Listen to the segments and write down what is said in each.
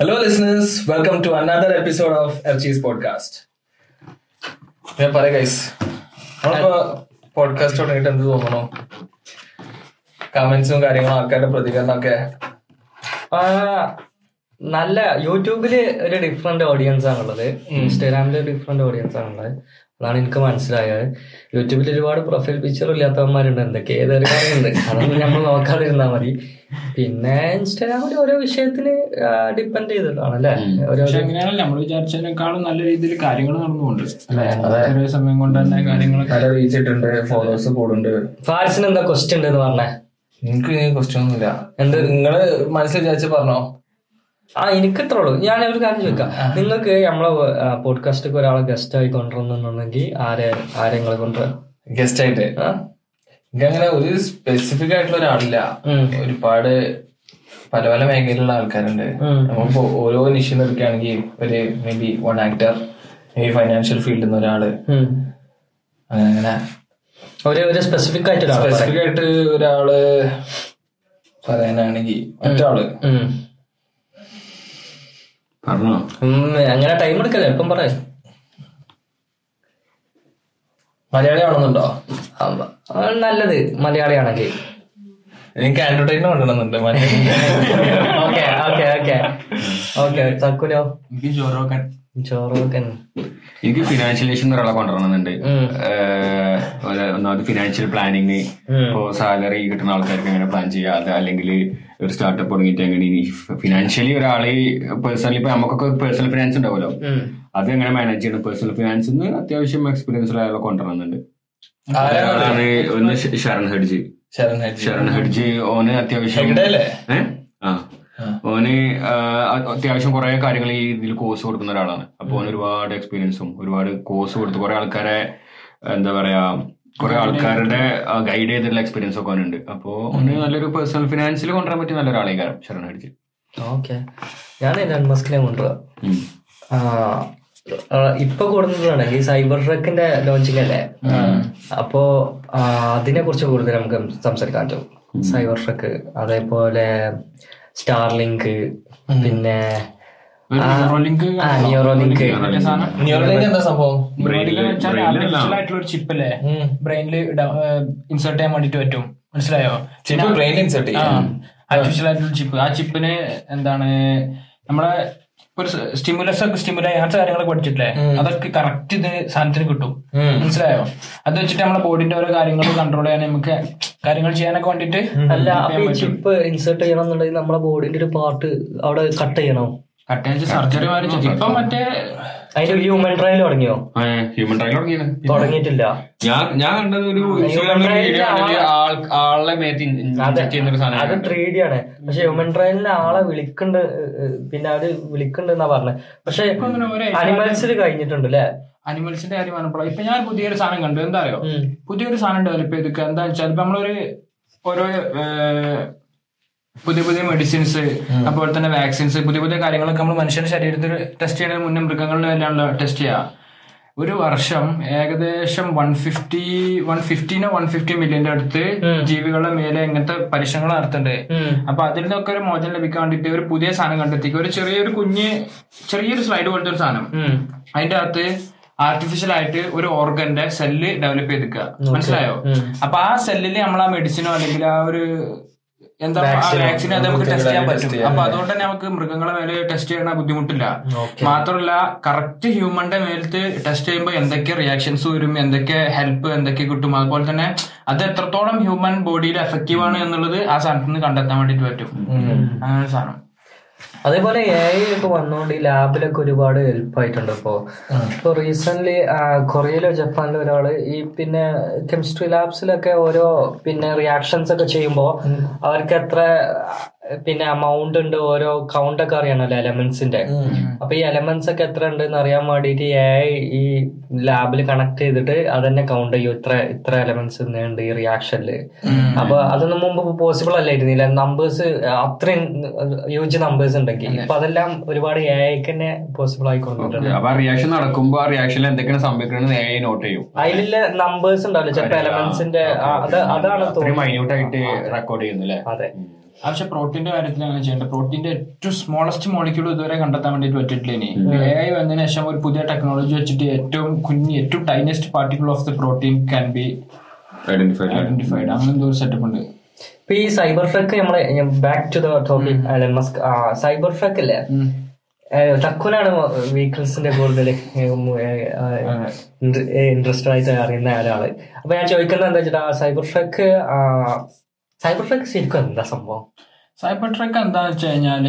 Hello, welcome to another episode of L cheese podcast ഞാൻ പറയാം guys നമ്മളിപ്പോ podcast തുടങ്ങിയിട്ട് എന്ത് തോന്നണോ കമന്റ്സും കാര്യങ്ങളും ആൾക്കാരുടെ പ്രതികരണമൊക്കെ. നല്ല യൂട്യൂബിൽ ഒരു ഡിഫറെന്റ് ഓഡിയൻസ് ആണുള്ളത്. ഇൻസ്റ്റാഗ്രാമിൽ ഡിഫറെന്റ് ഓഡിയൻസ് ആണുള്ളത്. അതാണ് എനിക്ക് മനസ്സിലായത്. യൂട്യൂബിൽ ഒരുപാട് പ്രൊഫൈൽ പിക്ചർ ഇല്ലാത്തവന്മാരുണ്ട്. എന്തൊക്കെ ഏതൊരു കാര്യമുണ്ട് അതൊന്നും നമ്മൾ നോക്കാതിരുന്നാൽ മതി. പിന്നെ ഇൻസ്റ്റാഗ്രാമിൽ ഓരോ വിഷയത്തിന് ഡിപ്പെൻഡ് ചെയ്തിട്ടാണ് അല്ലേ അങ്ങനെയാണല്ലോ നമ്മൾ വിചാരിച്ചതിനേക്കാളും നല്ല രീതിയിൽ കാര്യങ്ങൾ നടന്നുകൊണ്ട്. ഓരോ സമയം കൊണ്ട് തന്നെ കാര്യങ്ങൾ നല്ല റീച്ച് ഫോളോവേഴ്സ് കൂടുന്നുണ്ട് ഫാരിസിന് എന്താ ക്വസ്റ്റ്യൻ ഉണ്ടെന്ന് പറഞ്ഞേ? എനിക്ക് ക്വസ്റ്റ്യൻ ഒന്നുമില്ല. എന്ത്? നിങ്ങൾ മനസ്സിൽ വിചാരിച്ച് പറഞ്ഞോ? ആ എനിക്ക് ഇത്രേ ഉള്ളൂ. ഞാൻ ഒരു കാര്യം ചോദിക്കാം. നിങ്ങൾക്ക് നമ്മളെ പോഡ്കാസ്റ്റ് ഒരാളെ ഗസ്റ്റ് ആയി കൊണ്ടുവരണമെന്നുണ്ടെങ്കിൽ ആരെ ആരെ നിങ്ങളെ കൊണ്ടുവരാം ഗസ്റ്റ് ആയിട്ട്? ആ? എനിക്ക് അങ്ങനെ ഒരു സ്പെസിഫിക് ആയിട്ടുള്ള ഒരാളില്ല. ഒരുപാട് പല പല മേഖലയിലുള്ള ആൾക്കാരുണ്ട്. നമ്മളിപ്പോ ഓരോ നിശ്ചയം എടുക്കുകയാണെങ്കിൽ ഒരു maybe one actor maybe financial ഫീൽഡിൽ നിന്ന് ഒരാൾ അങ്ങനെ അങ്ങനെ. ഒരു ഒരു സ്പെസിഫിക് ആയിട്ട് സ്പെസിഫിക് ആയിട്ട് ഒരാൾ പറയാനാണെങ്കിൽ മറ്റാൾ ഉം. അങ്ങനെ ടൈം എടുക്കല്ലേ? എപ്പം പറയാം. മലയാളി ആണെന്നുണ്ടോ നല്ലത് മലയാളിയാണെങ്കിൽ. എനിക്ക് ആൻഡ്രോയിഡിന് കൊണ്ടുവരുന്നുണ്ട് ഓക്കെ ഓക്കെ ഓക്കെ ഓക്കെ തക്കുലോ എനിക്ക് ജോറോക്കൻ. ചോറൊക്കെ എനിക്ക് ഫിനാൻഷ്യലേഷൻ ഒരാളെ കൊണ്ടുവരണമെന്നുണ്ട്. ഒന്നാമത് ഫിനാൻഷ്യൽ പ്ലാനിങ്. ഇപ്പോ സാലറി കിട്ടുന്ന ആൾക്കാർക്ക് എങ്ങനെ പ്ലാൻ ചെയ്യാതെ അത് അല്ലെങ്കിൽ ഒരു സ്റ്റാർട്ടപ്പ് തുടങ്ങിയിട്ട് എങ്ങനെ ഫിനാൻഷ്യലി ഒരാളെ പേഴ്സണലി ഇപ്പൊ നമുക്കൊക്കെ പേഴ്സണൽ ഫിനാൻസ് ഉണ്ടാവുമല്ലോ. അത് എങ്ങനെ മാനേജ് ചെയ്യണം? പേഴ്സണൽ ഫിനാൻസ് അത്യാവശ്യം എക്സ്പീരിയൻസ് ഉള്ള കൊണ്ടുവരുന്നുണ്ട് ഒരാളാണ് ഒന്ന് ശരൺ ഹെഡ്ജി. ശരൺ ഹെഡ്ജി. ഓന് അത്യാവശ്യം? ആ. ഓന് അത്യാവശ്യം കുറെ കാര്യങ്ങൾ ഈ ഇതിൽ കോഴ്സ് കൊടുക്കുന്ന ഒരാളാണ്. അപ്പൊ ഓന് ഒരുപാട് എക്സ്പീരിയൻസും ഒരുപാട് കോഴ്സ് കൊടുത്ത് കുറെ ആൾക്കാരെ എന്താ പറയാ കുറെ ആൾക്കാരുടെ ഗൈഡ് ചെയ്തിട്ടുള്ള എക്സ്പീരിയൻസ് ഒക്കെ ഓനുണ്ട്. അപ്പൊ ഓന് നല്ലൊരു പേഴ്സണൽ ഫിനാൻസിൽ കൊണ്ടുവരാൻ പറ്റിയ നല്ല ആളെ കാരണം ശരണം ഹെഡ്ജി. ഓക്കെ. ഞാൻ എലൻ മസ്കിനെ കൊണ്ടുവരാം. ഉം. ആ, ഈ ഇപ്പൊ സൈബർ ട്രക്കിന്റെ ലോഞ്ചിങ് അല്ലേ? അപ്പോ അതിനെ കുറിച്ച് കൂടുതൽ നമുക്ക് സംസാരിക്കാൻ പറ്റും. സൈബർ ട്രക്ക് അതേപോലെ സ്റ്റാർലിങ്ക് പിന്നെ ബ്രെയിനിൽ ഇൻസേർട്ട് ചെയ്യാൻ വേണ്ടിട്ട് പറ്റും. മനസ്സിലായോ? ചിപ്പ് ബ്രെയിൻ ഇൻസേർട്ട് ചെയ്യും. ആർട്ടിഫിഷ്യൽ ആയിട്ടുള്ള ചിപ്പ് ആ ചിപ്പിന് എന്താണ് നമ്മളെ ഒരു സ്റ്റിമുലസ് ഒക്കെ സ്റ്റിമുലായി അങ്ങനത്തെ കാര്യങ്ങളൊക്കെ പഠിച്ചിട്ടില്ലേ? അതൊക്കെ കറക്റ്റ് ഇത് സാധനത്തിന് കിട്ടും. മനസ്സിലായോ? അത് വെച്ചിട്ട് നമ്മളെ ബോഡിന്റെ ഓരോ കാര്യങ്ങൾ കൺട്രോൾ ചെയ്യാൻ നമുക്ക് കാര്യങ്ങൾ ചെയ്യാനൊക്കെ വേണ്ടിട്ട് അല്ല ചിപ്പ് ഇൻസേർട്ട് ചെയ്യണം എന്നുണ്ടെങ്കിൽ നമ്മളെ ബോഡിന്റെ ഒരു പാർട്ട് അവിടെ കട്ട് ചെയ്യണോ? ചെയ്ത് സർജറി മാറി ഇപ്പം മറ്റേ അതിന്റെ ഹ്യൂമൻ ട്രയൽ തുടങ്ങിയോ? ഹ്യൂമൻ ട്രയൽ തുടങ്ങിയിട്ടില്ല. ഞാൻ ഞാൻ കണ്ടത് ഒരു ആളെ- അതെ. ത്രീ ഡി ആണ്. പക്ഷെ ഹ്യൂമൻ ട്രയലിന് ആളെ വിളിക്കണ്ട് പിന്നെ അവർ വിളിക്കണ്ട് എന്നാ പറഞ്ഞത് പക്ഷെ അനിമൽസിൽ കഴിഞ്ഞിട്ടുണ്ട് അല്ലേ അനിമൽസിന്റെ കാര്യം പറഞ്ഞപ്പോൾ ഇപ്പൊ ഞാൻ പുതിയൊരു സാധനം കണ്ടു. എന്താ അറിയോ? പുതിയൊരു സാധനം ഡെവലപ്പ് ചെയ്തിട്ട് എന്താ വെച്ചാൽ നമ്മളൊരു ഓരോ പുതിയ പുതിയ മെഡിസിൻസ് അതുപോലെ തന്നെ വാക്സിൻസ് പുതിയ പുതിയ കാര്യങ്ങളൊക്കെ നമ്മൾ മനുഷ്യന്റെ ശരീരത്തിൽ ടെസ്റ്റ് ചെയ്യുന്നതിന് മുന്നേ മൃഗങ്ങളുടെ മേലാണല്ലോ ടെസ്റ്റ് ചെയ്യുക. ഒരു വർഷം ഏകദേശം വൺ ഫിഫ്റ്റി വൺ ഫിഫ്റ്റീനോ വൺ ഫിഫ്റ്റി മില്യന്റെ അടുത്ത് ജീവികളുടെ മേലെ ഇങ്ങനത്തെ പരീക്ഷണങ്ങൾ നടത്തുന്നുണ്ട്. അപ്പൊ അതിൽ നിന്നൊക്കെ ഒരു മോചനം ലഭിക്കാൻ വേണ്ടിട്ട് ഒരു പുതിയ സാധനം കണ്ടെത്തിക്കുക. ഒരു ചെറിയൊരു കുഞ്ഞ് ചെറിയൊരു സ്ലൈഡ് പോലത്തെ ഒരു സാധനം. അതിന്റെ അകത്ത് ആർട്ടിഫിഷ്യൽ ആയിട്ട് ഒരു ഓർഗന്റെ സെല്ല് ഡെവലപ്പ് ചെയ്തിരിക്കുക. മനസ്സിലായോ? അപ്പൊ ആ സെല്ലിൽ നമ്മൾ ആ മെഡിസിനോ അല്ലെങ്കിൽ ആ ഒരു എന്താ വാക്സിൻ അത് നമുക്ക് ടെസ്റ്റ് ചെയ്യാൻ പറ്റും അപ്പൊ അതുകൊണ്ട് തന്നെ നമുക്ക് മൃഗങ്ങളെ മേലെ ടെസ്റ്റ് ചെയ്യണ ബുദ്ധിമുട്ടില്ല. മാത്രമല്ല കറക്റ്റ് ഹ്യൂമന്റെ മേലത്ത് ടെസ്റ്റ് ചെയ്യുമ്പോൾ എന്തൊക്കെ റിയാക്ഷൻസ് വരും എന്തൊക്കെ ഹെൽപ്പ് എന്തൊക്കെ കിട്ടും? അതുപോലെ തന്നെ അത് എത്രത്തോളം ഹ്യൂമൻ ബോഡിയിൽ എഫക്റ്റീവ് ആണ് എന്നുള്ളത് ആ സാധനത്തിൽ നിന്ന് കണ്ടെത്താൻ വേണ്ടിട്ട് പറ്റും. അങ്ങനെ സാധനം. അതേപോലെ എ ഐ ഒക്കെ വന്നുകൊണ്ട് ഈ ലാബിലൊക്കെ ഒരുപാട് ഹെൽപ്പ് ആയിട്ടുണ്ട് ഇപ്പോ ഇപ്പൊ റീസെന്റ് കൊറിയയിലോ ജപ്പാനിലോ ഒരാൾ ഈ പിന്നെ കെമിസ്ട്രി ലാബ്സിലൊക്കെ ഓരോ പിന്നെ റിയാക്ഷൻസ് ഒക്കെ ചെയ്യുമ്പോ അവർക്ക് എത്ര പിന്നെ എമൗണ്ട് ഉണ്ട് ഓരോ കൗണ്ട് ഒക്കെ അറിയണല്ലോ എലമെന്റ്സിന്റെ അപ്പൊ ഈ എലമെന്റ്സ് ഒക്കെ എത്ര ഉണ്ട് എന്ന് അറിയാൻ വേണ്ടിയിട്ട് എ ഈ ലാബിൽ കണക്ട് ചെയ്തിട്ട് അതന്നെ കൗണ്ട് ചെയ്യും ഇത്ര ഇത്ര എലമെന്റ്സ് ഉണ്ട് ഈ റിയാക്ഷനിൽ അപ്പൊ അതൊന്നും മുമ്പ് പോസിബിൾ അല്ലായിരുന്നില്ല. നമ്പേഴ്സ് അത്രയും യൂജ് നമ്പേഴ്സ് ഉണ്ടെങ്കിൽ ഇപ്പൊ അതെല്ലാം ഒരുപാട് എ ഐക്ക് തന്നെ പോസിബിൾ ആയിക്കൊണ്ടിട്ടുണ്ട്. അപ്പൊ റിയാക്ഷൻ നടക്കുമ്പോ ആ റിയാക്ഷനിൽ എന്തൊക്കെയാണ് സംഭവിക്കുന്നത് എ നോട്ട് ചെയ്യും. അതിലുള്ള നമ്പേഴ്സ് ഉണ്ടാവില്ല ചിലപ്പോ എലമെന്റ്സിന്റെ അതാണ് മൈന്യൂട്ട് ആയിട്ട് റെക്കോർഡ് ചെയ്യുന്നു അതെ. പക്ഷെ പ്രോട്ടീന്റെ കാര്യത്തിൽ അങ്ങനെ ചെയ്യേണ്ട. പ്രോട്ടീന്റെ ഏറ്റവും സ്മോളസ്റ്റ് മോളിക്യൂൾ ഇതുവരെ കണ്ടെത്താൻ വേണ്ടിട്ട് പറ്റിയിട്ടില്ല ഇനി. എ ഐ വന്നതിന് ശേഷം ഒരു പുതിയ ടെക്നോളജി വെച്ചിട്ട് ഏറ്റവും കുഞ്ഞ് ഏറ്റവും tiniest particle of the protein can be identified identified അങ്ങനെ എന്തോ ഒരു സെറ്റപ്പ് ഉണ്ട്. ഇപ്പൊ ഈ സൈബർ ട്രക്ക് നമ്മളെ back to the topic Elon Musk cyber truck അല്ലേ ടക്കുനാണ് വെഹിക്കിൾസിന്റെ കൂടുതൽ ഇൻട്രസ്റ്റഡ് ആയിട്ട് അറിയുന്ന ഒരാൾ. അപ്പൊ ഞാൻ ചോദിക്കുന്നത് എന്താ വെച്ചിട്ടാ സൈബർ ട്രക്ക് സൈബർ ട്രക്ക് ശരിക്കും എന്താ സംഭവം? സൈബർ ട്രക്ക് എന്താന്ന് വെച്ച് കഴിഞ്ഞാൽ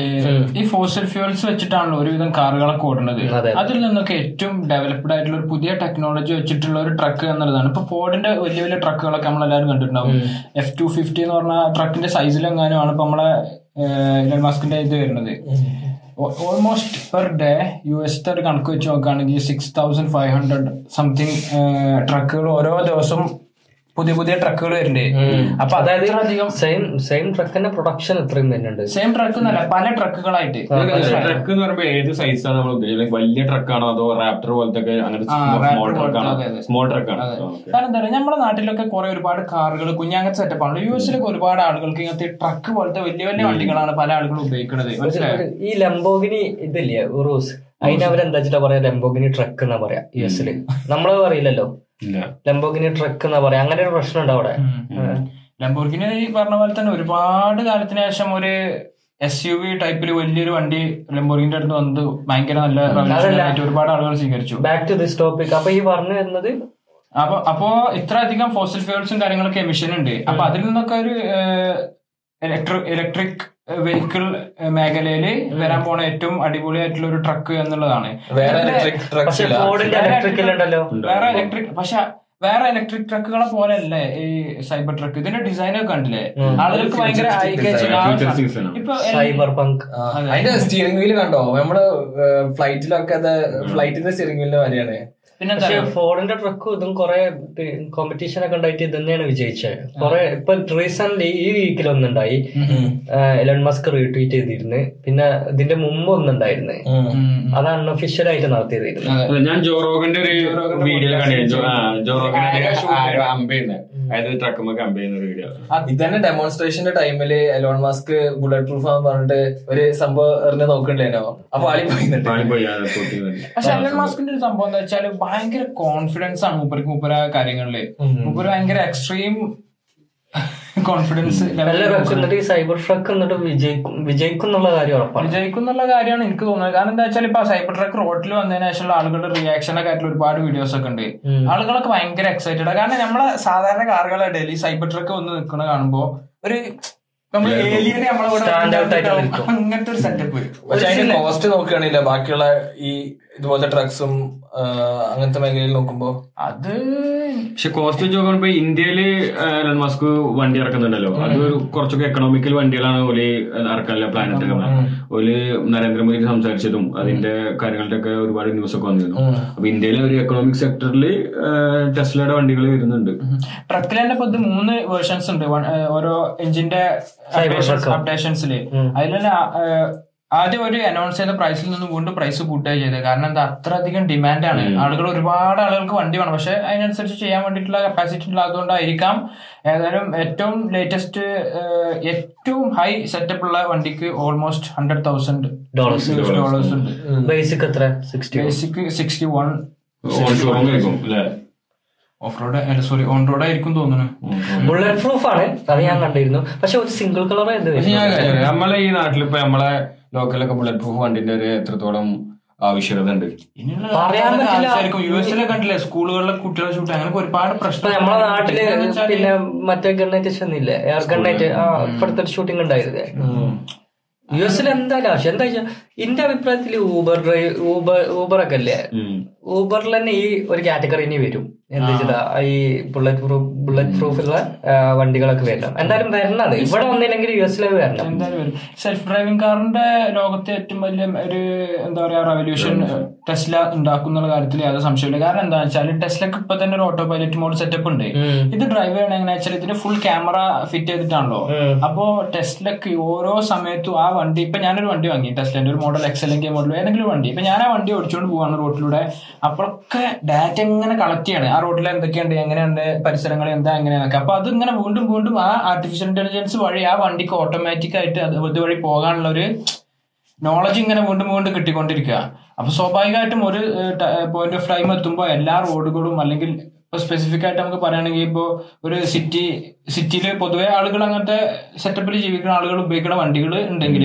ഈ ഫോസിൽ ഫ്യൂൽസ് വെച്ചിട്ടാണല്ലോ ഒരുവിധം കാറുകളൊക്കെ ഓടുന്നത്. അതെ. അതിൽ നിന്നൊക്കെ ഏറ്റവും ഡെവലപ്ഡ് ആയിട്ടുള്ള ഒരു പുതിയ ടെക്നോളജി വെച്ചിട്ടുള്ള ഒരു ട്രക്ക് എന്നുള്ളതാണ്. ഇപ്പൊ ഫോർഡിന്റെ വലിയ വലിയ ട്രക്കുകളൊക്കെ നമ്മളെല്ലാവരും കണ്ടിട്ടുണ്ടാവും. എഫ് ടു ഫിഫ്റ്റി എന്ന് പറഞ്ഞ ട്രക്കിന്റെ സൈസിലെങ്ങാനും ആണ് ഇപ്പൊ നമ്മളെ ഇലൻ മാസ്കിന്റെ ഇത് വരുന്നത്. Almost per day U S ഒരു കണക്ക് വെച്ച് നോക്കുകയാണെങ്കിൽ six thousand five hundred something ട്രക്കുകൾ ഓരോ ദിവസം പുതിയ പുതിയ ട്രക്കുകൾ വരുന്നുണ്ട് അപ്പൊ അതായത് അധികം സെയിം സെയിം ട്രക്കിന്റെ പ്രൊഡക്ഷൻ ഇത്രയും വരുന്നുണ്ട്. സെയിം ട്രക്ക് എന്നല്ല പല ട്രക്കുകളായിട്ട് ട്രക്ക് എന്ന് പറയുമ്പോൾ ഏത് സൈസാണ് നമ്മൾ ഉദ്ദേശിക്കുന്നത് വലിയ ട്രക്കാണോ അതോ റാപ്റ്റർ പോലത്തെ അങ്ങനെ സ്മോൾ ട്രക്കാണോ. സ്മോൾ ട്രക്കാണ്. കാരണം എന്താ പറയുക നമ്മുടെ നാട്ടിലൊക്കെ കുറെ ഒരുപാട് കാറുകൾ കുഞ്ഞാങ്ങത്തെ സെറ്റപ്പ് ആണ്. യു എസിലൊക്കെ ഒരുപാട് ആളുകൾക്ക് ഇങ്ങനത്തെ ട്രക്ക് പോലത്തെ വലിയ വലിയ വണ്ടികളാണ് പല ആളുകളും ഉപയോഗിക്കുന്നത്. മനസ്സിലായോ? ഈ ലംബോഗിനി ഇതില്ലേ റോസ് അതിന് അവരെന്താ വെച്ചിട്ടാ പറയാ? ലംബോഗിനി ട്രക്ക് എന്നാ പറയാ യു എസിൽ നമ്മൾ പറയില്ലല്ലോ. ലംബോഗിനി ട്രക്ക് എന്നാ പറയാ. അങ്ങനെ ഒരു പ്രശ്നം ഉണ്ട് അവിടെ ലംബോർഗിനി ഈ പറഞ്ഞ പോലെ തന്നെ ഒരുപാട് കാലത്തിന് ശേഷം ഒരു എസ് യു വി ടൈപ്പിൽ വലിയൊരു വണ്ടി ലംബോർഗിന്റെ അടുത്ത് വന്നത് ഭയങ്കര നല്ല ഒരുപാട് ആളുകൾ സ്വീകരിച്ചു. ബാക്ക് ടു ദിസ് ടോപ്പിക് അപ്പൊ ഈ പറഞ്ഞു വരുന്നത് അപ്പൊ അപ്പോ ഇത്ര അധികം ഫോസിൽ ഫ്യൂൾസും കാര്യങ്ങളൊക്കെ എമിഷൻ ഉണ്ട്. അപ്പൊ അതിൽ നിന്നൊക്കെ ഒരു ഇലക്ട്രിക് ഇലക്ട്രിക് വെഹിക്കിൾ മേഖലയിൽ വരാൻ പോണ ഏറ്റവും അടിപൊളിയായിട്ടുള്ള ഒരു ട്രക്ക് എന്നുള്ളതാണ്. വേറെ ഇലക്ട്രിക് പക്ഷെ വേറെ ഇലക്ട്രിക് ട്രക്കുകളെ പോലെ അല്ലേ ഈ സൈബർ ട്രക്ക് ഇതിന്റെ ഡിസൈൻ ഒക്കെ കണ്ടില്ലേ? ആളുകൾക്ക് ഭയങ്കര സൈബർ പങ്ക് അതിന്റെ സ്റ്റിയറിംഗ് വീൽ കണ്ടോ? നമ്മൾ ഫ്ലൈറ്റിലൊക്കെ അത് ഫ്ലൈറ്റിന്റെ സ്റ്റിയറിംഗ് വീലിന് വരെയാണ് പിന്നെ ഫോണിന്റെ ട്രക്കും ഇതും കുറെ കോമ്പറ്റീഷൻ ഒക്കെ ഉണ്ടായിട്ട് ഇത് തന്നെയാണ് വിജയിച്ചത് കുറെ ഇപ്പൊ റീസെന്റ് ഈ വീക്കിൽ ഒന്നുണ്ടായി. എലൺ മസ്ക് റീട്വീറ്റ് ചെയ്തിരുന്നു. പിന്നെ ഇതിന്റെ മുമ്പ് ഒന്നുണ്ടായിരുന്നു. അത് അൺഒഫീഷ്യൽ ആയിട്ട് നടത്തിയതായിരുന്നു ഞാൻ ജോറോഗന്റെ ഒരു വീഡിയോ കണ്ടിരുന്നു. ഇതന്നെ ഡെമോൺസ്ട്രേഷന്റെ ടൈമിൽ എലോൺ മാസ്ക് ബുള്ളറ്റ് പ്രൂഫ് ആണെന്ന് പറഞ്ഞിട്ട് ഒരു സംഭവം എറിഞ്ഞ് നോക്കണ്ടേനോ? അപ്പൊ ആളി പോയിട്ടുണ്ട് പോയി അത് പൊട്ടി വന്നു. പക്ഷെ എലോൺ മാസ്കിന്റെ ഒരു സംഭവം എന്താ വെച്ചാൽ ഭയങ്കര കോൺഫിഡൻസ് ആണ് മൂപ്പർക്ക് മൂപ്പര കാര്യങ്ങളിൽ. മൂപ്പര് ഭയങ്കര എക്സ്ട്രീം കോൺഫിഡൻസ് സൈബർ ട്രക്ക് എന്നിട്ട് വിജയിക്കും വിജയിക്കും എന്നുള്ള കാര്യം ഉറപ്പാണ്. വിജയിക്കും എന്നുള്ള കാര്യമാണ് എനിക്ക് തോന്നുന്നത്. കാരണം എന്താ വെച്ചാൽ ഇപ്പൊ സൈബർ ട്രക്ക് റോഡിൽ വന്നതിന് ശേഷമുള്ള ആളുകളുടെ റിയാക്ഷനൊക്കെ ആയിട്ടുള്ള ഒരുപാട് വീഡിയോസ് ഒക്കെ ഉണ്ട്. ആളുകളൊക്കെ ഭയങ്കര എക്സൈറ്റഡ് കാരണം നമ്മളെ സാധാരണ കാറുകളുടെ ഇടയിൽ സൈബർ ട്രക്ക് വന്ന് നിൽക്കുന്ന കാണുമ്പോ ഒരു നമ്മൾ ഏലിയനെ നമ്മളെ കൂടെ Stand ആയിട്ട് നിൽക്കും. അങ്ങനത്തെ ഒരു സെറ്റപ്പ് കോസ്റ്റ് നോക്കുകയാണെങ്കിൽ ബാക്കിയുള്ള ഈ ഇതുപോലത്തെ ഡ്രഗ്സും അങ്ങനത്തെ മേഖലയിൽ നോക്കുമ്പോ? അത് പക്ഷെ കോസ്റ്റ് വെച്ച് നോക്കുമ്പോ ഇന്ത്യയിൽ എലൻ മസ്ക് വണ്ടി ഇറക്കുന്നുണ്ടല്ലോ. അത് കുറച്ചൊക്കെ എക്കണോമിക്കൽ വണ്ടികളാണ് ഓൽ ഇറക്കാനുള്ള പ്ലാനറ്റ് ഓൽ നരേന്ദ്രമോദി സംസാരിച്ചതും അതിന്റെ കാര്യങ്ങളുടെ ഒക്കെ ഒരുപാട് ന്യൂസ് ഒക്കെ വന്നിരുന്നു. അപ്പൊ ഇന്ത്യയിലെ ഒരു എക്കണോമിക് സെക്ടറിൽ ടെസ്ലയുടെ വണ്ടികൾ വരുന്നുണ്ട്. ട്രക്കിൽ തന്നെ ഇപ്പൊ മൂന്ന് വേർഷൻസ് ഉണ്ട്. ഓരോ എഞ്ചിന്റെ അപ്ഡേഷൻസിൽ അതിൽ തന്നെ ആദ്യം ഒരു അനൗൺസ് ചെയ്ത പ്രൈസിൽ നിന്ന് വീണ്ടും പ്രൈസ് കൂട്ടുക ചെയ്തത്. കാരണം എന്താ? അത്രയധികം ഡിമാൻഡാണ് ആളുകൾ ഒരുപാട് ആളുകൾക്ക് വണ്ടി വേണം. പക്ഷെ അതിനനുസരിച്ച് ചെയ്യാൻ വേണ്ടിയിട്ടുള്ള കപ്പാസിറ്റി ഇല്ലാത്തതുകൊണ്ടായിരിക്കാം ഏതായാലും ഏറ്റവും ലേറ്റസ്റ്റ് ഏറ്റവും ഹൈ സെറ്റപ്പ് ഉള്ള വണ്ടിക്ക് almost hundred thousand dollars dollars ഉണ്ട്. ബേസിക് എത്ര? Sixty basic sixty one off road sorry on road ആയിരിക്കും തോന്നുന്നു. ബുള്ളറ്റ് പ്രൂഫ് ആണ്. അത് ഞാൻ കണ്ടിരുന്നു. പക്ഷെ ഒരു സിംഗിൾ കളർ എന്ത്. നമ്മളെ ഈ നാട്ടിൽ ഇപ്പൊ നമ്മളെ ലോക്കലൊക്കെ ബുള്ളറ്റ് പ്രൂഫ് വണ്ടിന്റെ ഒരു എത്രത്തോളം ആവശ്യകത ഉണ്ട്. പറയാൻ പറ്റില്ല. യു എസിലെ കണ്ടില്ലേ? സ്കൂളുകളിലെ കുട്ടികളെ ഷൂട്ട് അങ്ങനെ ഒരുപാട് പ്രശ്നം നമ്മളെ നാട്ടിൽ പിന്നെ മറ്റേ ഗണ്ണേറ്റ് ചെന്നില്ലേ എയർ ഗണ്ണേറ്റ് ഇപ്പോഴത്തെ ഷൂട്ടിംഗ് ഉണ്ടായിരുന്നേ. യു എസിൽ എന്തായാലും ആവശ്യം. എന്താ വെച്ചാൽ എന്റെ അഭിപ്രായത്തിൽ ഊബർ ഡ്രൈവ് ഊബർ ഊബർ ഒക്കെ അല്ലേ ഊബറിൽ തന്നെ ഈ ഒരു കാറ്റഗറി ഇനി വരും. എന്താ ചെയ്താ ഈ ബുള്ളറ്റ് പ്രൂഫ് ബുള്ളറ്റ് പ്രൂഫുള്ള വണ്ടികളൊക്കെ വരണം. എന്തായാലും വരണത് ഇവിടെ വന്നില്ലെങ്കിൽ യു എസിലേക്ക് വരണം. എന്തായാലും സെൽഫ് ഡ്രൈവിംഗ് കാറിന്റെ ലോകത്തെ ഏറ്റവും വലിയ ഒരു എന്താ പറയാ റവല്യൂഷൻ ടെസ്ല ഉണ്ടാക്കുന്ന കാര്യത്തിൽ യാതൊരു സംശയമില്ല കാരണം എന്താ വെച്ചാൽ ടെസ്ലക്ക് ഇപ്പൊ തന്നെ ഒരു ഓട്ടോ പൈലറ്റ് മോഡ് സെറ്റപ്പ് ഉണ്ട് ഇത് ഡ്രൈവ് ചെയ്യണ എങ്ങനെ വെച്ചാൽ ഇതിന് ഫുൾ ക്യാമറ ഫിറ്റ് ചെയ്തിട്ടാണല്ലോ. അപ്പോ ടെസ്ലക്ക് ഓരോ സമയത്തും ആ വണ്ടി ഇപ്പൊ ഞാനൊരു വണ്ടി വാങ്ങി. ടെസ്ലന്റെ ഒരു മോഡൽ എക്സ് അല്ലെങ്കിൽ മോഡൽ ഏതെങ്കിലും വണ്ടി. ഇപ്പൊ ഞാൻ ആ വണ്ടി ഓടിച്ചുകൊണ്ട് പോവാണ് റോഡിലൂടെ അപ്പോഴൊക്കെ ഡാറ്റ എങ്ങനെ കളക്ട് ചെയ്യണം. ആ റോഡിൽ എന്തൊക്കെയുണ്ട് എങ്ങനെയുണ്ട് പരിസരങ്ങൾ എന്താ എങ്ങനെയാണ് അപ്പൊ അത് ഇങ്ങനെ വീണ്ടും വീണ്ടും ആ ആർട്ടിഫിഷ്യൽ ഇന്റലിജൻസ് വഴി ആ വണ്ടിക്ക് ഓട്ടോമാറ്റിക് ആയിട്ട് അത് ഇതുവഴി പോകാനുള്ള ഒരു നോളജ് ഇങ്ങനെ വീണ്ടും വീണ്ടും കിട്ടിക്കൊണ്ടിരിക്കുക. അപ്പൊ സ്വാഭാവികമായിട്ടും ഒരു പോയിന്റ് ഓഫ് ടൈം എത്തുമ്പോൾ എല്ലാ റോഡുകളും അല്ലെങ്കിൽ ഇപ്പൊ സ്പെസിഫിക് ആയിട്ട് നമുക്ക് പറയുകയാണെങ്കിൽ ഇപ്പോ ഒരു സിറ്റി സിറ്റിയിൽ പൊതുവെ ആളുകൾ അങ്ങനത്തെ സെറ്റപ്പിൽ ജീവിക്കുന്ന ആളുകൾ ഉപയോഗിക്കുന്ന വണ്ടികൾ ഉണ്ടെങ്കിൽ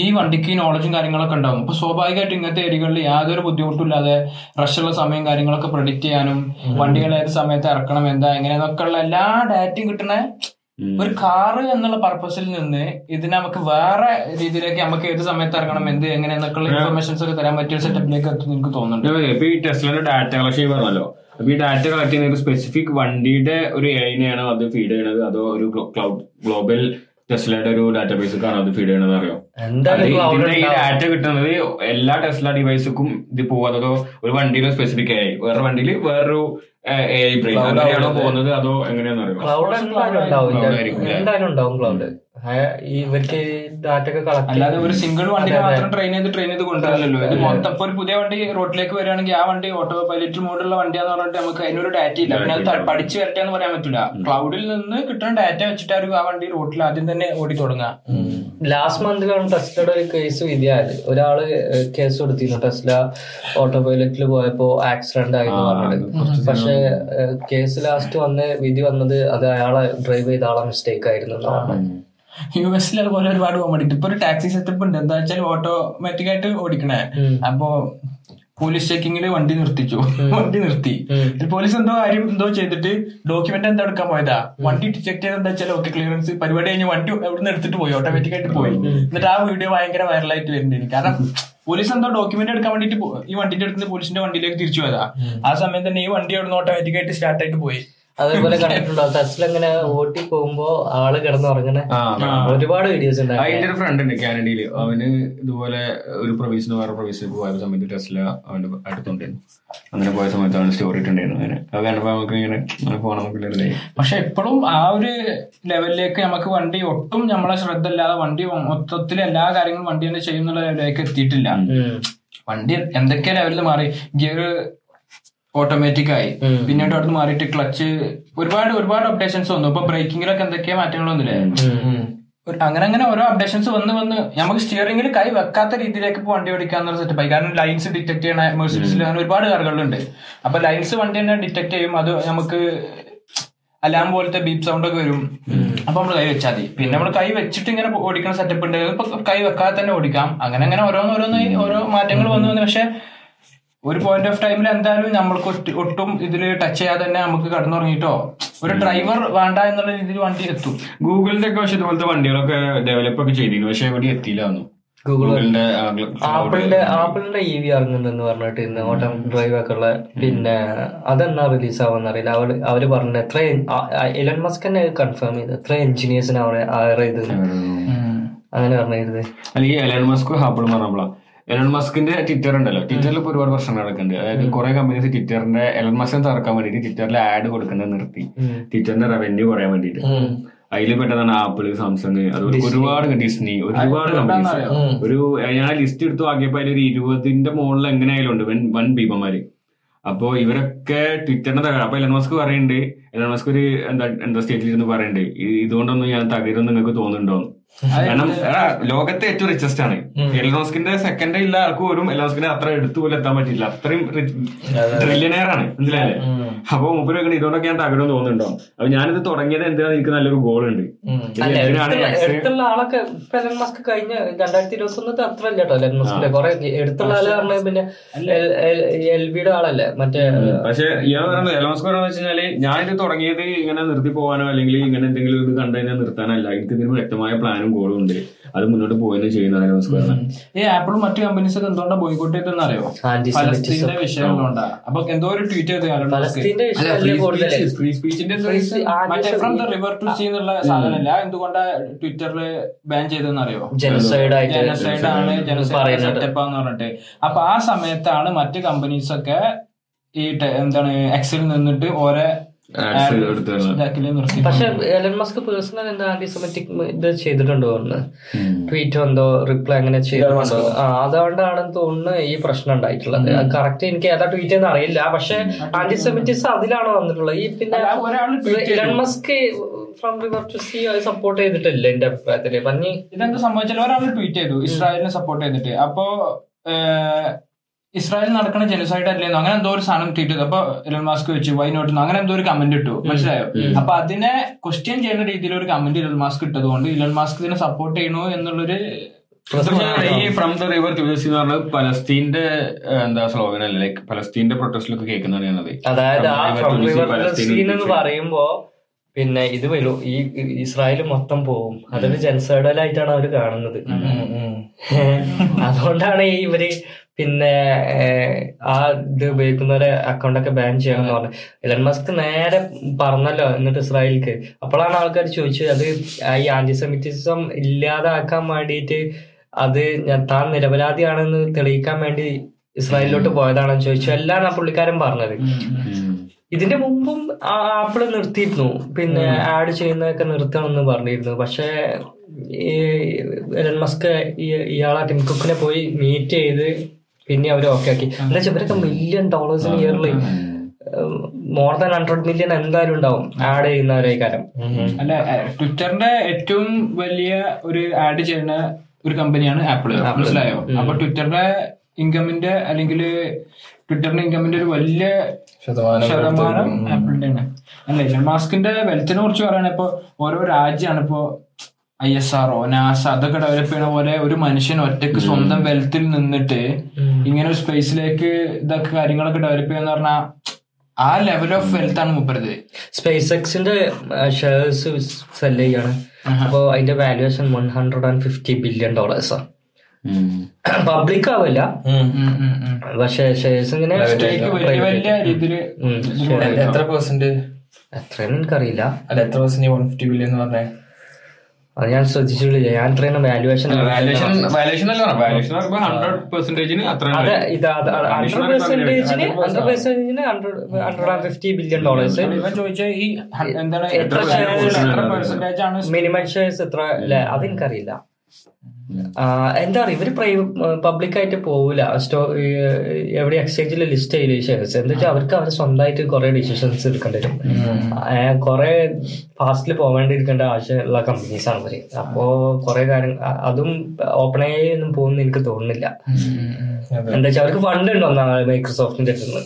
ഈ വണ്ടിക്ക് നോളജും കാര്യങ്ങളൊക്കെ ഉണ്ടാവും. അപ്പൊ സ്വാഭാവികമായിട്ട് ഇങ്ങനത്തെ ഏരിയകളിൽ യാതൊരു ബുദ്ധിമുട്ടും ഇല്ലാതെ റഷുള്ള സമയം കാര്യങ്ങളൊക്കെ പ്രൊഡിക്റ്റ് ചെയ്യാനും വണ്ടികൾ ഏത് സമയത്ത് ഇറക്കണം എന്താ എങ്ങനെയെന്നൊക്കെ ഉള്ള എല്ലാ ഡാറ്റയും കിട്ടുന്ന ഒരു കാറ് എന്നുള്ള പർപ്പസിൽ നിന്ന് ഇതിനെ നമുക്ക് വേറെ രീതിയിലേക്ക് നമുക്ക് ഏത് സമയത്ത് ഇറങ്ങണം എന്ത് എങ്ങനെയെന്നൊക്കെയുള്ള ഇൻഫർമേഷൻസ് ഒക്കെ തരാൻ പറ്റിയ സെറ്റപ്പിലേക്ക് എത്തും എനിക്ക് തോന്നുന്നുണ്ട്. ഈ ടെസ്ലയുടെ ഡാറ്റ കളക്ഷൻ പറഞ്ഞല്ലോ. അപ്പൊ ഈ ഡാറ്റ കളക്ട് ചെയ്യുന്ന ഒരു സ്പെസിഫിക് വണ്ടിയുടെ ഒരു എഐനെയാണോ അത് ഫീഡ് ചെയ്യണത്? അതോ ഒരു ക്ലൗഡ് ഗ്ലോബൽ ടെസ്ലയുടെ ഒരു ഡാറ്റാബേസിലേക്കാണോ അത് ഫീഡ് ചെയ്യണത് അറിയോ? ഇതിന്റെ ഈ ഡാറ്റ കിട്ടുന്നത് എല്ലാ ടെസ്ല ഡിവൈസുക്കും ഇത് അതോ ഒരു വണ്ടിയിൽ സ്പെസിഫിക് ആയി വേറെ വണ്ടിയിൽ വേറൊരു അങ്ങനെയാണോ പോകുന്നത്? അതോ എങ്ങനെയാണെന്ന് അറിയോ ക്ലൗഡ് എന്തായാലും ഉണ്ടാവും? എന്തായാലും ഉണ്ടാവും. ക്ലൗഡ് ഇവർക്ക് ഡാറ്റ ഒക്കെ കളക്ട് അല്ലാതെ ഒരു സിംഗിൾ വണ്ടി മാത്രം ട്രെയിൻ ചെയ്ത് ട്രെയിൻ ചെയ്ത് കൊണ്ടുവരില്ലല്ലോ ഇത് മൊത്തം ഒരു പുതിയ വണ്ടി റോഡിലേക്ക് വരികയാണെങ്കിൽ ആ വണ്ടി ഓട്ടോ പൈലറ്റ് മോഡുള്ള വണ്ടിയാന്ന് പറഞ്ഞിട്ട് നമുക്ക് അതിനൊരു ഡാറ്റ ഇല്ല. പിന്നെ അത് ത- വരട്ടെ എന്ന് പറയാൻ പറ്റില്ല ക്ലൗഡിൽ നിന്ന് കിട്ടുന്ന ഡാറ്റ വെച്ചിട്ടായിരിക്കും ആ വണ്ടി റോഡിൽ ആദ്യം തന്നെ ഓടി തുടങ്ങുക ലാസ്റ്റ് മന്തിലാണ് ടെസ്ലയുടെ ഒരു കേസ് വിധിയായത് ഒരാൾ കേസ് കൊടുത്തിരുന്നു. ടെസ്ല ഓട്ടോ പൈലറ്റിൽ പോയപ്പോ ആക്സിഡന്റ് ആയി എന്ന് പറഞ്ഞിട്ട്. പക്ഷെ കേസ് ലാസ്റ്റ് വന്ന് വിധി വന്നത് അത് അയാളെ ഡ്രൈവ് ചെയ്ത ആളെ മിസ്റ്റേക്ക് ആയിരുന്നു. യു എസിൽ അതുപോലെ ഒരുപാട് പോകാൻ വേണ്ടിട്ട് ഇപ്പൊ ഒരു ടാക്സി സെറ്റപ്പ് ഉണ്ട്. എന്താ വെച്ചാൽ ഓട്ടോമാറ്റിക് ആയിട്ട് ഓടിക്കണേ. അപ്പോ പോലീസ് ചെക്കിങ്ങിൽ വണ്ടി നിർത്തിച്ചു. വണ്ടി നിർത്തി. പോലീസ് എന്തോ കാര്യം എന്തോ ചെയ്തിട്ട് ഡോക്യുമെന്റ് എന്താ എടുക്കാൻ പോയതാ? വണ്ടി ചെക്ക് ചെയ്ത് എന്താ വെച്ചാൽ ഓക്കെ ക്ലിയറൻസ് പരിപാടി കഴിഞ്ഞ് വണ്ടി എവിടുന്ന് എടുത്തിട്ട് പോയി ഓട്ടോമാറ്റിക് ആയിട്ട് പോയി. എന്നിട്ട് ആ വീഡിയോ ഭയങ്കര വൈറലായിട്ട് വരുന്നുണ്ട്. കാരണം പോലീസ് എന്തോ ഡോക്യുമെന്റ് എടുക്കാൻ വേണ്ടിട്ട് ഈ വണ്ടിന്റെ അടുത്ത് പോലീസിന്റെ വണ്ടിയിലേക്ക് തിരിച്ചു പോയതാ. ആ സമയം തന്നെ ഈ വണ്ടി അവിടുന്ന് ഓട്ടോമാറ്റിക് ആയിട്ട് സ്റ്റാർട്ട് ആയിട്ട് പോയി. അതേപോലെ കണ്ടിട്ടുണ്ടോ? ടെസ്റ്റിൽ ഇങ്ങനെ ഓട്ടി പോകുമ്പോ ആൾ കിടന്നുറങ്ങണേ ഉറങ്ങണേ ഒരുപാട് വീഡിയോസ് ഉണ്ട് ഉണ്ടായി ഒരു ഫ്രണ്ട് ഉണ്ട് കാനഡയിൽ അവന് ഇതുപോലെ ഒരു പ്രൊവിഷന് വേറെ പ്രൊവിഷന് പോയ സമയത്ത് ടെസ്ല അവന്റെ അടുത്തുണ്ടായിരുന്നു അങ്ങനെ പോയ സമയത്ത് അവന് സ്റ്റോറി ഇട്ടുണ്ടായിരുന്നു അങ്ങനെ. അത് കണ്ടപ്പോ നമുക്ക് ഇങ്ങനെ പോകണം എന്നൊക്കെ പക്ഷെ എപ്പോഴും ആ ഒരു ലെവലിലേക്ക് നമുക്ക് വണ്ടി ഒട്ടും നമ്മളെ ശ്രദ്ധ ഇല്ലാതെ വണ്ടി മൊത്തത്തിൽ എല്ലാ കാര്യങ്ങളും വണ്ടി തന്നെ ചെയ്യുന്നുള്ള ലെവലിലേക്ക് എത്തിയിട്ടില്ല. വണ്ടി എന്തൊക്കെ ലെവലിൽ മാറി? ഗിയർ ഓട്ടോമാറ്റിക് ആയി. പിന്നെ പിന്നീട് അവിടുന്ന് മാറിയിട്ട് ക്ലച്ച് ഒരുപാട് ഒരുപാട് അപ്ഡേഷൻസ് വന്നു. ഇപ്പൊ ബ്രേക്കിങ്ങിലൊക്കെ എന്തൊക്കെയാ മാറ്റങ്ങൾ വന്നില്ലേ. ഒരു- അങ്ങനെ അങ്ങനെ ഓരോ അപ്ഡേഷൻസ് വന്ന് വന്ന് നമുക്ക് സ്റ്റിയറിംഗിൽ കൈ വെക്കാത്ത രീതിയിലേക്ക് ഇപ്പൊ വണ്ടി ഓടിക്കാന്നുള്ള സെറ്റപ്പ് ആയി. കാരണം ലൈൻസ് ഡിറ്റക്ട് ചെയ്യണ മെഴ്സിഡീസിൽ അങ്ങനെ ഒരുപാട് കാറുകളുണ്ട്. അപ്പൊ ലൈൻസ് വണ്ടി തന്നെ ഡിറ്റക്ട് ചെയ്യും. അത് നമുക്ക് അലാം പോലത്തെ ബീപ് സൗണ്ട് ഒക്കെ വരും. അപ്പൊ നമ്മൾ കൈ വെച്ചാൽ മതി. പിന്നെ നമ്മൾ കൈ വെച്ചിട്ട് ഇങ്ങനെ ഓടിക്കുന്ന സെറ്റപ്പ് ഉണ്ട് ഇപ്പൊ കൈ വെക്കാതെ തന്നെ ഓടിക്കാം. അങ്ങനെ അങ്ങനെ ഓരോന്നോരോന്നായി ഓരോ മാറ്റങ്ങൾ വന്നു വന്നു. പക്ഷെ ഒരു പോയിന്റ് ഓഫ് ടൈമിൽ എന്തായാലും നമ്മൾക്ക് ഒട്ടും ഇതിൽ ടച്ച് ചെയ്യാതെ തന്നെ നമുക്ക് കടന്നുറങ്ങിയിട്ടോ ഒരു ഡ്രൈവർ വേണ്ട എന്നുള്ള രീതിയിൽ വണ്ടി എത്തും. ഗൂഗിളിന്റെ ഒക്കെ പക്ഷെ ഇതുപോലത്തെ വണ്ടികളൊക്കെ ഡെവലപ്പ് ഒക്കെ ചെയ്തിരുന്നു. പക്ഷെ എവിടെ എത്തിയില്ല ഒന്നും Google- ഗൂഗിളിന്റെ ആപ്പിളിന്റെ ആപ്പിളിന്റെ ഇ വി ഇറങ്ങുന്നെന്ന് പറഞ്ഞിട്ട് ഇന്ന് ഓട്ടം ഡ്രൈവ് ഒക്കെ ഉള്ള പിന്നെ അതെന്നാ റിലീസ് ആവാന്ന് അറിയില്ല അവർ അവർ പറഞ്ഞു എത്ര എലൻ മസ്ക് തന്നെ കൺഫേം ചെയ്ത്. എത്ര എഞ്ചിനീയേഴ്സിനെ അവിടെ ഹയർ ചെയ്ത്. അങ്ങനെ പറഞ്ഞിരുന്നത് അല്ലെങ്കിൽ എലൻ മസ്ക് ആപ്പിൾ പറഞ്ഞപ്പോളാ. എലൺ മസ്കിന്റെ ട്വിറ്റർ ഉണ്ടല്ലോ. ട്വിറ്ററിൽ ഇപ്പൊ ഒരുപാട് പ്രശ്നങ്ങൾ നടക്കുന്നുണ്ട്. അതായത് കുറെ കമ്പനീസ് ട്വിറ്ററിന്റെ എലൺ മസ്കിനെ തറക്കാൻ വേണ്ടിയിട്ട് ട്വിറ്ററിൽ ആഡ് കൊടുക്കുന്നത് നിർത്തി. ട്വിറ്ററിന്റെ റവന്യൂ കുറയാൻ വേണ്ടിയിട്ട്. അതിൽ പെട്ടതാണ് ആപ്പിൾ സാംസങ് അതുപോലെ ഒരുപാട് ഡിസ്നി ഒരുപാട് കമ്പനീസ് ഒരു ഞാൻ ലിസ്റ്റ് എടുത്തു ആക്കിയപ്പോ അതിൽ ഒരു ഇരുപതിന്റെ മുകളിൽ എങ്ങനെയായാലും ഉണ്ട് വൻ വൻ ഭീമന്മാര്. അപ്പോ ഇവരൊക്കെ ട്വിറ്ററിനെ തകരാ അപ്പൊ എലൻ മസ്ക് പറയുന്നുണ്ട് എലൻ മസ്ക് ഒരു എന്താ എന്താ സ്റ്റേറ്റിൽ ഇരുന്ന് പറയുന്നുണ്ട് "ഇ- ഇതുകൊണ്ടൊന്നും ഞാൻ തകരുമെന്ന് നിങ്ങൾക്ക് തോന്നുന്നുണ്ടോ കാരണം ലോകത്തെ ഏറ്റവും റിച്ചസ്റ്റ് ആണ്. എലോസ്കിന്റെ സെക്കൻഡ് ഇല്ല ആർക്കും പോലും എലോസ്കിന്റെ അത്ര എടുത്തു പോലും എത്താൻ പറ്റില്ല അത്രയും ട്രില്യനെയർ ആണ്. മനസ്സിലായില്ലേ? അപ്പൊ മുമ്പിൽ വെക്കണ ഇതുകൊണ്ടൊക്കെ ഞാൻ തകരും തോന്നുന്നുണ്ടോ? അപ്പൊ ഞാനിത് തുടങ്ങിയത് എന്തിനാ എനിക്ക് നല്ലൊരു ഗോൾ ഉണ്ട്. എടുത്തുള്ള- ആളൊക്കെ എലൻ മസ്ക് കഴിഞ്ഞ രണ്ടായിരത്തി ഇരുപത്തി ഒന്നത്തെ അത്ര ഇല്ല കേട്ടോ. എലൻ മസ്കിന്റെ കുറെ എടുത്തുള്ള ആൾ പിന്നെ എൽ ബിയുടെ ആളല്ലേ? മറ്റേ പക്ഷെ ഇയാൾ പറയുന്നത് എലൺ മസ്ക് പറയുന്നത് വെച്ചാൽ ഞാൻ ഇത് തുടങ്ങിയത് ഇങ്ങനെ നിർത്തി പോകാനോ അല്ലെങ്കിൽ ഇങ്ങനെ എന്തെങ്കിലും ഇത് കണ്ടു കഴിഞ്ഞാൽ നിർത്താനല്ല. എനിക്ക് ഇതിന് വ്യക്തമായ പ്ലാനും ഗോളും ഉണ്ട്. അത് മുന്നോട്ട് പോയെന്ന് ചെയ്യുന്നത് നമസ്കാരം ഈ ആപ്പിളും മറ്റു കമ്പനീസ് ഒക്കെ എന്തുകൊണ്ടാണ് ബോയ്ക്കോട്ട് ചെയ്തെന്ന് അറിയോ. ഫലസ്തീന്റെ വിഷയം കൊണ്ടാ അപ്പൊ എന്തോ ഒരു ട്വീറ്റ് ചെയ്ത് ഫ്രീ സ്പീച്ചിന്റെ മറ്റേ from the river to sea എന്നുള്ള സാധനമല്ല. എന്തുകൊണ്ടാ ട്വിറ്ററിൽ ബാൻ ചെയ്തെന്ന് അറിയോ? ജനസൈഡ് ആയിട്ട് ജനസൈഡ് ആണ് ജനസൈഡ് സെറ്റപ്പ് എന്ന് പറഞ്ഞിട്ട്. അപ്പൊ ആ സമയത്താണ് മറ്റ് കമ്പനീസ് ഒക്കെ ഈ എന്താണ് എക്സിൽ നിന്നിട്ട് ഓരോ പക്ഷെ എലൻ മസ്ക് പേഴ്സണൽ എന്താ ആന്റിസെമിറ്റിക് ഇത് ചെയ്തിട്ടുണ്ടോ ഒന്ന്? ട്വീറ്റ് എന്തോ റിപ്ലൈ അങ്ങനെ ചെയ്തിട്ടുണ്ടോ ആ അതുകൊണ്ടാണെന്ന് തോന്നുന്നു ഈ പ്രശ്നം ഉണ്ടായിട്ടുള്ളത്. കറക്റ്റ് എനിക്ക് ഏതാ ട്വീറ്റ് എന്ന് അറിയില്ല. പക്ഷെ ആന്റിസെമെറ്റിസ് അതിലാണോ വന്നിട്ടുള്ളത്? ഈ പിന്നെ. Elon Musk from river to sea support ചെയ്തിട്ടില്ല എന്റെ അഭിപ്രായത്തിൽ. പഞ്ഞി ഇതെന്താ സംഭവിച്ചാൽ ഒരാൾ ട്വീറ്റ് ചെയ്തു. ഇസ്രായേലിനെ സപ്പോർട്ട് ചെയ്തിട്ട്. അപ്പോ ഏഹ്, ഇസ്രായേൽ നടക്കുന്ന ജനസൈഡ് അല്ലേന്നോ അങ്ങനെ എന്തോ ഒരു സാധനം ട്വീറ്റ് ചെയ്തു അപ്പൊ എലൻ മാസ്ക് വെച്ച് വൈ നോട്ട് അങ്ങനെ എന്തോ ഒരു കമന്റ് ഇട്ടു മനസ്സിലായോ? അപ്പൊ അതിനെ ക്വസ്റ്റ്യൻ ചെയ്യുന്ന രീതിയിൽ ഒരു കമന്റ് ഇലൻ മാസ്ക് ഇട്ടത് കൊണ്ട് ഇലൻ മാസ്ക് ഇതിനെ സപ്പോർട്ട് ചെയ്യണോ എന്നുള്ളൊരു ഈ ഫ്രം ദ റിവർ ട്യൂസി എന്ന് പറഞ്ഞത് പലസ്തീന്റെ എന്താ സ്ലോഗൻ അല്ലേ? ലൈക്ക് പലസ്തീന്റെ പ്രൊട്ടസ്റ്റിലൊക്കെ കേൾക്കുന്നതാണ് ഞാനത്. അതായത് ആ ഫ്രം റിവർ എന്ന് പറയുമ്പോ പിന്നെ ഇത് വരും ഈ ഇസ്രായേൽ മൊത്തം പോവും. അതൊരു ജനസൈഡലായിട്ടാണ് അവർ കാണുന്നത്. അതുകൊണ്ടാണ് ഈ ഇവർ പിന്നെ ആ ഇത് ഉപയോഗിക്കുന്നവരെ അക്കൗണ്ട് ഒക്കെ ബാൻ ചെയ്യണമെന്ന് പറഞ്ഞു. ഇലൻ മസ്ക് നേരെ പറഞ്ഞല്ലോ എന്നിട്ട് ഇസ്രായേലിക്ക് അപ്പോഴാണ് ആൾക്കാർ ചോദിച്ചത് അത് ഈ ആന്റിസെമിറ്റിസം ഇല്ലാതാക്കാൻ വേണ്ടിയിട്ട് അത് ഞാൻ താൻ നിരപരാധിയാണെന്ന് തെളിയിക്കാൻ വേണ്ടി ഇസ്രായേലിലോട്ട് പോയതാണെന്ന് ചോദിച്ചു. എല്ലാം ആ പുള്ളിക്കാരൻ പറഞ്ഞത്. ഇതിന്റെ മുമ്പും ആപ്പിൾ നിർത്തിയിരുന്നു. പിന്നെ ആഡ് ചെയ്യുന്നതൊക്കെ നിർത്തണമെന്ന് പറഞ്ഞിരുന്നു. പക്ഷേ ഈ എലൻ മസ്ക് ഇയാളെ ടിം കുക്കിനെ പോയി മീറ്റ് ചെയ്ത് പിന്നെ അവർ ഓക്കെ ആക്കി. എന്താ വെച്ചാൽ ഇവരൊക്കെ million ഡോളേഴ്സിന് yearly more than hundred million എന്തായാലും ഉണ്ടാവും ആഡ് ചെയ്യുന്നവരെ കാലം. അല്ല ട്വിറ്ററിന്റെ ഏറ്റവും വലിയ ഒരു ആഡ് ചെയ്യുന്ന ഒരു കമ്പനിയാണ് ആപ്പിൾ മനസ്സിലായോ? അപ്പൊ ട്വിറ്ററിന്റെ ഇൻകമിന്റെ അല്ലെങ്കിൽ ട്വിറ്ററിന്റെ ഇൻകമിന്റെ ഒരു വലിയ ശതമാനം ആപ്പിളിന്റെ ആണ് അല്ല മാസ്കിന്റെ വെൽത്തിനെ കുറിച്ച് പറയുകയാണെങ്കിൽ ഇപ്പൊ ഓരോ രാജ്യമാണ് ഇപ്പോ ഐ എസ് ആർഒ നാസ അതൊക്കെ ഡെവലപ്പ് ചെയ്യണ പോലെ ഒരു മനുഷ്യൻ ഒറ്റയ്ക്ക് സ്വന്തം വെൽത്തിൽ നിന്നിട്ട് ഇങ്ങനെ ഒരു സ്പേസിലേക്ക് ഇതൊക്കെ കാര്യങ്ങളൊക്കെ ഡെവലപ്പ് ചെയ്യാന്ന് പറഞ്ഞാൽ ആ ലെവൽ ഓഫ് വെൽത്ത് ആണ് മുപ്പത് സ്പേസ് എക്സിന്റെ ഷെയർസ് സെൽ ചെയ്യാണ്. അപ്പോൾ അതിന്റെ valuation one hundred and fifty billion dollars ആണ് പബ്ലിക് ആവില്ല. പക്ഷെ ഷെയർസ് ഇങ്ങനെ എത്ര പെർസെന്റ് എത്രയെന്ന് എനിക്കറിയില്ല. അല്ല എത്ര പെർസെന്റ് വൺ ഫിഫ്റ്റി ബില്യൺ എന്ന് പറഞ്ഞേ? അത് ഞാൻ ശ്രദ്ധിച്ചിട്ടില്ല. ഞാൻ ഇത്രയും വാല്യുവേഷൻ വാല്യുവേഷൻ അല്ല hundred പെർസെന്റേജിന് hundred and fifty billion dollars ഇവൻ ചോദിച്ച ഈ എന്താണ് എത്ര എത്ര shares ആണ് മിനിമം ഷെയർസ് എത്ര അല്ലെ? അതെനിക്കറിയില്ല ആ, എന്താ പറയുക ഇവർ പബ്ലിക് ആയിട്ട് പോവില്ല സ്റ്റോ എവിടെ എക്സ്ചേഞ്ചിൽ ലിസ്റ്റ് ചെയ്യില്ല ഈ ഷെയർസ് എന്താ വെച്ചാൽ അവർക്ക് അവർ സ്വന്തമായിട്ട് കുറെ ഡിസിഷൻസ് എടുക്കേണ്ടി വരും. കുറെ ഫാസ്റ്റിൽ പോവേണ്ടിയിരിക്കേണ്ട ആവശ്യമുള്ള കമ്പനീസ് ആണ് ഇവർ. അപ്പോ കുറെ കാര്യങ്ങൾ അതും ഓപ്പൺ ആയി ഒന്നും പോകുന്ന എനിക്ക് തോന്നുന്നില്ല. എന്താ വെച്ചാൽ അവർക്ക് ഫണ്ട് ഉണ്ടോ മൈക്രോസോഫ്റ്റിന്റെ അടുത്ത്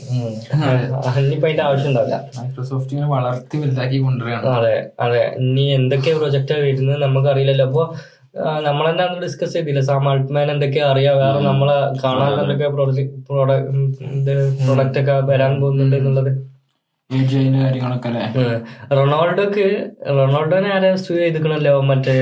ഇനിയിപ്പോ അതിന്റെ ആവശ്യം ഉണ്ടാവില്ല. മൈക്രോസോഫ്റ്റിനെ വളർത്തി വലുതാക്കി കൊണ്ടുവരികയാണ്. അതെ അതെ. ഇനി എന്തൊക്കെ പ്രൊജക്റ്റ് വരുന്നത് നമുക്ക് അറിയില്ലല്ലോ. അപ്പൊ നമ്മൾ തന്നെ അന്ന് ഡിസ്കസ് ചെയ്തില്ല? സാം അൾട്ട്മാൻ എന്തൊക്കെയാ അറിയാം? വേറെ നമ്മളെ കാണാൻ എന്തൊക്കെ പ്രോഡക്റ്റ് ഒക്കെ വരാൻ പോകുന്നുണ്ട് എന്നുള്ളത്? കാര്യങ്ങളൊക്കെ റൊണാൾഡോക്ക് റൊണാൾഡോനെ ആരെ സൂ ചെയ്തിക്കണല്ലോ? മറ്റേ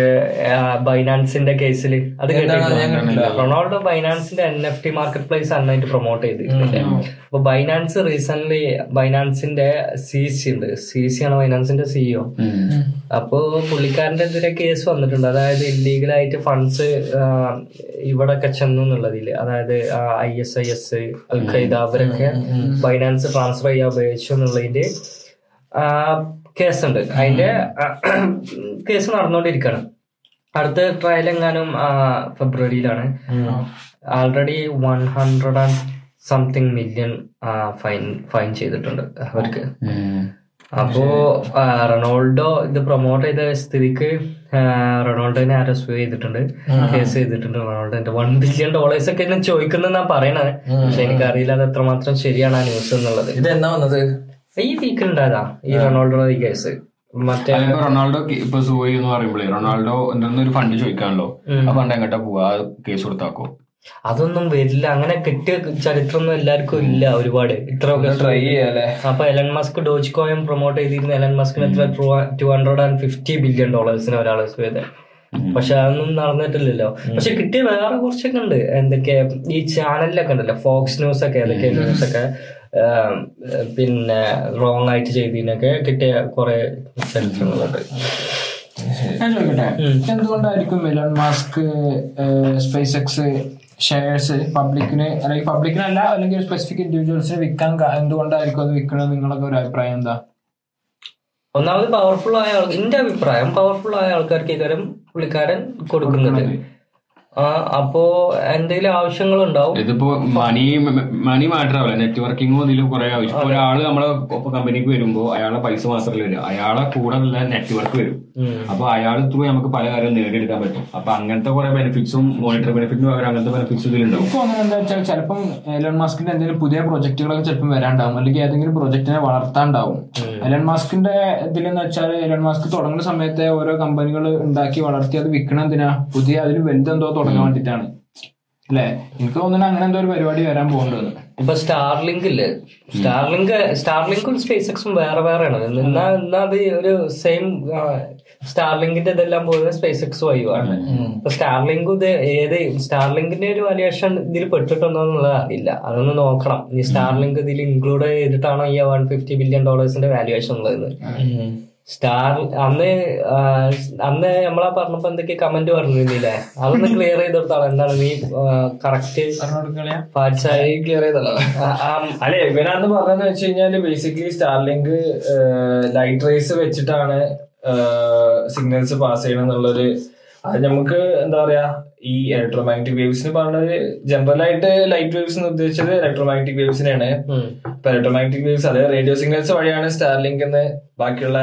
ബൈനാൻസിന്റെ കേസിൽ അത് കേട്ടിട്ടില്ല Ronaldo ബൈനാൻസിന്റെ N F T market place അന്നായിട്ട് promote ചെയ്തിട്ടുണ്ട് അപ്പൊ ബൈനാൻസ് റീസെന്റ് ബൈനാൻസിന്റെ സി സി ഉണ്ട്. സി സി ആണ് ബൈനാൻസിന്റെ സിഇഒ അപ്പോ പുള്ളിക്കാരന്റെ എതിരെ കേസ് വന്നിട്ടുണ്ട്. അതായത് ഇല്ലീഗലായിട്ട് ഫണ്ട്സ് ഇവിടൊക്കെ ചെന്നു എന്നുള്ളതിൽ. അതായത് I S I S al Qaeda അവരൊക്കെ ബൈനാൻസ് ട്രാൻസ്ഫർ ചെയ്യാൻ ഉപയോഗിച്ചു എന്നുള്ളതിന്റെ കേസുണ്ട്. അതിന്റെ കേസ് നടന്നുകൊണ്ടിരിക്കുകയാണ് അടുത്ത ട്രയൽ എങ്ങാനും ഫെബ്രുവരിയിലാണ്. Already one hundred and something million fine fine ചെയ്തിട്ടുണ്ട് അവർക്ക്. അപ്പോ റൊണാൾഡോ ഇത് പ്രൊമോട്ട് ചെയ്ത സ്ഥിതിക്ക് റൊണാൾഡോനെ അറസ്റ്റ് ചെയ്തിട്ടുണ്ട്. കേസ് ചെയ്തിട്ടുണ്ട് റൊണാൾഡോന്റെ വൺ ബില്യൺ ഡോളേഴ്സ് ഒക്കെ എന്നെ ചോദിക്കുന്നതെന്നാ പറയണത്. പക്ഷെ എനിക്കറിയില്ല അത് എത്രമാത്രം ശരിയാണ് ആ ന്യൂസ് എന്നുള്ളത്. ഇത് എന്നാ വന്നത്? ഈ വീക്കിൽ ഉണ്ടായതാ ഈ റൊണാൾഡോ കേസ് മറ്റേ റൊണാൾഡോ ഇപ്പൊ സൂയി എന്ന് പറയുമ്പോഴേ റൊണാൾഡോ എന്തെങ്കിലും ഒരു ഫണ്ട് ചോദിക്കാണല്ലോ. ആ ഫണ്ട് എങ്ങോട്ടാ പോവാ? കേസ് കൊടുത്താക്കോ? അതൊന്നും വരില്ല. അങ്ങനെ കിട്ടിയ ചരിത്രമൊന്നും എല്ലാവർക്കും ഇല്ല ഒരുപാട്. ഇത്ര ട്രൈ ചെയ്യാല്ലേ അപ്പൊ Elon Musk Doge coin promote ചെയ്തിരുന്ന എലൻ മസ്കിന് എത്ര? Two hundred and fifty billion ഡോളേഴ്സിന് ഒരാൾ ചെയ്തത് പക്ഷെ അതൊന്നും നടന്നിട്ടില്ലല്ലോ. പക്ഷെ കിട്ടിയ വേറെ കുറച്ചൊക്കെ ഉണ്ട്. എന്തൊക്കെ ഈ ചാനലിലൊക്കെ ഉണ്ടല്ലോ. ഫോക്സ് ന്യൂസ് ഒക്കെ ഏതൊക്കെ ന്യൂസ് ഒക്കെ. പിന്നെ റോങ് ആയിട്ട് ചെയ്തതിനൊക്കെ കിട്ടിയ കുറെ ചരിത്രങ്ങളുണ്ട് ഞാൻ ചോദിക്കട്ടെ? എന്തുകൊണ്ടായിരിക്കും Elon Musk Space X shares പബ്ലിക്കിന് അല്ലെങ്കിൽ പബ്ലിക്കിനല്ല അല്ലെങ്കിൽ സ്പെസിഫിക് ഇൻഡിവിജ്വൽസിന് വിൽക്കാൻ എന്തുകൊണ്ടായിരിക്കും അത് വിൽക്കണത്? നിങ്ങളൊക്കെ ഒരു അഭിപ്രായം എന്താ? ഒന്നാമത് പവർഫുൾ ആയ ആൾ എന്റെ അഭിപ്രായം പവർഫുൾ ആയ ആൾക്കാർക്ക് ഇക്കാരം പുള്ളിക്കാരൻ കൊടുക്കുന്നുണ്ട് അപ്പോ എന്തെങ്കിലും ആവശ്യങ്ങൾ ആവശ്യങ്ങളുണ്ടാവും? ഇതിപ്പോ മണി മണി മാറ്റർ ആവില്ല. നെറ്റ്വർക്കിംഗും ഇതിലും കുറെ ആവശ്യം ഇപ്പൊ ഒരാൾ നമ്മളെ കമ്പനിക്ക് വരുമ്പോ അയാളെ പൈസ മാത്രമല്ല വരും അയാളെ കൂടെ ഉള്ള നെറ്റ്വർക്ക് വരും. അപ്പൊ അയാൾ ത്രൂ നമുക്ക് പല കാര്യം നേടിയെടുക്കാൻ പറ്റും. അപ്പൊ അങ്ങനത്തെ കുറെ ബെനിഫിറ്റ്സും മോണിറ്ററി ബെനിഫിറ്റിന് പകരം അങ്ങനത്തെ ബെനിഫിറ്റ്സ് ഇതിലുണ്ടാവും. എനിക്ക് തോന്നുന്നത് എന്താ വെച്ചാൽ ചിലപ്പം എലൻ മാസ്കിന്റെ എന്തെങ്കിലും പുതിയ പ്രൊജക്ടുകളൊക്കെ ചിലപ്പം വരാണ്ടാവും. അല്ലെങ്കിൽ ഏതെങ്കിലും പ്രൊജക്ടിനെ വളർത്താണ്ടാവും. എലൻ മാസ്കിന്റെ ഇതിലെന്ന് വെച്ചാൽ എലൻ മാസ്ക് തുടങ്ങുന്ന സമയത്തെ ഓരോ കമ്പനികൾ ഉണ്ടാക്കി വളർത്തി അത് വിൽക്കണം എന്തിനാ? പുതിയ അതിൽ വലുതെന്തോ തുടങ്ങാൻ വേണ്ടിയിട്ടാണ് അല്ലെ? എനിക്ക് തോന്നുന്നു അങ്ങനെ എന്തോ ഒരു പരിപാടി വരാൻ പോകുന്നുണ്ട്. ഇപ്പൊ സ്റ്റാർലിങ്ക് ഇല്ലേ? സ്റ്റാർലിങ്ക് സ്റ്റാർലിങ്കും സ്പേസ് എക്സും വേറെ വേറെയാണ്. എന്നാ അത് ഒരു സെയിം സ്റ്റാർലിങ്കിന്റെ ഇതെല്ലാം പോകുന്നത് സ്പേസ് എക്സ് വൈവ് ആണ് അപ്പൊ ഇത് ഏത് സ്റ്റാർലിങ്കിന്റെ ഒരു വാല്യുവേഷൻ ഇതിൽ പെട്ടിട്ടുണ്ടോ എന്നുള്ളത് അറിയില്ല. അതൊന്ന് നോക്കണം. ഇനി സ്റ്റാർലിങ്ക് ഇതിൽ ഇൻക്ലൂഡ് ചെയ്തിട്ടാണോ ഈ വൺ ഫിഫ്റ്റി ബില്യൺ ഡോളേഴ്സിന്റെ വാല്യുവേഷൻ ഉള്ളത്? സ്റ്റാർ അന്ന് അന്ന് നമ്മളാ പറഞ്ഞപ്പോ എന്തൊക്കെ കമന്റ് പറഞ്ഞിരുന്നില്ലേ? അതൊന്ന് ക്ലിയർ ചെയ്ത് കൊടുത്താളോ എന്താണ് നീ കറക്റ്റ് ക്ലിയർ ചെയ്തല്ലോ അല്ലെ ഇവനന്ന് പറഞ്ഞെന്ന് വെച്ച് കഴിഞ്ഞാൽ ബേസിക്കലി സ്റ്റാർലിങ്ക് ലൈറ്റ് റേസ് വെച്ചിട്ടാണ് സിഗ്നൽസ് പാസ് ചെയ്യണം എന്നുള്ളൊരു അത് നമുക്ക് എന്താ പറയാ ഈ ഇലക്ട്രോമാഗ്നറ്റിക് വേവ്സിന് പറഞ്ഞത് ജനറൽ ആയിട്ട് ലൈറ്റ് വേവ്സ് എന്ന് ഉദ്ദേശിച്ചത് ഇലക്ട്രോമാഗ്നറ്റിക് വേവ്സിനെയാണ് ഇപ്പൊ ഇലക്ട്രോമാഗ്നറ്റിക് വേവ്സ് അതായത് റേഡിയോ സിഗ്നൽസ് വഴിയാണ് സ്റ്റാർലിങ്ക് എന്ന് ബാക്കിയുള്ള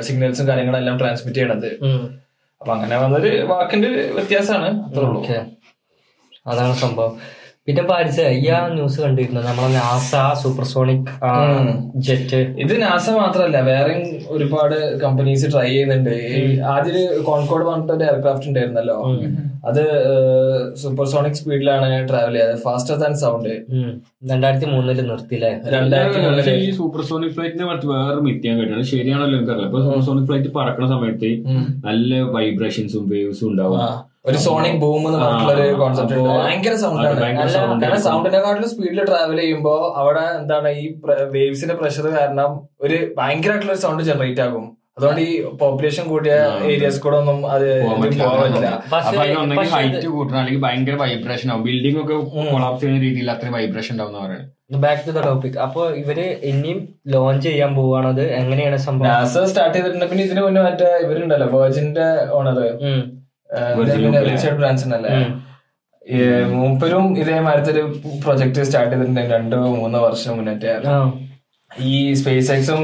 സിഗ്നൽസും കാര്യങ്ങളും എല്ലാം ട്രാൻസ്മിറ്റ് ചെയ്യണത്. അപ്പൊ അങ്ങനെ വന്നൊരു വാക്കിന്റെ വ്യത്യാസമാണ് അത്രേ ഉള്ളൂ. അതാണ് സംഭവം. പിന്നെ പാരിച്ച ഈ ആ ന്യൂസ് കണ്ടിരുന്നു? നമ്മളെ നാസ സൂപ്പർസോണിക് ജെറ്റ് ഇത് നാസ മാത്രല്ല വേറെയും ഒരുപാട് കമ്പനീസ് ട്രൈ ചെയ്യുന്നുണ്ട്. ആദ്യം കോൺകോഡ് പറഞ്ഞിട്ട് ഒരു എയർക്രാഫ്റ്റ് ഉണ്ടായിരുന്നല്ലോ. അത് സൂപ്പർസോണിക് സ്പീഡിലാണ് ട്രാവൽ ചെയ്തത്. ഫാസ്റ്റർ ദാൻ സൗണ്ട് രണ്ടായിരത്തി മൂന്നിൽ നിർത്തില്ലേ രണ്ടായിരത്തി സൂപ്പർ ഈ സൂപ്പർസോണിക് ഫ്ലൈറ്റിനെ പറ്റി വേറെ മിത്യാൻ കേട്ടാണ് ശരിയാണല്ലോ എനിക്കറിയില്ല. ഇപ്പൊ സൂപ്പർസോണിക് ഫ്ലൈറ്റ് പറക്കുന്ന സമയത്ത് നല്ല വൈബ്രേഷൻസും വേവ്സും ഉണ്ടാവും. ഒരു സോണിക് ബൂം എന്ന് പറഞ്ഞിട്ടുള്ള ഒരു കോൺസെപ്റ്റ് ഉണ്ട്. ഭയങ്കര സൗണ്ടാണ് കാരണം സൗണ്ടിനെക്കാട്ടിലും സ്പീഡിൽ ട്രാവൽ ചെയ്യുമ്പോ അവിടെ എന്താണ് ഈ വേവ്സിന്റെ പ്രഷർ കാരണം ഒരു ഭയങ്കരമായിട്ടുള്ള ഒരു സൗണ്ട് ജനറേറ്റ് ആകും. അതുകൊണ്ട് ഈ പോപ്പുലേഷൻ കൂടിയ ഏരിയസ് കൂടെ ഒന്നും അത് ഹൈറ്റ് കൂട്ടണം. അല്ലെങ്കിൽ ഭയങ്കര വൈബ്രേഷൻ ആവും. ബിൽഡിംഗ് ഒക്കെ കൊളാപ്സ് ചെയ്യുന്ന രീതിയിൽ അത്രയും വൈബ്രേഷൻ ഉണ്ടാവും പറയുന്നത്. ബാക്ക് ടു ദ ടോപ്പിക് അപ്പൊ ഇവർ ഇനിയും ലോഞ്ച് ചെയ്യാൻ പോവാണത് എങ്ങനെയാണ് സംഭവം? നാസ സ്റ്റാർട്ട് ചെയ്തിട്ടുണ്ട്. പിന്നെ ഇതിന് മുന്നേ മറ്റേ ഇവരുണ്ടല്ലോ വേർജിന്റെ ഓണർ റിച്ചർഡ് ബ്രാൻസൺ അല്ലേ മൂപ്പരും. ഇതേമാരത്തെ ഒരു പ്രൊജക്ട് സ്റ്റാർട്ട് ചെയ്തിട്ടുണ്ട്. രണ്ടോ മൂന്നോ വർഷം മുന്നേ ആ. ഈ സ്പേസ് എക്സും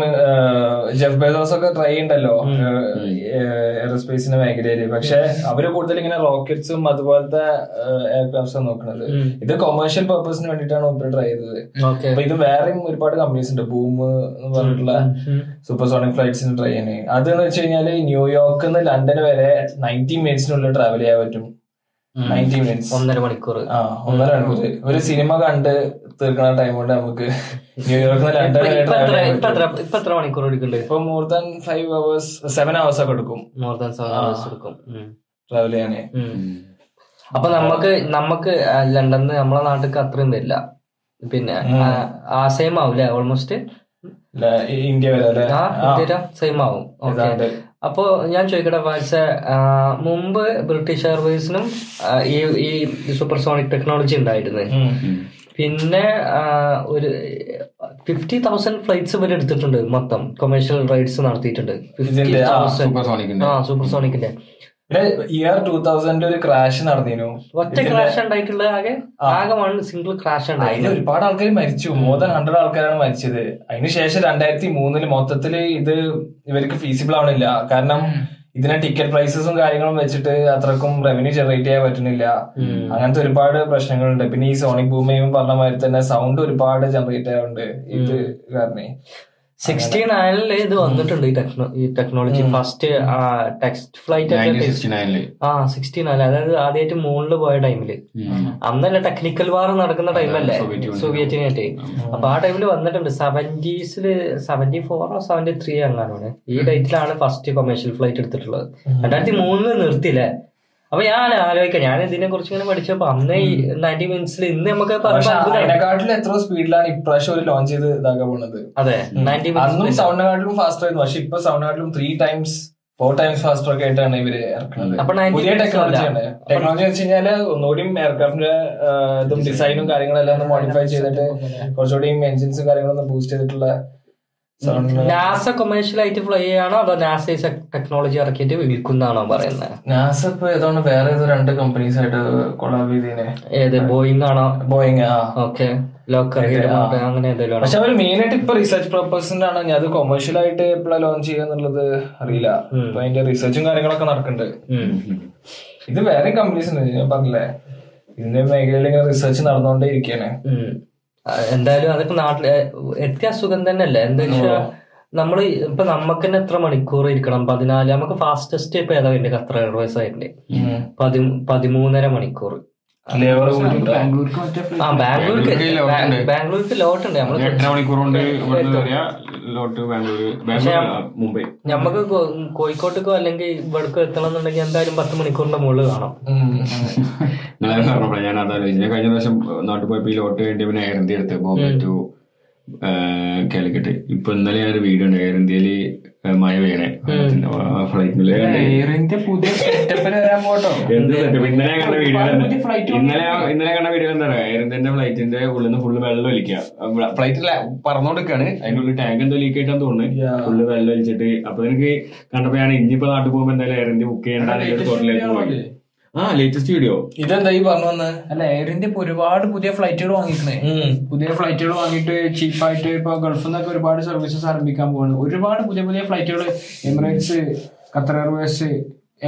ജെഫ് ബേസോസ് ഒക്കെ ട്രൈ ഉണ്ടല്ലോ എയറോസ്പേസിന്റെ മേഖലയിൽ. പക്ഷെ അവർ കൂടുതൽ ഇങ്ങനെ റോക്കറ്റ്സും അതുപോലത്തെ എയർക്രാഫ്റ്റ്സ് നോക്കുന്നത് ഇത് കൊമേഴ്ഷ്യൽ പർപ്പസിന് വേണ്ടിയിട്ടാണ് മുമ്പ് ട്രൈ ചെയ്തത്. അപ്പൊ ഇത് വേറെയും ഒരുപാട് കമ്പനീസ് ഉണ്ട്. ബൂം എന്ന് പറഞ്ഞിട്ടുള്ള സൂപ്പർസോണിക് ഫ്ലൈറ്റ്സിന് ട്രൈ ചെയ്യണേ. അത് എന്ന് വെച്ച് കഴിഞ്ഞാൽ ന്യൂയോർക്ക് നിന്ന് ലണ്ടൻ വരെ നയന്റി മിനിറ്റ്സിനുള്ളിൽ ട്രാവൽ ചെയ്യാൻ പറ്റും. നയന്റി മിനിറ്റ്സ് ഒന്നര മണിക്കൂർ ആ ഒന്നര മണിക്കൂർ ഒരു സിനിമ കണ്ട് തീർക്കുന്ന ടൈം കൊണ്ട് നമുക്ക് ന്യൂയോർക്ക് നിന്ന് ലണ്ടൻ ഇപ്പൊ എത്ര മണിക്കൂർ എടുക്കണ്ടേ? ഇപ്പൊ more than five hours seven hours ഒക്കെ എടുക്കും. മോർ ദാൻ സെവൻ അവേഴ്സ് എടുക്കും. ട്രാവൽ ചെയ്യാനേ. അപ്പൊ നമുക്ക് നമുക്ക് ലണ്ടനിൽ നമ്മളെ നാട്ടിൽ അത്രയും വരില്ല. പിന്നെ ആ, സെയിം ആവൂലേ? ഓൾമോസ്റ്റ് ഇന്ത്യ വരെ സെയിം ആവും. ഓക്കെ. അപ്പോ ഞാൻ ചോദിക്കട്ടെ വാച്ച മുമ്പ് ബ്രിട്ടീഷ് എയർവേസിനും ഈ ഈ സൂപ്പർസോണിക് ടെക്നോളജി ഉണ്ടായിരുന്നു. പിന്നെ ഒരു ഫിഫ്റ്റി തൗസൻഡ് ഫ്ലൈറ്റ്സ് വരെ എടുത്തിട്ടുണ്ട് മൊത്തം. കൊമേഴ്ഷ്യൽ റൈഡ്സ് നടത്തിയിട്ടുണ്ട്. സൂപ്പർ സോണിക്കിന്റെ ആ, സൂപ്പർ ഇയർ ടൂ തൗസൻഡ് ഒരു ക്രാഷ് നടന്നിരുന്നു. ഒറ്റ ക്രാഷ് ഉണ്ടായിട്ടുള്ളത് ആകെ ആകെ വൺ സിംഗിൾ ക്രാഷ് ഉണ്ടായിരുന്നു ഒരുപാട് ആൾക്കാർ മരിച്ചു. മോർ ദാൻ ഹൺഡ്രഡ് ആൾക്കാരാണ് മരിച്ചത്. അതിനുശേഷം രണ്ടായിരത്തി മൂന്നിൽ മൊത്തത്തിൽ ഇത് ഇവർക്ക് ഫീസിബിൾ ആവണില്ല. കാരണം ഇതിനെ ടിക്കറ്റ് പ്രൈസസും കാര്യങ്ങളും വെച്ചിട്ട് അത്രക്കും റവന്യൂ ജനറേറ്റ് ചെയ്യാൻ പറ്റുന്നില്ല. അങ്ങനത്തെ ഒരുപാട് പ്രശ്നങ്ങളുണ്ട്. പിന്നെ ഈ സോണിക് ഭൂമിയും പറഞ്ഞ മാതിരി തന്നെ സൗണ്ട് ഒരുപാട് ജനറേറ്റ് ചെയ്യാറുണ്ട്. ഇത് കാരണേ. സിക്സ്റ്റി നയനിൽ ഇത് വന്നിട്ടുണ്ട് ഈ ടെക്നോ ഈ ടെക്നോളജി. ഫസ്റ്റ് ടെക്സ്റ്റ് ഫ്ലൈറ്റ് ആ സിക്സ്റ്റി നയൻ അതായത് ആദ്യമായിട്ട് മൂണിൽ പോയ ടൈമിൽ. അന്നല്ല ടെക്നിക്കൽ വാർ നടക്കുന്ന ടൈമല്ലേ? Soviet Union. സോവിയറ്റിനായിട്ട്. അപ്പൊ ആ ടൈമിൽ വന്നിട്ടുണ്ട്. സെവന്റീസിൽ സെവന്റി ഫോറോ സെവന്റി ത്രീ അങ്ങാനാണ് ഈ ഡേറ്റിലാണ് ഫസ്റ്റ് കൊമേഴ്ഷ്യൽ ഫ്ലൈറ്റ് എടുത്തിട്ടുള്ളത്. രണ്ടായിരത്തി മൂന്നിൽ നിർത്തിയില്ലേ? അപ്പൊ ഞാൻ ആലോചിക്കാം. ഞാൻ ഇതിനെ കുറിച്ച് ഇങ്ങനെ പഠിച്ചപ്പോ അന്ന് നയന്റി മിനിറ്റ്സിൽ ഇന്ന് നമുക്ക് അതിനെക്കാട്ടിലും എത്ര സ്പീഡിലാണ് ഇപ്രാവശ്യം ഒരു ലോഞ്ച് ചെയ്ത് ഇതാക്കാൻ പോണത്. അതെ നയന്റി മിനിറ്റ്സ് സൗണ്ടിനെക്കാട്ടിലും ഫാസ്റ്റർ ആയിരുന്നു. പക്ഷെ ഇപ്പൊ സൗണ്ടിനെക്കാട്ടിലും three times four times faster ഒക്കെ ആയിട്ടാണ് ഇവർ ഇറക്കുന്നത് പുതിയ ടെക്നോളജി ടെക്നോളജിയാണ് ടെക്നോളജി വെച്ച് കഴിഞ്ഞാൽ ഒന്നുകൂടി എയർക്രാഫ്റ്റിന്റെ ഇതും ഡിസൈനും കാര്യങ്ങളെല്ലാം ഒന്ന് മോഡിഫൈ ചെയ്തിട്ട് കുറച്ചുകൂടി എൻജിൻസും കാര്യങ്ങളൊന്നും ബൂസ്റ്റ് ചെയ്തിട്ടുള്ള നാസ കൊമേഴ്ഷ്യൽ ആയിട്ട് ഫ്ലൈ ചെയ്യാണോ അതോ നാസ ടെക്നോളജി ഇറക്കിയിട്ട് വിൽക്കുന്നതാണോ പറയുന്നത് നാസ ഇപ്പൊ ഏതാണ് വേറെ ഏതോ രണ്ട് കമ്പനീസ് ആയിട്ട് കൊളാബ് ചെയ്തേനെ. ഏത് ബോയിങ് ആണോ? ബോയിങ് ആ. ഓക്കെ അങ്ങനെ പക്ഷെ അവർ മെയിൻ ആയിട്ട് ഇപ്പൊ റിസർച്ച് പർപ്പസിന്റെ ആണ്. ഞാൻ അത് കൊമേഴ്ഷ്യൽ ആയിട്ട് എപ്പോഴാണ് ലോഞ്ച് ചെയ്യാന്നുള്ളത് അറിയില്ല. ഇപ്പൊ അതിന്റെ റിസർച്ചും കാര്യങ്ങളൊക്കെ നടക്കുന്നുണ്ട്. ഇത് വേറെ കമ്പനീസ് ഉണ്ട്. ഞാൻ പറഞ്ഞില്ലേ? ഇതിന്റെ മേഖലയിൽ ഇങ്ങനെ റിസർച്ച് നടന്നുകൊണ്ടേ ഇരിക്കാണ് എന്തായാലും അതൊക്കെ നാട്ടിൽ എത്തിയ സുഖം തന്നെയല്ലേ? എന്താ വെച്ചാ നമ്മൾ ഇപ്പൊ നമുക്ക് തന്നെ എത്ര മണിക്കൂർ ഇരിക്കണം? പതിനാല് നമുക്ക് ഫാസ്റ്റസ്റ്റ് ഇപ്പൊ ഏതാ വേണ്ടി ഖത്തർ എയർവേസ് ആയിട്ട് പതി പതിമൂന്നര മണിക്കൂർ ബാംഗ്ലൂർക്ക് ലോട്ട് ഉണ്ട്. എട്ടര വരിക ലോട്ട് ബാംഗ്ലൂർ മുംബൈ. നമുക്ക് കോഴിക്കോട്ടേക്കോ അല്ലെങ്കിൽ ഇവിടേക്കോ എത്തണം എന്നുണ്ടെങ്കിൽ എന്തായാലും പത്ത് മണിക്കൂറിന്റെ മുകളിൽ കാണാം ഞാൻ അതാലോചിച്ചു ഞാൻ കഴിഞ്ഞ പ്രാവശ്യം നാട്ടിൽ പോയപ്പോ ഈ ലോട്ട് വേണ്ടി പിന്നെ എയർ ഇന്ത്യ എടുത്ത് ബോംബെ ടു കാലിക്കറ്റ്. ഇപ്പൊ ഇന്നലെ ഞാൻ ഒരു വീഡിയോ ഉണ്ട് എയർ ഇന്ത്യയിൽ മഴ വീണേ ഫ്ലൈറ്റിൽ പുതിയ? ഇന്നലെ കണ്ട വീഡിയോ ഇന്നലെ ഇന്നലെ കണ്ട വീഡിയോ എന്താ പറയാ എയർ ഇന്ത്യന്റെ ഫ്ലൈറ്റിന്റെ ഉള്ളിൽ നിന്ന് ഫുള്ള് വെള്ളം ഒലിക്കുക ഫ്ലൈറ്റ് പറന്നോണ്ടിരിക്കാണ്. അതിന്റെ ഉള്ളിൽ ടാങ്ക് എന്തോ ലീക്ക് ആയിട്ടാന്ന് തോന്നുന്നു. ഫുള്ള് വെള്ളം ഒലിച്ചിട്ട്. അപ്പൊ എനിക്ക് കണ്ടപ്പോഴാണ് ഇനിയിപ്പോ നാട്ടിൽ പോകുമ്പോ എന്തായാലും എയർ ഇന്ത്യ ബുക്ക് ചെയ്യേണ്ട തോട്ടിലേക്ക് പോയി. ആ ലേറ്റസ്റ്റ് വീഡിയോ ഇതെന്താ ഈ പറഞ്ഞു വന്ന്? അല്ല എയർ ഇന്ത്യ ഇപ്പൊ ഒരുപാട് പുതിയ ഫ്ലൈറ്റുകൾ വാങ്ങിക്കണേ. പുതിയ ഫ്ലൈറ്റുകൾ വാങ്ങിയിട്ട് ചീപ്പായിട്ട് ഇപ്പൊ ഗൾഫിൽ നിന്നൊക്കെ ഒരുപാട് സർവീസസ് ആരംഭിക്കാൻ പോകുന്നു ഒരുപാട് പുതിയ പുതിയ ഫ്ലൈറ്റുകൾ Emirates Qatar airways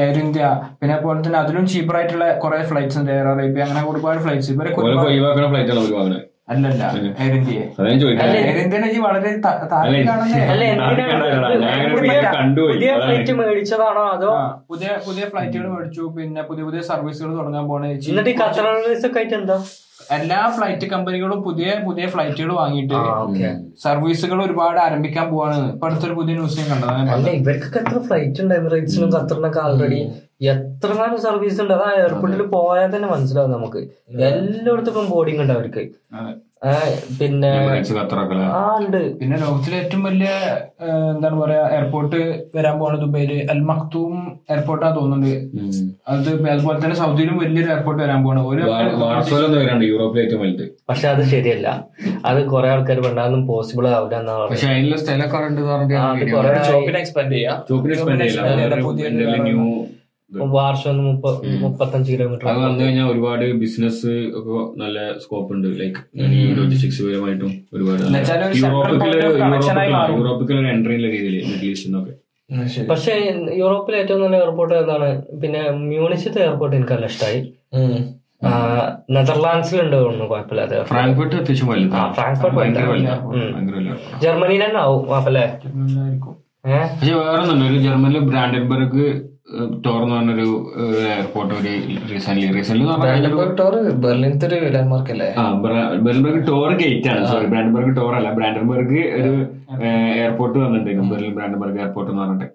Air India പിന്നെ അതുപോലെ തന്നെ അതിലും ചീപ്പർ ആയിട്ടുള്ള കുറെ ഫ്ലൈറ്റ്സ് ഉണ്ട്. എയർ അറേബ്യ അങ്ങനെ ഒരുപാട് ഫ്ലൈറ്റ്സ് ഇവരൊക്കെ അല്ലല്ല എയർ എയർ ഇന്ത്യനെ വളരെ പുതിയ ഫ്ലൈറ്റ് മേടിച്ചതാണോ അതോ? പുതിയ പുതിയ ഫ്ലൈറ്റുകൾ മേടിച്ചു പിന്നെ പുതിയ പുതിയ സർവീസുകൾ തുടങ്ങാൻ പോണേ എന്നിട്ട് ഈ ഖത്തർ എയർവേസ് ഒക്കെ ആയിട്ട് എന്താ? എല്ലാ ഫ്ലൈറ്റ് കമ്പനികളും പുതിയ പുതിയ ഫ്ലൈറ്റുകൾ വാങ്ങിയിട്ട് സർവീസുകൾ ഒരുപാട് ആരംഭിക്കാൻ പോവാണ്. ഇപ്പൊ അടുത്തൊരു പുതിയ ന്യൂസ് ഞാൻ കണ്ടതാണ്. അല്ല ഇവർക്കൊക്കെ എത്ര ഫ്ലൈറ്റ് ഉണ്ട്? എമിറേറ്റ്സിനും ഖത്തറിനൊക്കെ ആൾറെഡി എത്ര നാളും സർവീസ് ഉണ്ട്? അതാ എയർപോർട്ടിൽ പോയാൽ തന്നെ മനസ്സിലാവും നമുക്ക്. എല്ലായിടത്തും ബോർഡിംഗ് ഉണ്ട് അവർക്ക്. പിന്നെ ആ ഉണ്ട്. പിന്നെ ലോകത്തിലെ ഏറ്റവും വലിയ എന്താണ് പറയാ എയർപോർട്ട് വരാൻ പോണ ദുബൈയിൽ അൽ മക്തൂം എയർപോർട്ടാ തോന്നുന്നുണ്ട്. അത് അതുപോലെ തന്നെ സൗദിയിലും വലിയൊരു എയർപോർട്ട് വരാൻ പോണ ഒരു യൂറോപ്പിലെ ഏറ്റവും വലുത്. പക്ഷെ അത് ശരിയല്ല. അത് കുറെ ആൾക്കാർ വേണ്ടാന്നും പോസിബിൾ ആവില്ല പക്ഷെ അതിനുള്ള സ്ഥലമൊക്കെ ഉണ്ട് എക്സ്പാൻഡ് ചെയ്യാം. ചോപ്പിന് എക്സ്പെൻഡ് വാർഷം മുപ്പ മുപ്പത്തഞ്ച് കിലോമീറ്റർ അത് വന്നു കഴിഞ്ഞാൽ ഒരുപാട് ബിസിനസ് ഒക്കെ നല്ല സ്കോപ്പ് ഉണ്ട്. ലൈക്ക് ലോജിസ്റ്റിക്സ് പരമായിട്ടും ഒരുപാട് എന്നുവെച്ചാൽ ഒരു central point of connection ആയി മാറും. യൂറോപ്പിക്കൽ ഒരു എൻട്രി ഉള്ള രീതിയിൽ മിഡിൽ ഈസ്റ്റ് നിന്നൊക്കെ പക്ഷെ യൂറോപ്പിലെ ഏറ്റവും നല്ല എയർപോർട്ട് ഏതാണ്? പിന്നെ മ്യൂണിസിത്തെ എയർപോർട്ട് എനിക്ക് നല്ല ഇഷ്ടമായി നെതർലാൻഡ്സിലുണ്ട് തോന്നുന്നു കുഴപ്പമില്ലാതെ ഫ്രാങ്ക്ഫർട്ട് അത്യാവശ്യം വലുതാണ് ആ, ഫ്രാങ്ക്ഫർട്ട് ജർമ്മനിയിൽ തന്നെ ആവും കുഴപ്പമില്ലേ. പക്ഷെ വേറെ ഒന്നുണ്ട് ഒരു ജർമ്മനിലെ ബ്രാൻഡൻബർഗ് ടോർ എന്ന് പറഞ്ഞൊരു എയർപോർട്ട് ഒരു റീസെന്റ് റീസെന്റ് ബ്രാൻഡൻബർഗ് ടോർ ബെർലിനത്തെ ഒരു ലാൻഡ്മാർക്ക് അല്ലേ? ആ ബ്രാൻഡൻബർഗ് ടോർ ഗേറ്റ് ആണ്. സോറി ബ്രാൻഡൻബർഗ് ടോർ അല്ല. ബ്രാൻഡൻബർഗ് ഒരു എയർപോർട്ട് വന്നിട്ടുണ്ടായിരുന്നു. ബെർലിൻ ബ്രാൻഡൻബർഗ് എയർപോർട്ട് എന്ന് പറഞ്ഞിട്ട്.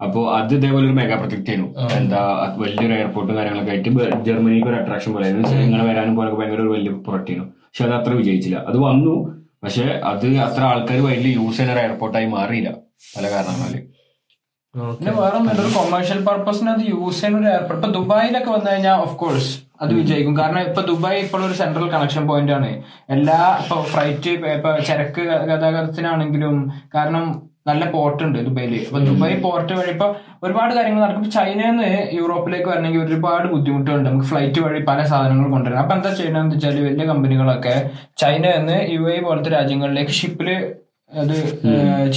അപ്പോ അത് ഇതേപോലെ ഒരു മെഗാ പ്രൊജക്ട് ചെയ്യുന്നു എന്താ വലിയൊരു എയർപോർട്ടും കാര്യങ്ങളൊക്കെ ആയിട്ട് ജർമ്മനിക്ക് ഒരു അട്രാക്ഷൻ പോലെ. ഇങ്ങനെ വരാനും പോലെ ഭയങ്കര ഒരു വലിയ പ്രൊജക്ട് ചെയ്യുന്നു പക്ഷെ അത് അത്ര വിജയിച്ചില്ല. അത് വന്നു. പക്ഷെ അത് അത്ര ആൾക്കാർ വലിയ യൂസ് ചെയ്യുന്ന ഒരു എയർപോർട്ടായി മാറിയില്ല. പല കാരണങ്ങളാൽ. പിന്നെ വേറെ ഒരു കൊമേഴ്ഷ്യൽ പർപ്പസിന് അത് യൂസ് ചെയ്യുന്ന ഒരു എയർപോർട്ട് ഇപ്പൊ ദുബായിലൊക്കെ വന്നു കഴിഞ്ഞാൽ ഓഫ് കോഴ്സ് അത് വിജയിക്കും. കാരണം ഇപ്പൊ ദുബായ് ഇപ്പോൾ ഒരു സെൻട്രൽ കണക്ഷൻ പോയിന്റ് ആണ്. എല്ലാ ഇപ്പൊ ഫ്ലൈറ്റ് ഇപ്പൊ ചരക്ക് ഗതാഗതത്തിനാണെങ്കിലും കാരണം നല്ല പോർട്ട് ഉണ്ട് ദുബായിൽ. അപ്പൊ ദുബായ് പോർട്ട് വഴി ഇപ്പൊ ഒരുപാട് കാര്യങ്ങൾ നടക്കും. ചൈനയിൽ നിന്ന് യൂറോപ്പിലേക്ക് വരണമെങ്കിൽ ഒരുപാട് ബുദ്ധിമുട്ടുണ്ട്. നമുക്ക് ഫ്ലൈറ്റ് വഴി പല സാധനങ്ങൾ കൊണ്ടുവരാം. അപ്പൊ എന്താ ചെയ്യണമെന്ന് വെച്ചാൽ വലിയ കമ്പനികളൊക്കെ ചൈനയിൽ നിന്ന് യു എ പോലത്തെ രാജ്യങ്ങളിലേക്ക് ഷിപ്പിൽ അത്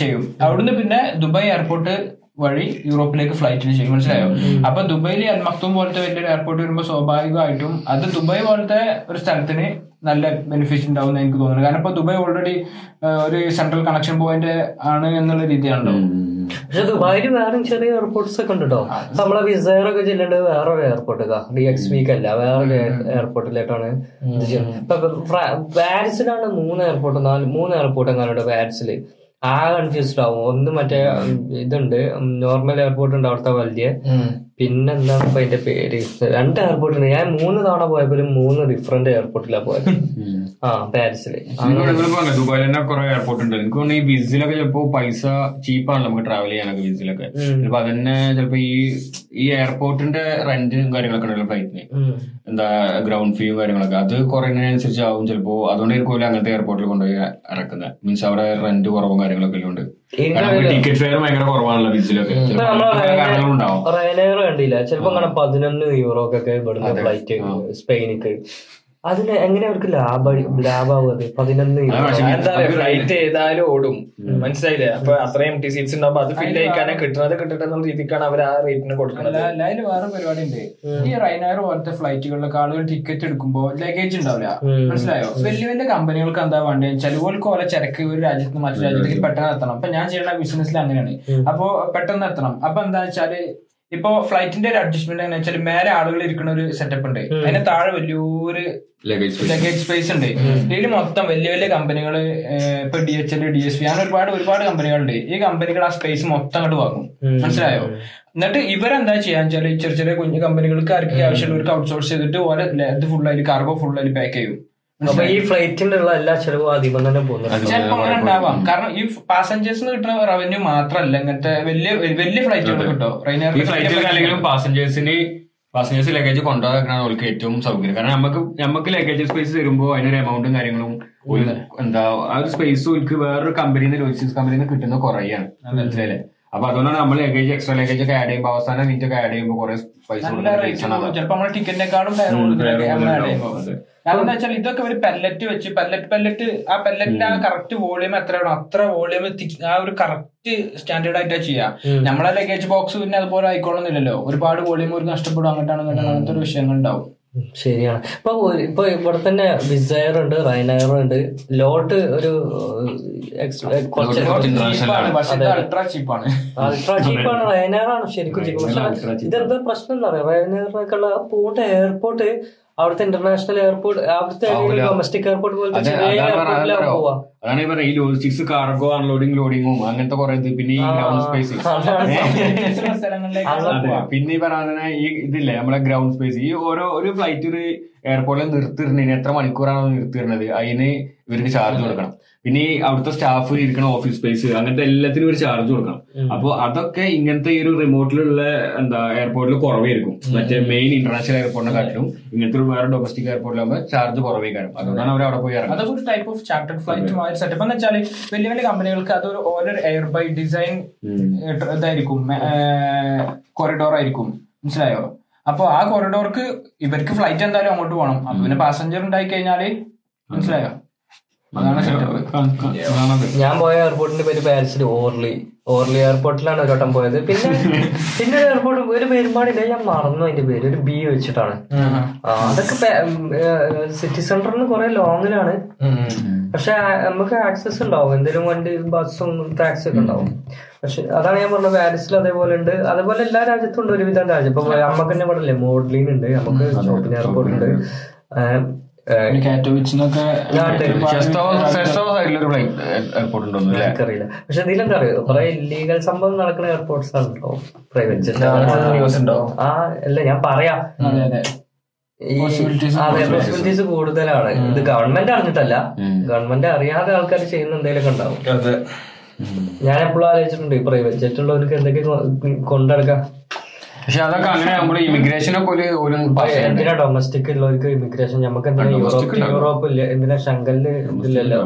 ചെയ്യും. അവിടുന്ന് പിന്നെ ദുബായ് എയർപോർട്ട് വഴി യൂറോപ്പിലേക്ക് ഫ്ലൈറ്റിൽ ചെയ്യും. മനസ്സിലായോ? അപ്പൊ ദുബൈയിൽ അൽമക്തും പോലത്തെ വലിയൊരു എയർപോർട്ട് വരുമ്പോൾ സ്വാഭാവികമായിട്ടും അത് ദുബായ് പോലത്തെ ഒരു സ്ഥലത്തിന് നല്ല ബെനിഫിറ്റ് ഉണ്ടാവും എന്ന് എനിക്ക് തോന്നുന്നു. കാരണം ഇപ്പൊ ദുബായ് ഓൾറെഡി ഒരു സെൻട്രൽ കണക്ഷൻ പോയിന്റ് ആണ് എന്നുള്ള രീതിയാണല്ലോ. പക്ഷെ ദുബായിൽ വേറെ ചെറിയ എയർപോർട്ട്സ് ഒക്കെ ഉണ്ട് കേട്ടോ നമ്മളെ വിസയർ ഒക്കെ ചെല്ലേണ്ടത് വേറൊരു എയർപോർട്ട് ഡി എക്സ് വീക്ക് അല്ല വേറെ എയർപോർട്ടിലേക്കാണ് ഇത് ചെയ്യുന്നത്. ഇപ്പൊ പാരീസിലാണ് മൂന്ന് എയർപോർട്ട് നാല് മൂന്ന് എയർപോർട്ട് എങ്ങാനുണ്ട് പാരീസിൽ ആ കൺഫ്യൂസ്ഡ് ആവും. ഒന്ന് മറ്റേ ഇതുണ്ട്. നോർമൽ എയർപോർട്ട് ഉണ്ട് അവിടുത്തെ വലിയ. പിന്നെ എന്താ ഇപ്പൊ അതിന്റെ പേര്? രണ്ട് എയർപോർട്ട് ഉണ്ട്. ഞാൻ മൂന്ന് തവണ പോയപ്പോൾ മൂന്ന് ഡിഫറെന്റ് എയർപോർട്ടിലാ പോയത്. ആ പാരീസിൽ. ദുബായിൽ തന്നെ കുറെ എയർപോർട്ട് ഉണ്ട്. എനിക്ക് തോന്നുന്നു ഈ വിസിലൊക്കെ ചിലപ്പോ പൈസ ചീപ്പാണ് നമുക്ക് ട്രാവൽ ചെയ്യാനൊക്കെ വിസിലൊക്കെ. ചിലപ്പോ അതന്നെ ചിലപ്പോ ഈ ഈ എയർപോർട്ടിന്റെ റെന്റും കാര്യങ്ങളൊക്കെ ഉണ്ടല്ലോ ഫ്ലൈറ്റിന്. എന്താ ഗ്രൗണ്ട് ഫീയും കാര്യങ്ങളൊക്കെ. അത് കുറയുന്നതിനനുസരിച്ച് ആവും ചിലപ്പോ. അതുകൊണ്ടായിരിക്കും അങ്ങനത്തെ എയർപോർട്ടിൽ കൊണ്ടുപോയി ഇറക്കുന്നത്. മീൻസ് അവിടെ റെന്റ് കുറവും കാര്യങ്ങളൊക്കെ ഉണ്ട് ടിക്കറ്റ് ഫെയർ ഭയങ്കര കുറവാണല്ലോ ബീച്ചിലൊക്കെ ചിലപ്പോ അങ്ങനത്തെ കാരണങ്ങളുണ്ടാവും. റയനയർ കണ്ടില്ല ചിലപ്പോ അങ്ങനെ പതിനൊന്ന് യൂറോക്കൊക്കെ ഇവിടുന്ന് ഫ്ലൈറ്റ് സ്പെയിനിക്ക് അതിന് എങ്ങനെ അവർക്ക് ലാഭം ലാഭാവും അത്? പതിനൊന്ന് എന്താ ഫ്ലൈറ്റ് ചെയ്താലും ഓടും. മനസ്സിലായില്ലേ? അപ്പൊ അത്രയും ടി സീറ്റ്സ് ഉണ്ടാവുമ്പോ അത് ഫിൽ ആയിക്കാനെ കിട്ടുന്നത് കിട്ടട്ടെ എന്നുള്ള രീതിക്കാണ് അവർ ആ റേറ്റിന് കൊടുക്കുന്നത് അല്ല അതിൽ വേറെ പരിപാടി ഉണ്ട്. ഈ റൈനയർ പോലത്തെ ഫ്ലൈറ്റുകളിലൊക്കെ ആളുകൾ ടിക്കറ്റ് എടുക്കുമ്പോൾ ലഗേജ് ഉണ്ടാവില്ല. മനസ്സിലായോ? വലിയ വലിയ കമ്പനികൾക്ക് എന്താ വേണ്ടത് ചിലവുകൾക്ക് ഓരോ ചരക്ക് ഒരു രാജ്യത്ത് നിന്ന് മറ്റു രാജ്യത്തേക്ക് പെട്ടെന്ന് എത്തണം. അപ്പൊ ഞാൻ ചെയ്യുന്ന ബിസിനസ്സിൽ അങ്ങനെയാണ്. അപ്പോ പെട്ടെന്ന് എത്തണം. അപ്പൊ എന്താ വെച്ചാൽ ഇപ്പൊ ഫ്ലൈറ്റിന്റെ ഒരു അഡ്ജസ്റ്റ്മെന്റ് എങ്ങനെ വെച്ചാൽ മേലെ ആളുകൾ ഇരിക്കുന്ന ഒരു സെറ്റപ്പ് ഉണ്ട്. അതിന് താഴെ വലിയൊരു ലഗേജ് സ്പേസ് ഉണ്ട്. ഇതിൽ മൊത്തം വലിയ വലിയ കമ്പനികൾ ഇപ്പൊ D H L D S P അങ്ങനെ ഒരുപാട് ഒരുപാട് കമ്പനികളുണ്ട് ഈ കമ്പനികൾ ആ സ്പേസ് മൊത്തം അങ്ങോട്ട് വാങ്ങും. മനസ്സിലായോ? എന്നിട്ട് ഇവരെന്താ ചെയ്യാന്ന് വെച്ചാൽ ചെറിയ ചെറിയ കുഞ്ഞു കമ്പനികൾക്ക് ആർക്ക് ആവശ്യമുള്ളവർക്ക് ഔട്ട്സോഴ്സ് ചെയ്തിട്ട് ഓരോ ഇത് ഫുൾ അതിൽ കാർഗോ ഫുൾ അതിൽ പാക്ക് ചെയ്യും. അപ്പൊ ഈ ഫ്ലൈറ്റിനുള്ള എല്ലാ ചെലവും അധികം തന്നെ പോകുന്നുണ്ട്. ചിലപ്പോ അങ്ങനെ ഉണ്ടാവാം. കാരണം ഈ പാസഞ്ചേഴ്സിന് കിട്ടുന്ന റവന്യൂ മാത്രമല്ല ഇങ്ങനത്തെ വലിയ വലിയ ഫ്ലൈറ്റുകൾ കിട്ടോ? ഈ ഫ്ലൈറ്റിൽ അല്ലെങ്കിലും പാസഞ്ചേഴ്സിന് പാസഞ്ചേഴ്സ് ലഗേജ് കൊണ്ടുപോകാനാണ് അവർക്ക് ഏറ്റവും സൗകര്യം. കാരണം നമുക്ക് നമുക്ക് ലഗേജ് സ്പേസ് തരുമ്പോൾ അതിനൊരു എമൗണ്ടും കാര്യങ്ങളും എന്താ ആ ഒരു സ്പേസ് വേറൊരു കമ്പനിയിൽ നിന്ന് ലോജിസ്റ്റിക്സ് കമ്പനിയിൽ നിന്ന് കിട്ടുന്ന കുറയാണ്. മനസ്സിലായില്ലേ? അപ്പൊ അതുകൊണ്ടാണ് നമ്മൾ ലഗേജ് എക്സ്ട്രാ ലഗേജ് ഒക്കെ ആഡ് ചെയ്യുമ്പോൾ അവസാന മിനിറ്റ് ഒക്കെ ആഡ് ചെയ്യുമ്പോൾ കുറെ പൈസ നമ്മൾ ടിക്കറ്റിനെക്കാളും. കാരണം എന്താ വെച്ചാൽ ഇതൊക്കെ ഒരു പെല്ലറ്റ് വെച്ച് പെല്ലറ്റ് പെല്ലറ്റ് ആ പെല്ലറ്റിന്റെ ആ കറക്റ്റ് വോളിയം എത്രയാണോ അത്ര വോളിയം ആ ഒരു കറക്റ്റ് സ്റ്റാൻഡേർഡ് ആയിട്ടാ ചെയ്യാ. നമ്മളെ ലഗേജ് ബോക്സ് പിന്നെ അതുപോലെ ആയിക്കോളന്നില്ലല്ലോ ഒരുപാട് വോളിയം ഒരു നഷ്ടപ്പെടും. അങ്ങോട്ടാണെന്നുണ്ടെങ്കിൽ അങ്ങനത്തെ ഒരു വിഷയങ്ങൾ ഉണ്ടാവും ശരിയാണ്. ഇപ്പൊ ഇപ്പൊ ഇവിടെ തന്നെ വിസയർ ഉണ്ട് റൈനയർ ഉണ്ട് ലോട്ട് ഒരു. അൾട്രാ ചീപ്പാണ് റൈനയറാണ് റൈനയർ ആണ് ശരിക്കും ഇതെന്താ പ്രശ്നം എന്താ പറയാ റൈനയറിനൊക്കെയുള്ള പൂണ്ട എയർപോർട്ട് അവിടുത്തെ ഇന്റർനാഷണൽ എയർപോർട്ട് അവിടുത്തെ ഡൊമസ്റ്റിക് എയർപോർട്ട് പോലത്തെ ചെറിയ എയർപോർട്ടിലാണ് പോവാ. അതാണ് ഈ പറയുന്നത്. ഈ ലോജിസ്റ്റിക്സ് കാർഗോ അൺലോഡിങ് ലോഡിങ്ങും അങ്ങനത്തെ കുറെ ഇത്. പിന്നെ ഈ ഗ്രൗണ്ട് സ്പേസ് അതെ. പിന്നെ ഈ പറയുന്ന ഈ ഇതില്ലേ നമ്മളെ ഗ്രൗണ്ട് സ്പേസ് ഈ ഓരോ ഒരു ഫ്ലൈറ്റ് ഒരു എയർപോർട്ടിൽ നിർത്തിയിരുന്നതിന് എത്ര മണിക്കൂറാണോ നിർത്തിയിരുന്നത് അതിന് ഇവർക്ക് ചാർജ് കൊടുക്കണം. പിന്നെ ഈ അവിടുത്തെ സ്റ്റാഫ് ഇരിക്കുന്ന ഓഫീസ് സ്പേസ് അങ്ങനത്തെ എല്ലാത്തിനും ഒരു ചാർജ് കൊടുക്കണം. അപ്പോൾ അതൊക്കെ ഇങ്ങനത്തെ ഈ ഒരു റിമോട്ടിലുള്ള എന്താ എയർപോർട്ടിൽ കുറവായിരിക്കും. മറ്റേ മെയിൻ ഇന്റർനാഷണൽ എയർപോർട്ടിനെ കാട്ടിലും ഇങ്ങനത്തെ ഒരു വേറെ ഡൊമസ്റ്റിക് എയർപോർട്ടിലാകുമ്പോൾ ചാർജ് കുറവേ കാണും അതുകൊണ്ടാണ് അവർ അവിടെ പോയി ഇറങ്ങുന്നത്. സെറ്റപ്പ് എന്ന് വെച്ചാൽ വലിയ വലിയ കമ്പനികൾക്ക് അതൊരു ഓരോ എയർ ബൈ ഡിസൈൻ ഇതായിരിക്കും കൊറിഡോർ ആയിരിക്കും. മനസ്സിലായോ? അപ്പൊ ആ കൊറിഡോർക്ക് ഇവർക്ക് ഫ്ലൈറ്റ് എന്തായാലും അങ്ങോട്ട് പോകണം അപ്പൊ പിന്നെ പാസഞ്ചർ ഉണ്ടായി കഴിഞ്ഞാൽ മനസ്സിലായോ? ഞാൻ പോയ എയർപോർട്ടിന്റെ പേര് പാരീസിൽ ഓർലി. ഓർലി എയർപോർട്ടിലാണ് ഒരു വട്ടം പോയത്. പിന്നെ പിന്നെ ഒരു എയർപോർട്ട് ഒരു പെരുമാടില്ല. ഞാൻ മറന്നു അതിന്റെ പേര്. ഒരു ബി വെച്ചിട്ടാണ്. അതൊക്കെ സിറ്റി സെന്ററിന് കുറെ ലോങ്ങിലാണ് പക്ഷെ നമുക്ക് ആക്സസ് ഉണ്ടാവും. എന്തെങ്കിലും വണ്ടി ബസ്സും ടാക്സി ഒക്കെ ഉണ്ടാവും. പക്ഷെ അതാണ് ഞാൻ പറഞ്ഞത്. പാരീസിൽ അതേപോലെ ഉണ്ട്. അതേപോലെ എല്ലാ രാജ്യത്തും ഉണ്ട് ഒരുവിധം രാജ്യം. ഇപ്പൊ നമുക്ക് തന്നെ ഇവിടെ അല്ലേ മോഡലിംഗ് ഉണ്ട്. നമുക്ക് ഷോപ്പിംഗ് എയർപോർട്ട് ഉണ്ട്. എനിക്കറിയില്ല. പക്ഷെ ഇതിലെന്താ അറിയോ? കുറെ ഇല്ലീഗൽ സംഭവം നടക്കുന്ന എയർപോർട്ട്സ് ആണ് കേട്ടോ പ്രൈവറ്റ് ന്യൂസ് ഉണ്ടോ? ആ അല്ല ഞാൻ പറയാം. പോസിബിലിറ്റീസ് കൂടുതലാണ്. ഇത് ഗവൺമെന്റ് അറിഞ്ഞിട്ടല്ല. ഗവൺമെന്റ് അറിയാതെ ആൾക്കാർ ചെയ്യുന്ന എന്തെങ്കിലുമൊക്കെ ഉണ്ടാവും. ഞാൻ എപ്പോഴും ആലോചിച്ചിട്ടുണ്ട് ഈ പ്രൈവറ്റ് ജെറ്റ് ഉള്ളവർക്ക് എന്തൊക്കെ കൊണ്ടെടുക്കാം? പക്ഷെ അതൊക്കെ അങ്ങനെ നമ്മൾ ഇമിഗ്രേഷനൊക്കെ ഒരു ഒരു? എന്തിനാ ഡൊമസ്റ്റിക് ഉള്ളവർക്ക് ഇമിഗ്രേഷൻ നമുക്ക് എന്തിനാ യൂറോപ്പ് യൂറോപ്പ് ഇല്ല എന്തിനാ ശങ്കൽ ഇതില്ലല്ലോ?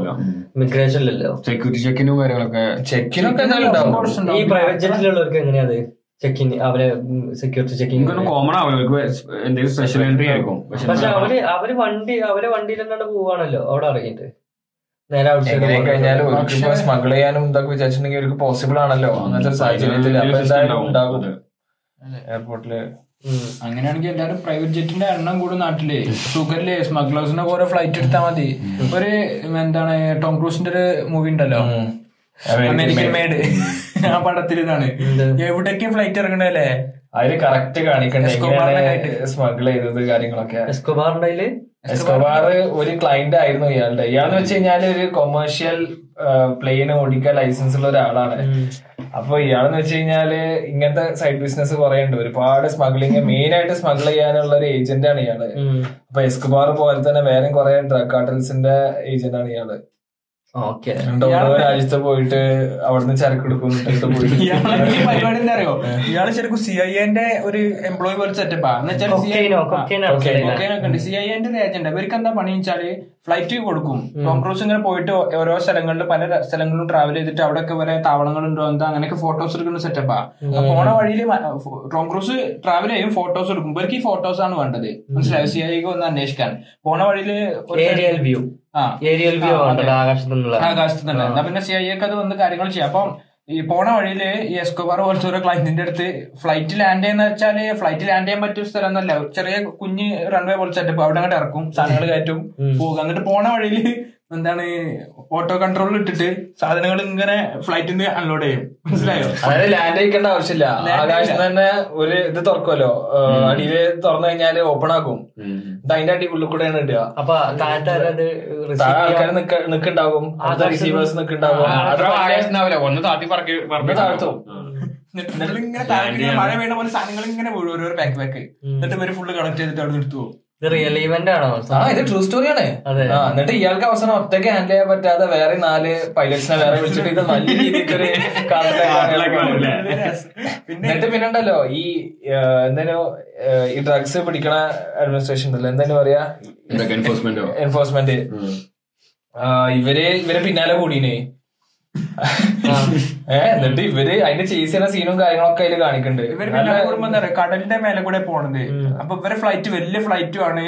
ഇമിഗ്രേഷൻ ഇല്ലല്ലോ സെക്യൂരിറ്റി ചെക്കിനും കാര്യങ്ങളൊക്കെ. ചെക്കിനൊക്കെ ഈ പ്രൈവറ്റ് ജെറ്റിലുള്ളവർക്ക് എങ്ങനെയാ അത്? ചെക്കിങ് അവരെ സെക്യൂരിറ്റി ചെക്കിങ് കോമൺ എന്തെങ്കിലും സ്പെഷ്യൽ എൻട്രി ആയിരിക്കും. പക്ഷെ അവർ അവർ വണ്ടി അവരെ വണ്ടിയിൽ തന്നെ പോവാണല്ലോ. അവിടെ ഇറങ്ങിയിട്ട് എങ്ങനെ കഴിഞ്ഞാലും സ്മഗിൾ ചെയ്യാനും ഇതൊക്കെ വിചാരിച്ചിട്ടുണ്ടെങ്കിൽ അവർക്ക് പോസിബിൾ ആണല്ലോ. അങ്ങനത്തെ ഒരു സാഹചര്യത്തിൽ അപ്പൊ എന്തായാലും ഉണ്ടാകും. എയർപോർട്ടിൽ അങ്ങനെയാണെങ്കിൽ എല്ലാരും പ്രൈവറ്റ് ജെറ്റിന്റെ എണ്ണം കൂടും നാട്ടിൽ. സുഖല്ലേ സ്മഗ്ലേഴ്സിന്റെ ഓരോ ഫ്ലൈറ്റ് എടുത്താൽ മതി. ഒരു എന്താണ് ടോം ക്രൂസിന്റെ ഒരു മൂവി ഉണ്ടല്ലോ. അമേരിക്കൻ മേഡ് ആ പടത്തിൽ ഇതാണ് എവിടേക്ക് ഫ്ലൈറ്റ് ഇറങ്ങണല്ലേ അതിൽ കറക്റ്റ് കാണിക്കണ്ടേ. സ്മഗിൾ ചെയ്തത് കാര്യങ്ങളൊക്കെ. എസ്കോബാറിന്റെ എസ്കോബാർ ഒരു ക്ലയന്റ് ആയിരുന്നു ഇയാളുടെ. ഇയാളെന്ന് വെച്ച് കഴിഞ്ഞാൽ ഒരു കൊമേഴ്ഷ്യൽ പ്ലെയിൻ ഓടിക്കാൻ ലൈസൻസ് ഉള്ള ഒരാളാണ്. അപ്പൊ ഇയാളെന്ന് വെച്ച് കഴിഞ്ഞാൽ ഇങ്ങനത്തെ സൈഡ് ബിസിനസ് കുറെ ഉണ്ട് ഒരുപാട് സ്മഗ്ലിങ് മെയിൻ ആയിട്ട് സ്മഗിൾ ചെയ്യാനുള്ള ഒരു ഏജന്റ് ആണ് ഇയാൾ. അപ്പൊ എസ്കുബാർ പോലെ തന്നെ വേറെ കുറെ ഡ്രഗ് കാർട്ടൽസിന്റെ ഏജന്റ് ആണ് ഇയാൾ. രാജ്യത്ത് പോയിട്ട് അവിടുന്ന് ചരക്ക് എടുക്കും എന്നിട്ട് പോയിട്ട് ഈ പരിപാടി എന്താ അറിയോ? ഇയാൾ ശരിക്കും സി ഐ എന്റെ ഒരു എംപ്ലോയി പോലെ സെറ്റപ്പാ എന്ന് വെച്ചാൽ കൊക്കൈനൊക്കെ ഉണ്ട് സി ഐ എന്റെ ഏജന്റ് ഇവർക്ക് എന്താ പണി വെച്ചാൽ ഫ്ലൈറ്റ് കൊടുക്കും. ടോം ക്രൂസ് ഇങ്ങനെ പോയിട്ട് ഓരോ സ്ഥലങ്ങളിലും പല സ്ഥലങ്ങളിലും ട്രാവൽ ചെയ്തിട്ട് അവിടെയൊക്കെ വരെ താവളങ്ങളുണ്ടോ എന്താ അങ്ങനെയൊക്കെ ഫോട്ടോസ് എടുക്കുന്ന സെറ്റപ്പാ പോണ വഴിയിൽ ടോം ക്രൂസ് ട്രാവൽ ചെയ്യും ഫോട്ടോസ് എടുക്കും. ഇവർക്ക് ഈ ഫോട്ടോസ് ആണ് വേണ്ടത്. മനസ്സിലായി? ഒന്ന് അന്വേഷിക്കാൻ. പോണ വഴിയിൽ ഒരു ഏരിയൽ വ്യൂ ആ. ഏരിയൽ വ്യൂ ആ, ആണ് അതെ. ആകാശത്തു നിന്നുള്ള ആകാശത്ത് തന്നെ എന്നാ പിന്നെ ഒക്കെ അത് വന്ന് കാര്യങ്ങൾ ചെയ്യാം. അപ്പം ഈ പോണ വഴിയിൽ ഈ എസ്കോബാർ പോലത്തെ ഒരു ക്ലൈന്റിന്റെ അടുത്ത് ഫ്ലൈറ്റ് ലാൻഡ് ചെയ്യുന്ന വെച്ചാൽ ഫ്ലൈറ്റ് ലാൻഡ് ചെയ്യാൻ പറ്റിയ സ്ഥലം എന്നല്ല ചെറിയ കുഞ്ഞ് റൺവേ പോലെ സെറ്റപ്പ് അവിടെ അങ്ങോട്ട് ഇറക്കും. സാധനങ്ങൾ കയറ്റും. പോകും എന്നിട്ട് പോണ വഴിയിൽ എന്താണ് ഓട്ടോ കൺട്രോൾ ഇട്ടിട്ട് സാധനങ്ങൾ ഇങ്ങനെ ഫ്ലൈറ്റിൽ നിന്ന് അൺലോഡ് ചെയ്യും. മനസ്സിലായോ? അതായത് ലാൻഡ് അയക്കേണ്ട ആവശ്യമില്ല. ആകാശം തന്നെ ഒരു ഇത് തുറക്കുമല്ലോ അടിയിൽ തുറന്നു കഴിഞ്ഞാൽ ഓപ്പൺ ആക്കും. അതിന്റെ അടി ഉള്ളിൽ കൂടെയാണ് ഇടുക. അപ്പൊ ആൾക്കാർ നിക്കുണ്ടാവും. റിസീവേഴ്സ് നിക്കുണ്ടാവും. ഒന്ന് താത്തി പറഞ്ഞു താഴ്ത്തും. എന്നിട്ട് ഇങ്ങനെ താഴെ മഴ വീണ പോലെ സാധനങ്ങൾ ഇങ്ങനെ വീഴും. ഓരോ പാക്ക് പാക്ക് എന്നിട്ട് ഇവർ ഫുള്ള് കളക്ട് ചെയ്തിട്ട് അവിടെ എടുത്തു പോകും. ഇത് റിയൽ ഇവന്റ് ആണോ? ആ ഇത് ട്രൂ സ്റ്റോറിയാണ്. ആ എന്നിട്ട് ഇയാൾക്ക് അവസാനം ഒറ്റയ്ക്ക് ഹാൻഡിൽ ചെയ്യാൻ പറ്റാതെ വേറെ നാല് പൈലറ്റ്സിനെ വേറെ വിളിച്ചിട്ട് ഇത് നല്ല രീതിക്ക് ഒരു എന്നിട്ട് പിന്നെ ഉണ്ടല്ലോ ഈ എന്തേനോ ഈ ഡ്രഗ്സ് പിടിക്കണ അഡ്മിനിസ്ട്രേഷൻ ഉണ്ടല്ലോ. എന്തായാലും പറയാ? എൻഫോഴ്സ്മെന്റോ എൻഫോഴ്സ്മെന്റ് ഇവർ ഇവരെ പിന്നാലെ കൂടീനെ. ഏഹ് എന്നിട്ട് ഇവർ അതിന്റെ ചേസ് ചെയ്യുന്ന സീനും കാര്യങ്ങളൊക്കെ അതിൽ കാണിക്കുന്നുണ്ട് ഇവർ പിന്നെ കൂടുമ്പോ എന്താ പറയാ കടലിന്റെ മേലെ കൂടെ പോണത്. അപ്പൊ ഇവരെ ഫ്ലൈറ്റ് വലിയ ഫ്ലൈറ്റും ആണ്.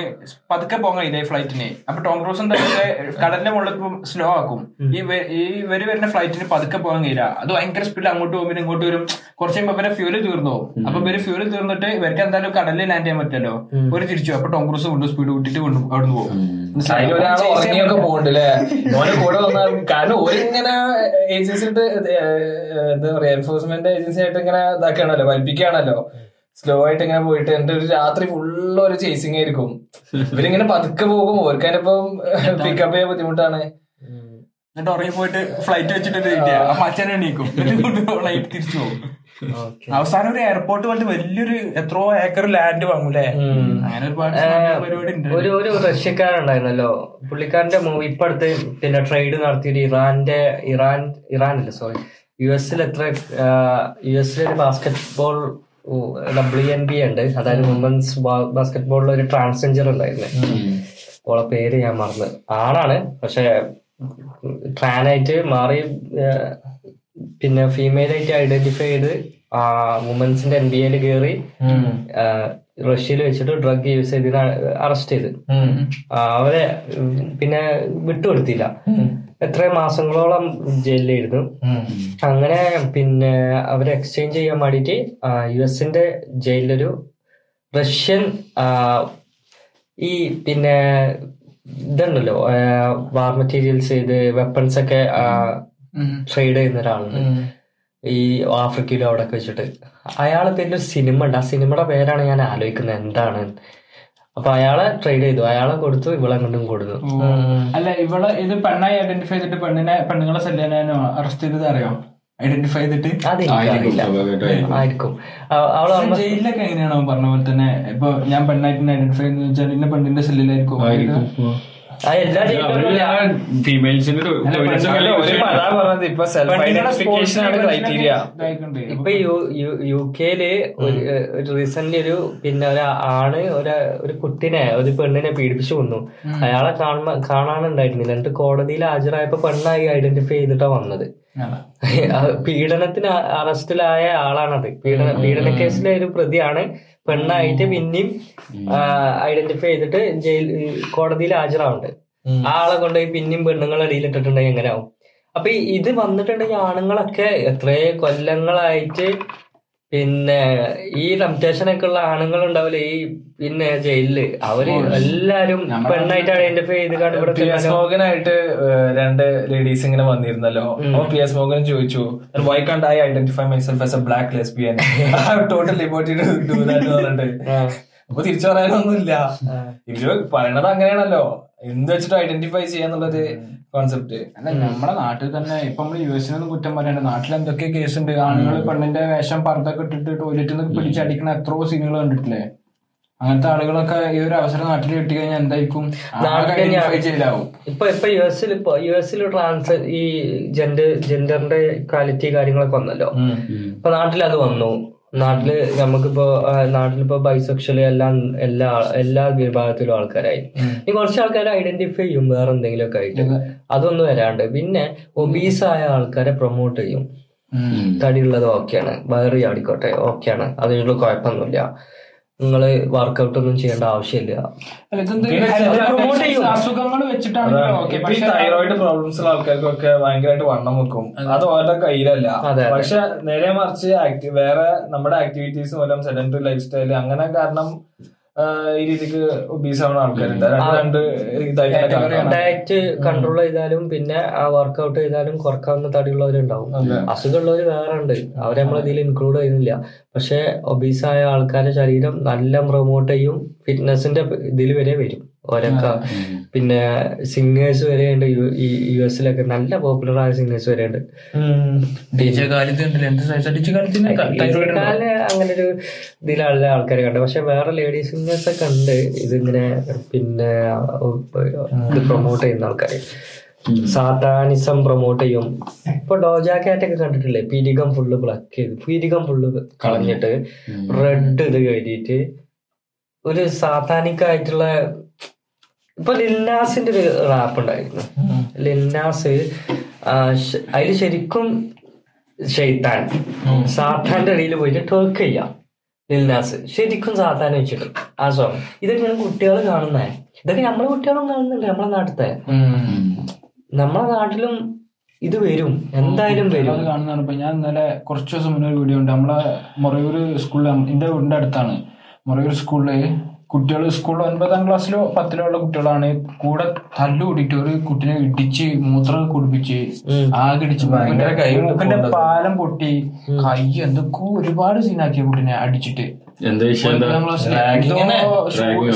പതുക്കെ പോകാൻ കഴിയില്ല ഈ ഫ്ലൈറ്റിന് അപ്പൊ ടോം ക്രൂസ് എന്താ കടലിന്റെ മുകളിൽ സ്ലോ ആക്കും. ഈ ഇവർ വരുന്ന ഫ്ലൈറ്റിന് പതുക്കെ പോകാൻ കഴിയില്ല. അത് ഭയങ്കര സ്പീഡിൽ അങ്ങോട്ട് പോകുമ്പോൾ ഇങ്ങോട്ട് വരും. കുറച്ച് കഴിയുമ്പോ ഇവരെ ഫ്യൂൽ തീർന്നു പോകും. അപ്പൊ ഇവർ ഫ്യൂൽ തീർന്നിട്ട് ഇവർക്ക് എന്തായാലും കടലിൽ ലാൻഡ് ചെയ്യാൻ പറ്റല്ലോ ഒരു തിരിച്ചു അപ്പൊ ടോം ക്രൂസ് കൊണ്ട് സ്പീഡ് കൂട്ടിട്ട് കൊണ്ടു അവിടുന്ന് പോകും. കാരണം ഓരിങ്ങനെ ഏജൻസി എന്താ പറയാ എൻഫോഴ്സ്മെന്റ് ഏജൻസി ആയിട്ട് ഇങ്ങനെ ഇതാക്കുകയാണല്ലോ വലിപ്പിക്കുകയാണല്ലോ സ്ലോ ആയിട്ട് ഇങ്ങനെ പോയിട്ട് എന്റെ ഒരു രാത്രി ഫുള്ള് ഒരു ചേസിങ് ആയിരിക്കും. ഇവരിങ്ങനെ പതുക്കെ പോകും. ഓർക്കാനിപ്പം പിക്കപ്പ് ചെയ്യാൻ ബുദ്ധിമുട്ടാണ്. എന്നിട്ട് ഉറങ്ങി പോയിട്ട് ഫ്ലൈറ്റ് വെച്ചിട്ട് അപ്പൊ എണീക്കും. ഫ്ലൈറ്റ് തിരിച്ചു പോകും. അവസാനം ഒരു എയർപോർട്ട് പോലത്തെ വലിയൊരു എത്രയോ ഏക്കർ ലാൻഡ് വാങ്ങൂലേ അങ്ങനെ ഒരു ഒരു റഷ്യക്കാരുണ്ടായിരുന്നല്ലോ പുള്ളിക്കാരന്റെ മൂവി ഇപ്പൊ അടുത്ത് പിന്നെ ട്രേഡ് നടത്തിയൊരു ഇറാന്റെ ഇറാൻ ഇറാൻ അല്ല സോറി യു എസിൽ എത്ര യു എസിൽ ഒരു basketball W N B ഉണ്ട്. അതായത് വുമൻസ് ബാസ്കറ്റ് ബോളിൽ ഒരു ട്രാൻസ്ജെൻഡർ ഉണ്ടായിരുന്നു. ഓളെ പേര് ഞാൻ മറന്നു. ആണാണ് പക്ഷെ ട്രാനായിട്ട് മാറി പിന്നെ ഫീമെയിലായിട്ട് ഐഡന്റിഫൈ ചെയ്ത് വുമൻസിന്റെ എൻ ബി എയിൽ കയറി റഷ്യയിൽ വെച്ചിട്ട് ഡ്രഗ് യൂസ് ചെയ്ത്. അറസ്റ്റ് ചെയ്ത് അവരെ പിന്നെ വിട്ടുകൊടുത്തില്ല. എത്ര മാസങ്ങളോളം ജയിലിലായിരുന്നു അങ്ങനെ പിന്നെ അവരെ എക്സ്ചേഞ്ച് ചെയ്യാൻ വേണ്ടിയിട്ട് യു എസിന്റെ ജയിലിലൊരു റഷ്യൻ ഈ പിന്നെ ഇതുണ്ടല്ലോ വാർ മെറ്റീരിയൽസ് ഇത് വെപ്പൺസ് ഒക്കെ ട്രേഡ് ചെയ്യുന്ന ഒരാളുണ്ട്. ഈ ആഫ്രിക്കയിലും അവിടെ ഒക്കെ വെച്ചിട്ട്. അയാളെ പേരിൽ ഒരു സിനിമ ഉണ്ട്. ആ സിനിമയുടെ പേരാണ് ഞാൻ ആലോചിക്കുന്നത്. എന്താണ്? അപ്പൊ അയാളെ ട്രേഡ് ചെയ്തു. അയാളെ കൊടുത്തു ഇവളെ കൊണ്ടും കൊടുത്തു. അല്ല ഇവൾ ഇത് പെണ്ണായി ഐഡന്റിഫൈ ചെയ്തിട്ട് പെണ്ണിനെ പെണ്ണുങ്ങളെ സെല്ലാനോ അറസ്റ്റ് ചെയ്തത് അറിയോ? ഐഡന്റിഫൈ ചെയ്തിട്ട്? ആയിരിക്കും. അവൾ ജയിലിലൊക്കെ എങ്ങനെയാണോ പറഞ്ഞ പോലെ തന്നെ? ഇപ്പൊ ഞാൻ പെണ്ണായിട്ട് ഐഡന്റിഫൈ ചെയ്യുന്ന വെച്ചാൽ ഇന്ന പെണ്ണിന്റെ സെല്ലിലായിരിക്കും ഇപ്പൊ സെൽഫ് ഐഡന്റിഫിക്കേഷൻ ആണ് ക്രൈറ്റീരിയ ഇപ്പൊ യു കെയിൽ ഒരു റീസെന്റ് ഒരു പിന്നെ ഒരു ആണ് ഒരു ഒരു കുട്ടിനെ ഒരു പെണ്ണിനെ പീഡിപ്പിച്ചു കൊന്നു. അയാളെ കാണുമ്പോ കാണാനുണ്ടായിരുന്നില്ല. എന്നിട്ട് കോടതിയിൽ ഹാജരായപ്പോ പെണ്ണായി ഐഡന്റിഫൈ ചെയ്തിട്ടാ വന്നത്. പീഡനത്തിന് അറസ്റ്റിലായ ആളാണത്. പീഡന പീഡന കേസിലെ ഒരു പ്രതിയാണ് പെണ്ണായിട്ട് പിന്നെയും ഐഡന്റിഫൈ ചെയ്തിട്ട് ജയിൽ കോടതിയിൽ ഹാജരാവുന്നുണ്ട് ആളെ കൊണ്ടുപോയി പിന്നെയും പെണ്ണുങ്ങളെ ഇടയിലിട്ടിട്ടുണ്ടെങ്കിൽ എങ്ങനെയാവും? അപ്പൊ ഇത് വന്നിട്ടുണ്ടെങ്കിൽ ആണുങ്ങളൊക്കെ എത്രയോ കൊല്ലങ്ങളായിട്ട് പിന്നെ ഈ ടെംപ്റ്റേഷൻ ഒക്കെ ഉള്ള ആണുങ്ങൾ ഉണ്ടാവില്ല ഈ പിന്നെ ജയിലിൽ. അവർ എല്ലാരും പെണ്ണായിട്ട് ഐഡന്റിഫൈ ചെയ്ത് പി എസ് മോഹനായിട്ട് രണ്ട് ലേഡീസ് ഇങ്ങനെ വന്നിരുന്നല്ലോ. അപ്പൊ പി എസ് മോഹൻ ചോദിച്ചു why can't I identify myself as a black lesbian total liberty do that പറഞ്ഞിട്ട്. അപ്പൊ തിരിച്ചു പറയാനൊന്നുമില്ല. ഇവർ പറയണത് അങ്ങനെയാണല്ലോ. എന്ത് വെച്ചിട്ട് ഐഡന്റിഫൈ ചെയ്യാന്നുള്ളൊരു കോൺസെപ്റ്റ് അല്ല നമ്മുടെ നാട്ടിൽ തന്നെ ഇപ്പൊ നമ്മൾ യു ഒന്നും കുറ്റം പറയണ്ട. നാട്ടിൽ എന്തൊക്കെ കേസ് ഉണ്ട്? ആണുങ്ങൾ പെണ്ണിന്റെ വേഷം പർദ്ദൊക്കെ ഇട്ടിട്ട് ടോയ്ലറ്റിൽ നിന്ന് പിടിച്ചടിക്കുന്ന എത്രയോ സീനുകൾ കണ്ടിട്ടില്ലേ? അങ്ങനത്തെ ആളുകളൊക്കെ ഈ ഒരു അവസരം നാട്ടിൽ കിട്ടി കഴിഞ്ഞാൽ എന്തായിരിക്കും ഇപ്പൊ ഇപ്പൊ യു എസിൽ ഇപ്പൊ യു എസിൽ ട്രാൻസ് ഈ ജെൻഡർ ജെൻഡറിന്റെ ക്വാളിറ്റി കാര്യങ്ങളൊക്കെ വന്നല്ലോ. ഇപ്പൊ നാട്ടിൽ അത് വന്നു. നാട്ടിൽ നമുക്കിപ്പോ നാട്ടിലിപ്പോ ബൈസെക്ഷൽ എല്ലാം എല്ലാ എല്ലാ വിഭാഗത്തിലും ആൾക്കാരായി. ഇനി കുറച്ച് ആൾക്കാരെ ഐഡന്റിഫൈ ചെയ്യും വേറെ എന്തെങ്കിലും ഒക്കെ ആയിട്ട് അതൊന്നും വരാണ്ട്. പിന്നെ ഒബീസ് ആയ ആൾക്കാരെ പ്രൊമോട്ട് ചെയ്യും. തടിയുള്ളത് ഓക്കെയാണ് വയറ് ചാടിക്കോട്ടെ ഓക്കെയാണ് അതിനുള്ള കുഴപ്പമൊന്നുമില്ല. നിങ്ങൾ വർക്കൗട്ട് ഒന്നും ചെയ്യേണ്ട ആവശ്യമില്ല. തൈറോയിഡ് പ്രോബ്ലംസ് ഉള്ള ആൾക്കാർക്കൊക്കെ ഭയങ്കരമായിട്ട് വണ്ണം വെക്കും. അത്. ഓരോ കയ്യിലല്ല. പക്ഷെ നേരെ മറിച്ച് വേറെ നമ്മുടെ ആക്ടിവിറ്റീസ് മൂലം സെഡന്ററി ലൈഫ് സ്റ്റൈൽ അങ്ങനെ കാരണം ഈ രീതിക്ക് ഒബീസ് ആവുന്ന ആൾക്കാരുണ്ട്. രണ്ട്. ഡയറ്റ് കൺട്രോൾ ചെയ്താലും പിന്നെ ആ വർക്ക്ഔട്ട് ചെയ്താലും കുറക്കാവുന്ന തടിയുള്ളവരുണ്ടാവും. അസുഖമുള്ളവർ വേറെ ഉണ്ട് അവരെ നമ്മൾ ഇതിൽ ഇൻക്ലൂഡ് ചെയ്യുന്നില്ല. പക്ഷെ ഒബീസായ ആൾക്കാരുടെ ശരീരം നല്ല പ്രൊമോട്ട് ചെയ്യും. ഫിറ്റ്നസിന്റെ ഇതിൽ വരെ വരും. ഓരൊക്കെ പിന്നെ സിംഗേഴ്സ് വരെ ഉണ്ട്. യു എസിലൊക്കെ നല്ല പോപ്പുലർ ആയ സിംഗേഴ്സ് വരെ ഉണ്ട്. അങ്ങനെ ഒരു ഇതിലുള്ള ആൾക്കാരെ കണ്ട്. പക്ഷെ വേറെ ലേഡീസ് സിംഗേഴ്സ് ഒക്കെ ഉണ്ട്. ഇതിങ്ങനെ പിന്നെ ഇത് പ്രൊമോട്ട് ചെയ്യുന്ന ആൾക്കാര്. സാത്താനിസം പ്രൊമോട്ട് ചെയ്യും. ഇപ്പൊ ഡോജാ കാറ്റ് ഒക്കെ കണ്ടിട്ടില്ലേ? പീരികം ഫുള്ള് ബ്ലക്ക് ചെയ്ത്. പീരികം ഫുള്ള് കളഞ്ഞിട്ട് റെഡ് ഇത് കഴിഞ്ഞിട്ട് ഒരു സാത്താനിക് ആയിട്ടുള്ള ഇപ്പൊ ലിന്നാസിന്റെ ഒരു റാപ്പ് ഉണ്ടായിരുന്നു. ലിന്നാസ് അതിൽ ശരിക്കും ഷെയ്ത്താൻ സാത്താന്റെ ഇടയിൽ പോയിട്ട് ടോക്ക് ചെയ്യാം ലിന്നാസ് ശരിക്കും സാത്താൻ വെച്ചിട്ട് ആ സോങ് ഇതൊക്കെയാണ് കുട്ടികൾ കാണുന്നേ. ഇതൊക്കെ നമ്മളെ കുട്ടികളും കാണുന്നുണ്ട് നമ്മളെ നാട്ടിലത്തെ നമ്മളെ നാട്ടിലും ഇത് വരും. എന്തായാലും വരും. കാണുന്നതാണ്. ഇപ്പൊ ഞാൻ ഇന്നലെ കുറച്ച് ദിവസം മുന്നേ ഒരു വീഡിയോ ഉണ്ട്. നമ്മളെ മുറയൂർ സ്കൂളിൽ എന്റെ വീടിന്റെ അടുത്താണ്. മൊറയൂർ സ്കൂളിൽ കുട്ടികൾ സ്കൂൾ ഒൻപതാം ക്ലാസ്സിലോ പത്തിലോ ഉള്ള കുട്ടികളാണ് കൂടെ തല്ലുകൂടിട്ട് ഒരു കുട്ടിനെ ഇടിച്ച് മൂത്രം കുടിപ്പിച്ച് ആകെ ഇടിച്ച് മൂക്കിന്റെ പാലം പൊട്ടി കൈ എന്തൊക്കെ ഒരുപാട് സീനാക്കിയ കുട്ടിനെ അടിച്ചിട്ട്. എന്താ വിഷയം.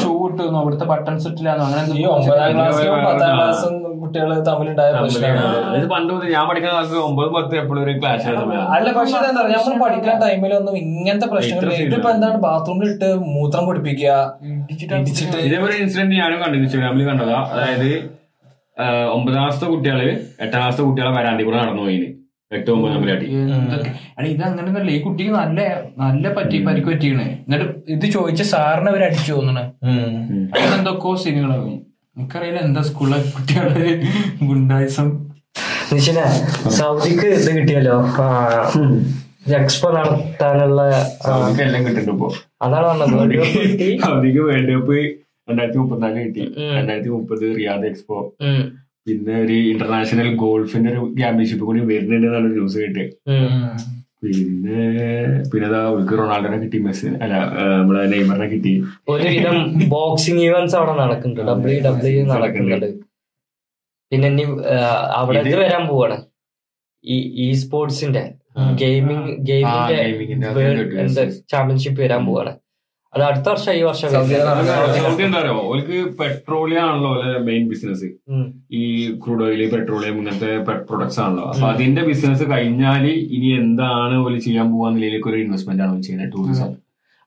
ഷൂ ഇട്ടുന്നു അവിടുത്തെ ബട്ടൺസ് ഇട്ടില്ലാന്നോ അങ്ങനെ ഒമ്പതാം ക്ലാസ്സിലും ആ. പത്താം ക്ലാസ്സും കുട്ടികൾ തമ്മിലുണ്ടായ പ്രശ്നമാണ്. ഇത് പണ്ട് മുതൽ ഞാൻ പഠിക്കുന്ന കാലത്ത് ഒമ്പത് പത്ത് എപ്പോഴും ഒരു ക്ലാസ് അല്ല പക്ഷെ എന്താ പറയാ നമ്മൾ പഠിക്കാൻ ടൈമിലൊന്നും ഇങ്ങനത്തെ പ്രശ്നങ്ങൾ ഇതിപ്പോ എന്താണ്? ബാത്റൂമിൽ ഇട്ട് മൂത്രം കുടിപ്പിക്കുക ഇതേപോലെ ഇൻസിഡന്റ് ഞാനും കണ്ടിരുന്നു ഫാമിലി കണ്ടതാ. അതായത് ഒമ്പതാം ക്ലാസത്തെ കുട്ടികൾ എട്ടാം ക്ലാസത്തെ കുട്ടികളെ വരാണ്ടി കൂടെ നടന്നു പോയിന്. എട്ട് ഒമ്പത് തമ്മിലാട്ടി എന്തൊക്കെ അല്ല ഇത് അങ്ങനെയൊന്നല്ല ഈ കുട്ടിക്ക് നല്ല നല്ല പറ്റി പരിക്ക് പറ്റിയാണ് എന്നിട്ട് ഇത് ചോദിച്ച സാറിനെ അവർ അടിച്ചു തോന്നണേ. എന്തൊക്കെ സീനുകളാകും എനിക്കറിയില്ല എന്താ സ്കൂളിലെ കുട്ടികളെ ഗുണ്ടായിസം. നിഷിനെ സൗദിക്ക് ഇത് കിട്ടിയല്ലോ. എക്സ്പോ നടത്താനുള്ള എല്ലാം കിട്ടുന്നുണ്ട് ഇപ്പൊ. അതാണ് പറഞ്ഞത്. സൗദിക്ക് വേൾഡ് കപ്പ് രണ്ടായിരത്തി മുപ്പത്തിനാല് കിട്ടി. രണ്ടായിരത്തി മുപ്പത് റിയാദ് എക്സ്പോ. പിന്നെ ഒരു ഇന്റർനാഷണൽ ഗോൾഫിന്റെ ഒരു ചാമ്പ്യൻഷിപ്പ് കൂടി വരുന്നുണ്ട് എന്നുള്ള ന്യൂസ് കിട്ടിയത് പിന്നെ പിന്നെ അവർക്ക് റൊണാൾഡോനെ കിട്ടി മെസ്സി അല്ല നമ്മളെ നെയ്മറിനെ കിട്ടി. ഒരുവിധം ബോക്സിംഗ് ഇവന്റ്സ് അവിടെ നടക്കുന്നുണ്ട്. ഡബ്ല്യു ഡബ്ല്യു നടക്കുന്നുണ്ട്. പിന്നെ ഇനി അവിടെ ഇത് വരാൻ പോവാണ്. ഈ ഈ സ്പോർട്സിന്റെ ഗെയിമിംഗ് ഗെയിമിന്റെ. ചാമ്പ്യൻഷിപ്പ് വരാൻ പോവാണ്. അത് അടുത്ത വർഷം ഈ വർഷം സൗദി എന്താ പറയുക ഓർക്ക് പെട്രോളിയം ആണല്ലോ മെയിൻ ബിസിനസ് ഈ ക്രൂഡ് ഓയിൽ പെട്രോളിയം ഇങ്ങനത്തെ പ്രൊഡക്ട്സ് ആണല്ലോ. അപ്പൊ അതിന്റെ ബിസിനസ് കഴിഞ്ഞാൽ ഇനി എന്താണ് ഓൽ ചെയ്യാൻ പോവാന്നില്ലേക്ക് ഒരു ഇൻവെസ്റ്റ്മെന്റ് ആണ് ചെയ്യുന്നത് ടൂറിസം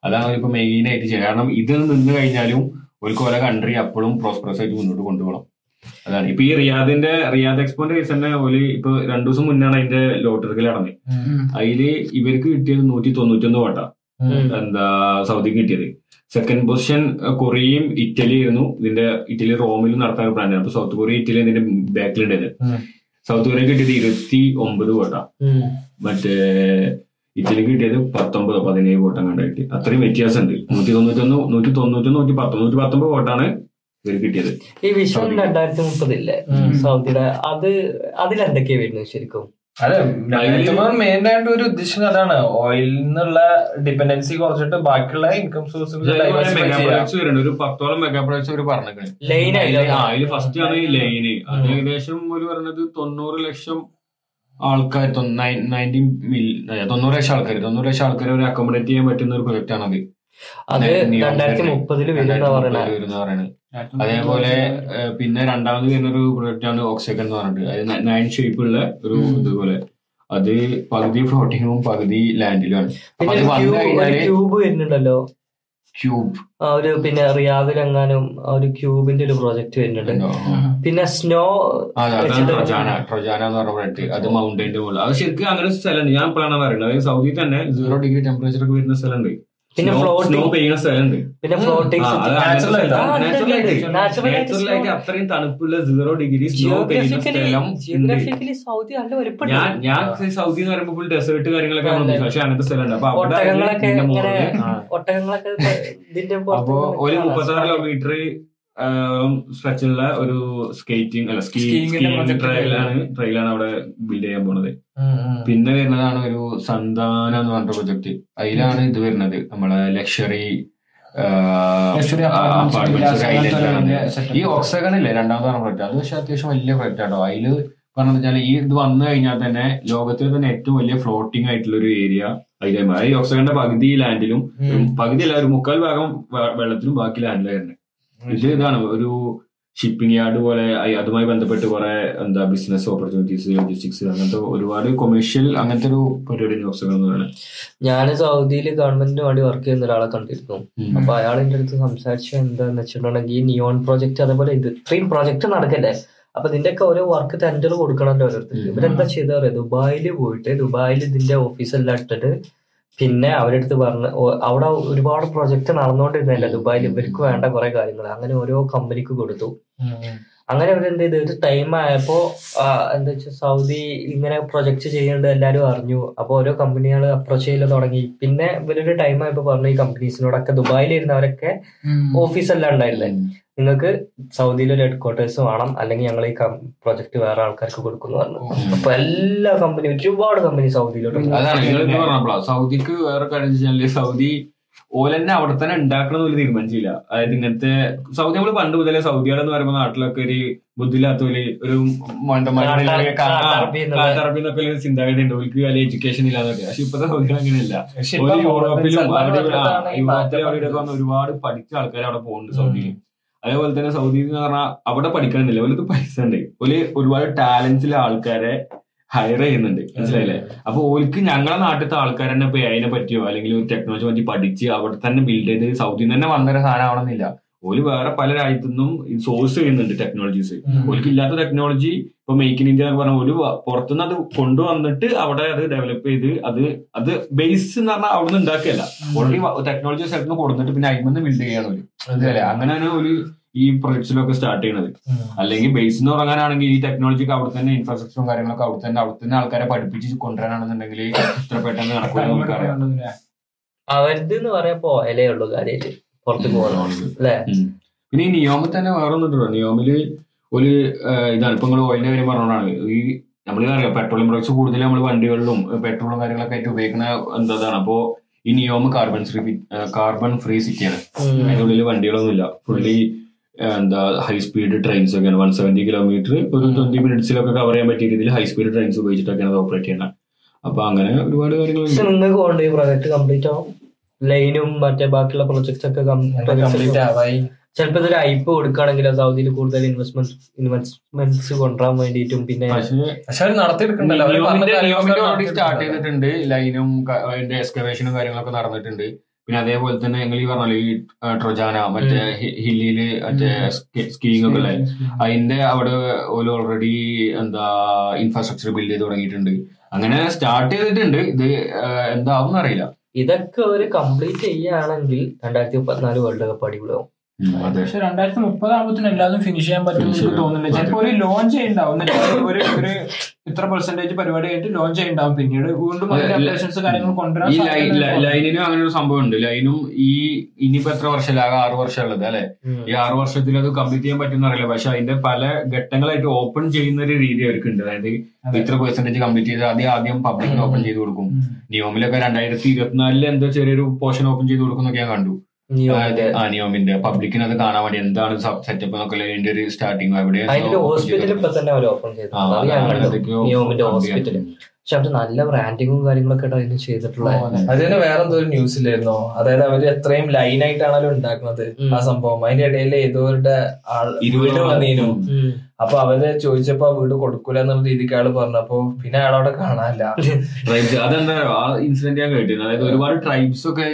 അതാണ് ഇപ്പൊ മെയിൻ ആയിട്ട് ചെയ്യുക. കാരണം ഇത് നിന്ന് കഴിഞ്ഞാലും ഓർക്ക് ഓരോ കൺട്രി അപ്പോഴും പ്രോസ്പെറസ് ആയിട്ട് മുന്നോട്ട് കൊണ്ടുപോകണം. അതാണ്. ഇപ്പൊ ഈ റിയാദിന്റെ റിയാദ് എക്സ്പോന്റെ കേസ് തന്നെ ഓൽ ഇപ്പൊ രണ്ടു ദിവസം മുന്നാണ് അതിന്റെ ലോട്ടറികൾ നടന്നത് അതിൽ ഇവർക്ക് കിട്ടിയത് നൂറ്റി തൊണ്ണൂറ്റൊന്ന് എന്താ സൗദിക്ക് കിട്ടിയത്. സെക്കൻഡ് പൊസിഷൻ കൊറിയയും ഇറ്റലി ആയിരുന്നു. ഇതിന്റെ ഇറ്റലി റോമിൽ നടത്താൻ പ്ലാൻ അപ്പൊ സൗത്ത് കൊറിയ ഇറ്റലി ഇതിന്റെ ബാക്കിലുണ്ടായത് ഉം. സൗത്ത് കൊറിയ കിട്ടിയത് ഇരുപത്തി ഒമ്പത് കോട്ട മറ്റേ ഇറ്റലി കിട്ടിയത് പത്തൊമ്പത് പതിനേഴ് കോട്ടം കണ്ടായിട്ട്. അത്രയും വ്യത്യാസമുണ്ട് നൂറ്റി തൊണ്ണൂറ്റൊന്ന് നൂറ്റി തൊണ്ണൂറ്റൊന്ന് നൂറ്റി പത്തൊമ്പത് നൂറ്റി പത്തൊമ്പത് കോട്ടാണ് ഇവർ കിട്ടിയത്. ഈ വിഷു രണ്ടായിരത്തി മുപ്പതില്ലേ സൗദിയുടെ അത് അതിലെന്തൊക്കെയാ വരുന്നത് ശരിക്കും? അതെ മെയിൻ ആയിട്ട് ഒരു ഉദ്ദേശം അതാണ്. ഓയിലിൽ നിന്നുള്ള ഡിപെൻഡൻസി കുറച്ചിട്ട് ബാക്കിയുള്ള ഇൻകം സോഴ്സ് ഒരു പത്തോളം മെഗാ പ്രൊജക്ട്സ് അവർ പറഞ്ഞേക്കണേ. ലൈൻ ആ അതിൽ ഫസ്റ്റ് ആണ് ഈ ലൈന് അത് ഏകദേശം ഒരു പറയുന്നത് തൊണ്ണൂറ് ലക്ഷം ആൾക്കാർ നയന്റീൻ മില്യൺ തൊണ്ണൂറ് ലക്ഷം ആൾക്കാർ തൊണ്ണൂറ് ലക്ഷം ആൾക്കാരെ ഒരു അക്കോമഡേറ്റ് ചെയ്യാൻ പറ്റുന്ന ഒരു പ്രൊജക്ട് ആണത്. അത് രണ്ടായിരത്തി മുപ്പതിൽ വരുന്ന പറയണ അതേപോലെ പിന്നെ രണ്ടാമത് വരുന്ന ഒരു പ്രൊഡക്റ്റ് ആണ് ഓക്സിജൻ എന്ന് പറഞ്ഞിട്ട്. അത് നയൻ ഷേപ്പ് ഉള്ള ഒരു ഇതുപോലെ. അത് പകുതി ഫ്ലോട്ടിങ്ങും പകുതി ലാൻഡിലും ക്യൂബ് വരുന്നുണ്ടല്ലോ? ക്യൂബ് ആ ഒരു പിന്നെ റിയാദിലെങ്ങാനും ആ ഒരു ക്യൂബിന്റെ ഒരു പ്രോജക്റ്റ് വരുന്നുണ്ട്. പിന്നെ സ്നോ ട്രൊജാന. ട്രൊജാന എന്ന് പറഞ്ഞ പ്രൊഡക്റ്റ് അത് മൗണ്ടൈന്റെ മുകളിൽ. അത് ശരിക്കും അങ്ങനെ സ്ഥലമുണ്ട്. ഞാൻ ഇപ്പോഴാണ് പറയുന്നത്. അതായത് സൗദി തന്നെ സീറോ ഡിഗ്രി ടെമ്പറേച്ചർ ഒക്കെ വരുന്ന സ്ഥലമുണ്ട്. പിന്നെ പിന്നെ അത്രയും തണുപ്പുള്ള സീറോ ഡിഗ്രി സ്നോ പെയ്യുന്ന സ്ഥലം ഞാൻ ഞാൻ സൗദി എന്ന് പറയുമ്പോൾ ഫുൾ ഡെസേർട്ട് കാര്യങ്ങളൊക്കെ. പക്ഷെ അങ്ങനത്തെ സ്ഥലമുണ്ട്. അപ്പൊ അവിടെ ഒട്ടകങ്ങളൊക്കെ ഇതിന്റെ. അപ്പൊ ഒരു മുപ്പത്തി ആറ് കിലോമീറ്റർ സ്ട്രെച്ചുള്ള ഒരു സ്കേറ്റിംഗ് അല്ല സ്കീയിങ് ട്രയലാണ് ട്രയലാണ് അവിടെ ബിൽഡ് ചെയ്യാൻ പോണത്. പിന്നെ വരുന്നതാണ് ഒരു സന്താന എന്ന് പറഞ്ഞ പ്രൊജക്ട് അതിലാണ് ഇത് വരുന്നത്. നമ്മളെ ലക്ഷറി. ഈ ഓക്സഗൺ ഇല്ലേ രണ്ടാമത് പറഞ്ഞ പ്രൊജക്ട് അത് പക്ഷെ അത്യാവശ്യം വലിയ പ്രൊജക്ട് ആട്ടോ. അതിൽ പറഞ്ഞു വെച്ചാൽ ഈ ഇത് വന്നു കഴിഞ്ഞാൽ തന്നെ ലോകത്തിൽ തന്നെ ഏറ്റവും വലിയ ഫ്ലോട്ടിംഗ് ആയിട്ടുള്ള ഒരു ഏരിയ അതിലെ ഈ ഓക്സഗന്റെ പകുതി ലാൻഡിലും പകുതി അല്ല ഒരു മുക്കാൽ ഭാഗം വെള്ളത്തിലും ബാക്കി ലാൻഡിലായിരുന്നു ഇത് ഇതാണ് ഒരു ഷിപ്പിംഗ് യാർഡ് പോലെ അതുമായി ബന്ധപ്പെട്ട് കുറെ എന്താ ബിസിനസ് ഓപ്പർച്യൂണിറ്റീസ് ലോജിസ്റ്റിക്സ് അങ്ങനത്തെ ഒരുപാട് കൊമേഴ്ഷ്യൽ അങ്ങനത്തെ ഒരു പരിപാടി ജോബ്സ് ഞാൻ സൗദിയിൽ ഗവൺമെന്റിന് വേണ്ടി വർക്ക് ചെയ്യുന്ന ഒരാളെ കണ്ടിരുന്നു. അപ്പൊ അയാൾ എന്റെ അടുത്ത് സംസാരിച്ച എന്താന്ന് വെച്ചിട്ടുണ്ടെങ്കിൽ ഈ നിയോൺ പ്രോജക്റ്റ് അതേപോലെ ഇത് ഇത്രയും പ്രോജക്ട് നടക്കല്ലേ അപ്പൊ ഇതിന്റെയൊക്കെ ഓരോ വർക്ക് ടെൻഡർ കൊടുക്കണല്ലോ ഓരോരുത്തർക്ക്. ഇവരെന്താ ചെയ്താ പറയാ ദുബായിൽ പോയിട്ട് ദുബായിൽ ഇതിന്റെ ഓഫീസെല്ലാം ഇട്ടിട്ട് പിന്നെ അവരെടുത്ത് പറഞ്ഞ് അവിടെ ഒരുപാട് പ്രൊജക്ട് നടന്നുകൊണ്ടിരുന്നല്ലേ ദുബായിൽ ഇവർക്ക് വേണ്ട കുറെ കാര്യങ്ങൾ അങ്ങനെ ഓരോ കമ്പനിക്ക് കൊടുത്തു. അങ്ങനെ അവരെന്ത് ചെയ്ത്? ഒരു ടൈം ആയപ്പോ എന്താ വെച്ചാൽ സൗദി ഇങ്ങനെ പ്രൊജക്ട് ചെയ്യുന്നുണ്ട് എല്ലാരും അറിഞ്ഞു. അപ്പൊ ഓരോ കമ്പനികൾ അപ്രോച്ച് ചെയ്യാൻ തുടങ്ങി. പിന്നെ ഇവരൊരു ടൈം ആയപ്പോ പറഞ്ഞു ഈ കമ്പനീസിനോടൊക്കെ ദുബായിൽ ഇരുന്നവരൊക്കെ ഓഫീസെല്ലാം ഉണ്ടായിരുന്നേ. നിങ്ങൾക്ക് സൗദിയിൽ ഒരു ഹെഡ് ക്വാർട്ടേഴ്സ് വേണം അല്ലെങ്കിൽ ഞങ്ങൾ ഈ പ്രൊജക്ട് വേറെ ആൾക്കാർക്ക് കൊടുക്കുന്നു പറഞ്ഞു. അപ്പൊ എല്ലാ കമ്പനി ഒരുപാട് കമ്പനി സൗദിയിലോട്ട് സൗദിക്ക് വേറെ കാര്യം വെച്ചാൽ സൗദി ഓലെന്നെ അവിടെ തന്നെ ഉണ്ടാക്കണം എന്നൊരു തീരുമാനിച്ചില്ല. അതായത് ഇങ്ങനത്തെ സൗദി നമ്മൾ പണ്ട് മുതലേ സൗദികളെന്ന് പറയുമ്പോൾ നാട്ടിലൊക്കെ ഒരു ബുദ്ധിയില്ലാത്തവര് ഒരു എന്നൊക്കെ ഒരു ചിന്താഗതി ഉണ്ട് അവർക്ക് വലിയ എഡ്യൂക്കേഷൻ ഇല്ലാന്നൊക്കെ. പക്ഷെ ഇപ്പോഴത്തെ സൗദികൾ അങ്ങനെയല്ല. ഒരു യൂറോപ്പിലും അവിടെ യൂറോപ്പിലും മാറ്റം വന്ന് ഒരുപാട് പഠിച്ച ആൾക്കാർ അവിടെ പോകുന്നുണ്ട് സൗദിയിൽ. അതേപോലെ തന്നെ സൗദി എന്ന് പറഞ്ഞാൽ അവിടെ പഠിക്കണമെന്നില്ല അവർക്ക് പൈസ ഉണ്ട്. ഒരു ഒരുപാട് ടാലൻസിലെ ആൾക്കാരെ ഹയർ ചെയ്യുന്നുണ്ട്. മനസ്സിലായില്ലേ? അപ്പൊ ഓർക്ക് ഞങ്ങളെ നാട്ടിലത്തെ ആൾക്കാർ തന്നെ ഇപ്പൊ അതിനെ പറ്റിയോ അല്ലെങ്കിൽ ഒരു ടെക്നോളജി പറ്റി പഠിച്ച് അവിടെ തന്നെ ബിൽഡ് ചെയ്ത് സൗദിയിൽ തന്നെ വന്നൊരു സാധനം ആവണമെന്നില്ല. ഓൽ വേറെ പല രാജ്യത്തു നിന്നും സോഴ്സ് ചെയ്യുന്നുണ്ട് ടെക്നോളജീസ് ഓൽക്ക് ഇല്ലാത്ത ടെക്നോളജി ഇപ്പൊ മേക്ക് ഇൻ ഇന്ത്യ എന്നൊക്കെ പറഞ്ഞ ഒരു പുറത്തുനിന്ന് അത് കൊണ്ടുവന്നിട്ട് അവിടെ അത് ഡെവലപ്പ് ചെയ്ത് അത് അത് ബേസ് എന്ന് പറഞ്ഞാൽ അവിടെ നിന്ന് ഉണ്ടാക്കുകയല്ല ഓൾറെഡി ടെക്നോളജി സ്ഥലത്ത് നിന്ന് കൊടുത്തിട്ട് പിന്നെ അതിൽ ബിൽഡ് ചെയ്യാണ് ഒരു മനസ്സിലായില്ലേ? അങ്ങനെയാണ് ഒരു ഈ പ്രൊജക്ട്സിലൊക്കെ സ്റ്റാർട്ട് ചെയ്യണത്. അല്ലെങ്കിൽ ബേസ് എന്ന് തുടങ്ങാനാണെങ്കിൽ ഈ ടെക്നോളജിക്ക് അവിടെ തന്നെ ഇൻഫ്രാസ്ട്രക്ചറും കാര്യങ്ങളൊക്കെ അവിടെ തന്നെ അവിടെ തന്നെ ആൾക്കാരെ പഠിപ്പിച്ച് കൊണ്ടുവരാനാണെന്നുണ്ടെങ്കിൽ ഇത്ര പെട്ടെന്ന് നടക്കില്ല നമുക്കറിയാം അവരുടെ എന്ന് പുറത്ത് അല്ലേ. പിന്നെ ഈ നിയോമിൽ തന്നെ വേറെ ഒന്നുണ്ടോ നിയോമിൽ ഒരു ഇതാണ് ഇപ്പൊ നിങ്ങൾ ഓയിലിന്റെ കാര്യം പറഞ്ഞോണ്ടാണ്. ഈ നമ്മൾ അറിയാം പെട്രോളിയം പ്രൊഡക്ട്സ് കൂടുതൽ നമ്മൾ വണ്ടികളിലും പെട്രോളും കാര്യങ്ങളൊക്കെ ആയിട്ട് ഉപയോഗിക്കുന്ന എന്താണ് അപ്പോ ഈ Neom carbon free carbon free സിറ്റിയാണ് അതിനുള്ളിൽ വണ്ടികളൊന്നുമില്ല. ഫുള്ളി എന്താ ഹൈ സ്പീഡ് ട്രെയിൻസ് ഒക്കെയാണ് വൺ സെവന്റി കിലോമീറ്റർ ഒരു ട്വന്റി മിനിറ്റ്സിലൊക്കെ കവർ ചെയ്യാൻ പറ്റിയ രീതിയിൽ ഹൈ സ്പീഡ് ട്രെയിൻസ് ഉപയോഗിച്ചിട്ടൊക്കെയാണ് അത് ഓപ്പറേറ്റ് ചെയ്യുന്നത്. അപ്പൊ അങ്ങനെ ഒരുപാട് കാര്യങ്ങളുണ്ട്. ഈ പ്രോജക്ട് കംപ്ലീറ്റ് ആവും. ലൈനും മറ്റേ ബാക്കിയുള്ള പ്രോജക്ട്സ് ഒക്കെ കംപ്ലീറ്റ് ആവായി. ചിലപ്പോ ഇതൊരു ഐപ്പ് കൊടുക്കുകയാണെങ്കിൽ സൗദിയിൽ കൂടുതൽ ഇൻവെസ്റ്റ്മെന്റ് ഇൻവെസ്റ്റ്മെന്റ്സ് കൊണ്ടുവരാൻ വേണ്ടിയിട്ടും പിന്നെ സ്റ്റാർട്ട്. ചെയ്തിട്ടുണ്ട്. ലൈനും എക്സ്കവേഷനും കാര്യങ്ങളൊക്കെ നടന്നിട്ടുണ്ട്. പിന്നെ അതേപോലെ തന്നെ നിങ്ങൾ ഈ പറഞ്ഞല്ലോ ഈ ട്രൊജാന മറ്റേ ഹില്ലിയിൽ മറ്റേ സ്കീയിങ് ഒക്കെ അല്ലേ അതിന്റെ അവിടെ ഓൽ ഓൾറെഡി എന്താ ഇൻഫ്രാസ്ട്രക്ചർ ബിൽഡ് ചെയ്ത് തുടങ്ങിയിട്ടുണ്ട്. അങ്ങനെ സ്റ്റാർട്ട് ചെയ്തിട്ടുണ്ട്. ഇത് എന്താവും അറിയില്ല. ഇതൊക്കെ ഒരു കംപ്ലീറ്റ് ചെയ്യുകയാണെങ്കിൽ രണ്ടായിരത്തി മുപ്പത്തിനാല് വേൾഡ് കപ്പ് അടിപൊളിയാവും. പക്ഷെ രണ്ടായിരത്തി മുപ്പതാകുമ്പോഴത്തേനും എല്ലാതും ഫിനിഷ് ചെയ്യാൻ പറ്റും Finish എനിക്ക് തോന്നുന്നില്ല. ചിലപ്പോ ഒരു ലോഞ്ച് ചെയ്യുന്നുണ്ടാവും എന്നിട്ട് ഒരു ഒരു ഇത്ര പെർസെന്റേജ് പരിപാടി ആയിട്ട് ലോഞ്ച് ചെയ്യുന്നുണ്ടാവും പിന്നീട് വീണ്ടും അപ്ഡേഷൻസ് കാര്യങ്ങൾ കൊണ്ടുവരാൻ ലൈനിനും അങ്ങനെ ഒരു സംഭവം ഉണ്ട് ലൈനും ഈ ഇനിയിപ്പോ എത്ര വർഷമല്ല? ആകെ ആറ് വർഷം ഉള്ളത് അല്ലെ? ഈ ആറ് വർഷത്തിൽ അത് കംപ്ലീറ്റ് ചെയ്യാൻ പറ്റുന്ന അറിയില്ല. പക്ഷെ അതിന്റെ പല ഘട്ടങ്ങളായിട്ട് ഓപ്പൺ ചെയ്യുന്ന ഒരു രീതി അവർക്കുണ്ട്. അതായത് ഇത്ര പെർസെന്റേജ് കംപ്ലീറ്റ് ചെയ്ത് ആദ്യം ആദ്യം പബ്ലിക്കിന് ഓപ്പൺ ചെയ്ത് കൊടുക്കും. നിയോമിലൊക്കെ രണ്ടായിരത്തി ഇരുപത്തിനാലിൽ എന്തോ ചെറിയൊരു പോർഷൻ ഓപ്പൺ ചെയ്ത് കൊടുക്കുന്നൊക്കെ ഞാൻ കണ്ടു. നിയോമിന്റെ ആ നിയോമിന്റെ പബ്ലിക്കിന് അത് കാണാൻ വേണ്ടി എന്താണ് സെറ്റപ്പ് എന്നൊക്കെ അതിന്റെ ഒരു സ്റ്റാർട്ടിങ് അവിടെ ഹോസ്പിറ്റലിൽ ഇപ്പൊ തന്നെ ഓപ്പൺ ചെയ്തു ഹോസ്പിറ്റൽ പക്ഷെ അവർ നല്ല ബ്രാൻഡിങ്ങും കാര്യങ്ങളൊക്കെ ആയിട്ട് അതിന് ചെയ്തിട്ടുള്ള അത്. തന്നെ വേറെ എന്തോ ഒരു ന്യൂസ് ഇല്ലായിരുന്നോ? അതായത് അവർ എത്രയും ലൈൻ ആയിട്ടാണല്ലോ ഉണ്ടാക്കുന്നത് ആ സംഭവം. അതിന്റെ ഇടയിൽ ഏതോരുടെ ആൾ വീട് വന്നീനു. അപ്പൊ അവർ ചോദിച്ചപ്പോ ആ വീട് കൊടുക്കൂല എന്നുള്ള രീതിക്ക് ആൾ പറഞ്ഞപ്പോ പിന്നെ അയാളവിടെ കാണാനില്ല. ട്രൈബ്സ് അതെന്താ ആ ഇൻസിഡന്റ് ഞാൻ കേട്ടിരുന്നു. അതായത് ഒരുപാട് ട്രൈബ്സ് ഒക്കെ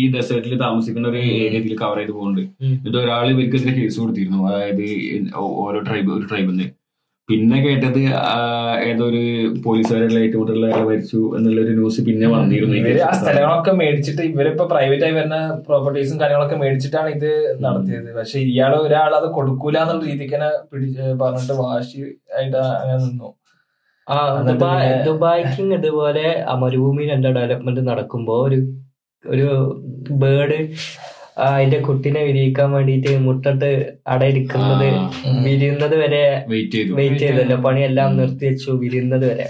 ഈ ഡെസേർട്ടിൽ താമസിക്കുന്ന ഒരു ഏരിയയിൽ കവർ ചെയ്ത് പോകുന്നുണ്ട് ഇത് എന്നിട്ട് ഒരാൾ ഇവർക്കെതിരെ കേസ് കൊടുത്തിരുന്നു. അതായത് ഓരോ ട്രൈബ് ഒരു ട്രൈബിന്ന് പിന്നെ കേട്ടത് ഏതോ ഒരു പോലീസുകാരുടെ ഏറ്റുമുട്ടലിൽ അയാൾ മരിച്ചു എന്നുള്ളൊരു ന്യൂസ് പിന്നെ വന്നിരുന്നു ഈ ഇവർ ആ. സ്ഥലങ്ങളൊക്കെ മേടിച്ചിട്ട് ഇവരിപ്പോ പ്രൈവറ്റ് ആയി വരുന്ന പ്രോപ്പർട്ടീസും കാര്യങ്ങളൊക്കെ മേടിച്ചിട്ടാണ് ഇത് നടത്തിയത് പക്ഷെ ഇയാൾ ഒരാൾ അത് കൊടുക്കൂല എന്നുള്ള രീതിക്ക് തന്നെ പിടി പറഞ്ഞിട്ട് വാശി ആയിട്ട് അങ്ങനെ നിന്നു ആ ദുബായ് ദുബായ്ക്കും ഇതുപോലെ ആ മരുഭൂമിയിൽ എന്താ ഡെവലപ്മെന്റ് നടക്കുമ്പോ ഒരു ഒരു ബേർഡ് അതിന്റെ കുട്ടീനെ വിരിയിക്കാൻ വേണ്ടിയിട്ട് മുട്ടിട്ട് അടയിരിക്കുന്നത് ഇരിക്കുന്നത് വിരിയുന്നത് വരെ വെയിറ്റ് ചെയ്തു. വെയിറ്റ് ചെയ്തല്ലോ പണിയെല്ലാം നിർത്തി വെച്ചു വിരിയുന്നത് വരെ.